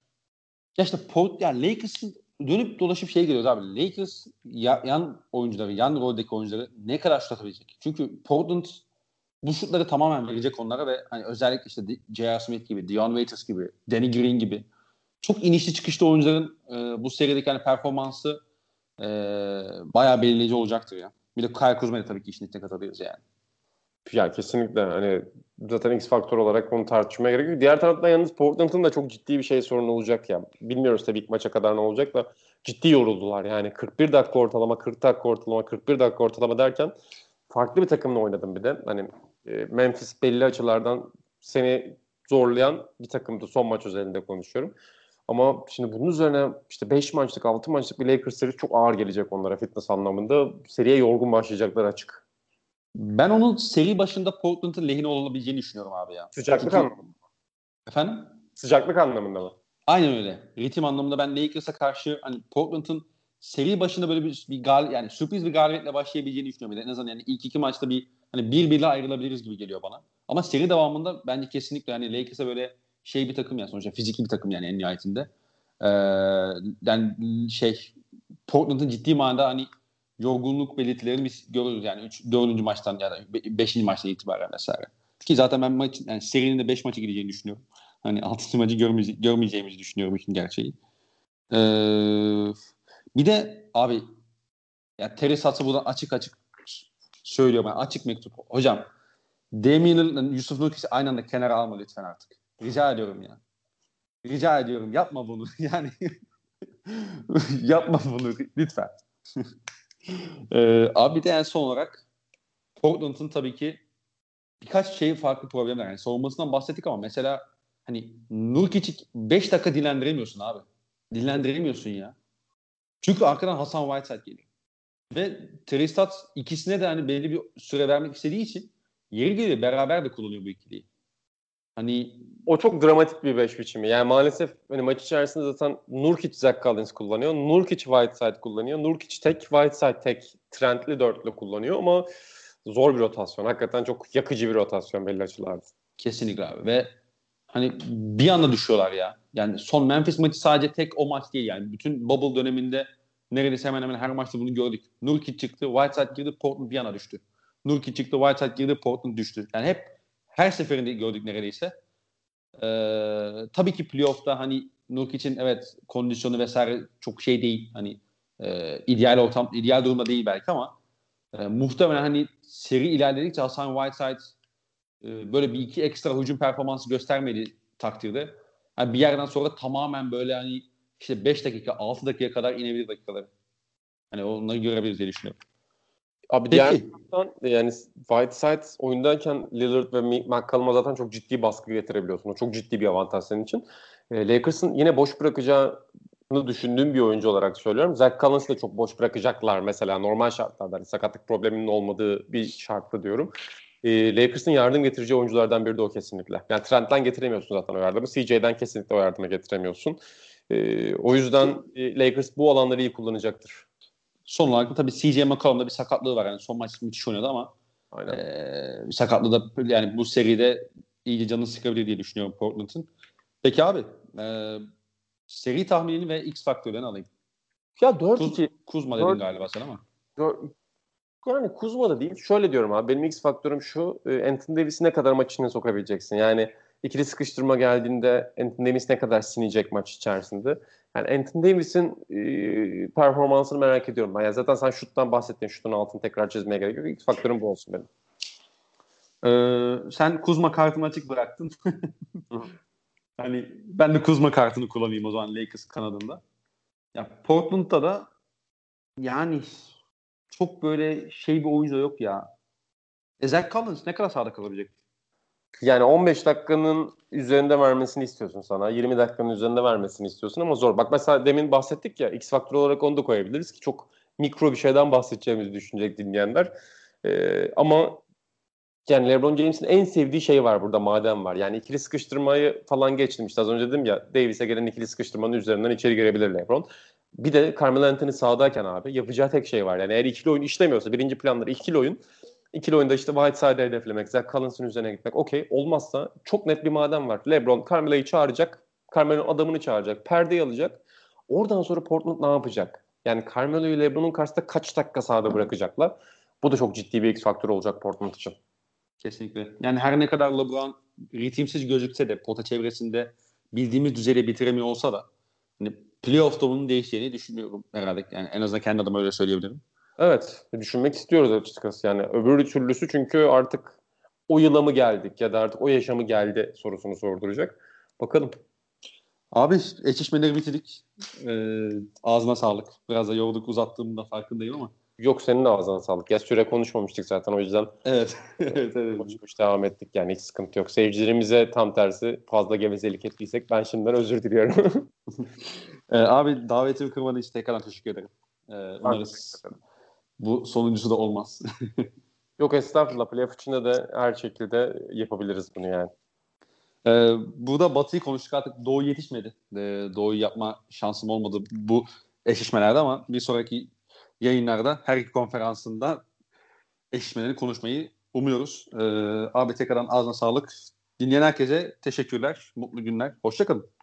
Ya işte Port, yani Lakers'ın dönüp dolaşıp şey geliyoruz abi. Lakers ya, yan oyuncuları, yan roldeki oyuncuları ne kadar şut atabilecek? Çünkü Portland bu şutları tamamen verecek onlara ve hani özellikle işte J.R. Smith gibi, Dion Waiters gibi, Danny Green gibi çok inişli çıkışlı oyuncuların e, bu serideki hani performansı e, bayağı belirleyici olacaktır ya. Bir de Kyle Kuzma'yı tabii ki işin içine katılıyoruz yani. Ya kesinlikle hani zaten X faktör olarak onu tartışmaya gerek yok. Diğer taraftan yalnız Portland'ın da çok ciddi bir şey sorun olacak ya. Bilmiyoruz tabii ilk maça kadar ne olacak da ciddi yoruldular. Yani 41 dakika ortalama, 40 dakika ortalama, 41 dakika ortalama derken farklı bir takımla oynadım bir de. Hani e, Memphis belli açılardan seni zorlayan bir takımdı son maç özelinde konuşuyorum. Ama şimdi bunun üzerine işte 5 maçlık 6 maçlık bir Lakers serisi çok ağır gelecek onlara fitness anlamında. Seriye yorgun başlayacaklar açık. Ben onun seri başında Portland'ın lehine olabileceğini düşünüyorum abi ya. Sıcaklık Çünkü... anlamında. Efendim? Sıcaklık anlamında mı? Aynen öyle. Ritim anlamında ben Lakers'a karşı hani Portland'ın seri başında böyle bir, bir gal yani sürpriz bir galibiyetle başlayabileceğini düşünüyorum. En azından yani ilk iki maçta bir hani bir birle ayrılabiliriz gibi geliyor bana. Ama seri devamında bence kesinlikle hani Lakers'a böyle şey bir takım yani sonuçta fiziki bir takım yani en nihayetinde. Ee, yani şey Portland'ın ciddi manada hani yorgunluk belirtilerini biz görürüz yani 3 4. maçtan ya da 5. maçtan itibaren vesaire. Ki zaten ben maç yani serinin de 5 maçı gideceğini düşünüyorum. Hani 6. maçı görmeyece görmeyeceğimizi düşünüyorum işin gerçeği. Ee, bir de abi ya Hatz'a buradan açık açık söylüyorum. Yani açık mektup. Hocam Damian Yusuf Nurkis'i aynı anda kenara alma lütfen artık. Rica ediyorum ya. Rica ediyorum yapma bunu. Yani yapma bunu lütfen. ee, abi de en son olarak Portland'ın tabii ki birkaç şey farklı problemler. Yani savunmasından bahsettik ama mesela hani Nurkic'i 5 dakika dinlendiremiyorsun abi. Dinlendiremiyorsun ya. Çünkü arkadan Hasan Whiteside geliyor. Ve Tristat ikisine de hani belli bir süre vermek istediği için yeri geliyor beraber de kullanıyor bu ikiliyi. Hani o çok dramatik bir beş biçimi. Yani maalesef hani maç içerisinde zaten Nurkic Zach Collins kullanıyor. Nurkic Whiteside kullanıyor. Nurkic tek, Whiteside tek trendli dörtlü kullanıyor ama zor bir rotasyon. Hakikaten çok yakıcı bir rotasyon belli açılarda. Kesinlikle abi ve hani bir anda düşüyorlar ya. Yani son Memphis maçı sadece tek o maç değil yani. Bütün bubble döneminde neredeyse hemen hemen her maçta bunu gördük. Nurkic çıktı, Whiteside girdi, Portland bir yana düştü. Nurkic çıktı, Whiteside girdi, Portland düştü. Yani hep her seferinde gördük neredeyse. Ee, tabii ki playoff'ta hani Nurkic'in evet kondisyonu vesaire çok şey değil. Hani e, ideal ortam, ideal durumda değil belki ama e, muhtemelen hani seri ilerledikçe Hasan Whiteside e, böyle bir iki ekstra hücum performansı göstermedi takdirde yani bir yerden sonra tamamen böyle hani işte 5 dakika 6 dakika kadar inebilir dakikaları. Hani onları görebiliriz diye düşünüyorum. Abi Peki. diğer taraftan yani Whiteside oyundayken Lillard ve McCollum'a zaten çok ciddi baskı getirebiliyorsun. O çok ciddi bir avantaj senin için. E, Lakers'ın yine boş bırakacağı düşündüğüm bir oyuncu olarak söylüyorum. Zach Collins'ı da çok boş bırakacaklar mesela normal şartlarda. Hani sakatlık probleminin olmadığı bir şartta diyorum. E, Lakers'ın yardım getireceği oyunculardan biri de o kesinlikle. Yani Trent'ten getiremiyorsun zaten o yardımı. CJ'den kesinlikle o yardımı getiremiyorsun. E, o yüzden e, Lakers bu alanları iyi kullanacaktır. Son olarak da tabii CJ McCollum'da bir sakatlığı var. Yani son maç müthiş oynadı ama Aynen. E, sakatlığı da yani bu seride iyice canını sıkabilir diye düşünüyorum Portland'ın. Peki abi e, seri tahminini ve X faktörlerini alayım. Ya 4-2. Kuz, Kuzma dedin galiba sen ama. 4, yani Kuzma da değil. Şöyle diyorum abi. Benim X faktörüm şu. E, Anthony Davis'i ne kadar maç içine sokabileceksin? Yani ikili sıkıştırma geldiğinde Anthony Davis ne kadar sinecek maç içerisinde? Yani Anthony Davis'in e, performansını merak ediyorum. Ben. Yani zaten sen şuttan bahsettin. Şutun altını tekrar çizmeye gerek yok. X faktörüm bu olsun benim. Ee, sen Kuzma kartını açık bıraktın. hani ben de Kuzma kartını kullanayım o zaman Lakers kanadında. Ya Portland'da da yani çok böyle şey bir oyuncu yok ya. E Zach Collins ne kadar sağda kalabilecek? Yani 15 dakikanın üzerinde vermesini istiyorsun sana. 20 dakikanın üzerinde vermesini istiyorsun ama zor. Bak mesela demin bahsettik ya X faktör olarak onu da koyabiliriz ki çok mikro bir şeyden bahsedeceğimizi düşünecek dinleyenler. Ee, ama yani LeBron James'in en sevdiği şey var burada madem var. Yani ikili sıkıştırmayı falan geçtim işte az önce dedim ya Davis'e gelen ikili sıkıştırmanın üzerinden içeri girebilir LeBron. Bir de Carmelo Anthony sağdayken abi yapacağı tek şey var. Yani eğer ikili oyun işlemiyorsa birinci planları ikili oyun. İkili oyunda işte Whiteside'ı hedeflemek, Zach Collins'ın üzerine gitmek. Okey olmazsa çok net bir madem var. LeBron Carmelo'yu çağıracak. Carmelo'nun adamını çağıracak. Perdeyi alacak. Oradan sonra Portland ne yapacak? Yani Carmelo'yu LeBron'un karşısında kaç dakika sahada bırakacaklar? Bu da çok ciddi bir X faktör olacak Portland için. Kesinlikle. Yani her ne kadar LeBron ritimsiz gözükse de pota çevresinde bildiğimiz düzeyde bitiremiyor olsa da hani playoff'ta bunun değişeceğini düşünüyorum herhalde. Yani en azından kendi adıma öyle söyleyebilirim. Evet. Düşünmek istiyoruz açıkçası. Yani öbür türlüsü çünkü artık o yıla mı geldik ya da artık o yaşamı geldi sorusunu sorduracak. Bakalım. Abi eşleşmeleri bitirdik. Ee, ağzına sağlık. Biraz da yorduk uzattığımda farkındayım ama. Yok senin de ağzına sağlık. Ya süre konuşmamıştık zaten o yüzden. Evet. evet, evet. Konuşmuş devam ettik yani hiç sıkıntı yok. Seyircilerimize tam tersi fazla gevezelik ettiysek ben şimdiden özür diliyorum. ee, abi davetimi kırmadığın için tekrardan teşekkür ederim. Ee, umarız bu sonuncusu da olmaz. yok estağfurullah. Playoff içinde de her şekilde yapabiliriz bunu yani. Ee, burada Batı'yı konuştuk artık Doğu yetişmedi. Ee, Doğu'yu yapma şansım olmadı bu eşleşmelerde ama bir sonraki yayınlarda her iki konferansında eşleşmeleri konuşmayı umuyoruz. Ee, abi tekrardan ağzına sağlık. Dinleyen herkese teşekkürler. Mutlu günler. Hoşçakalın.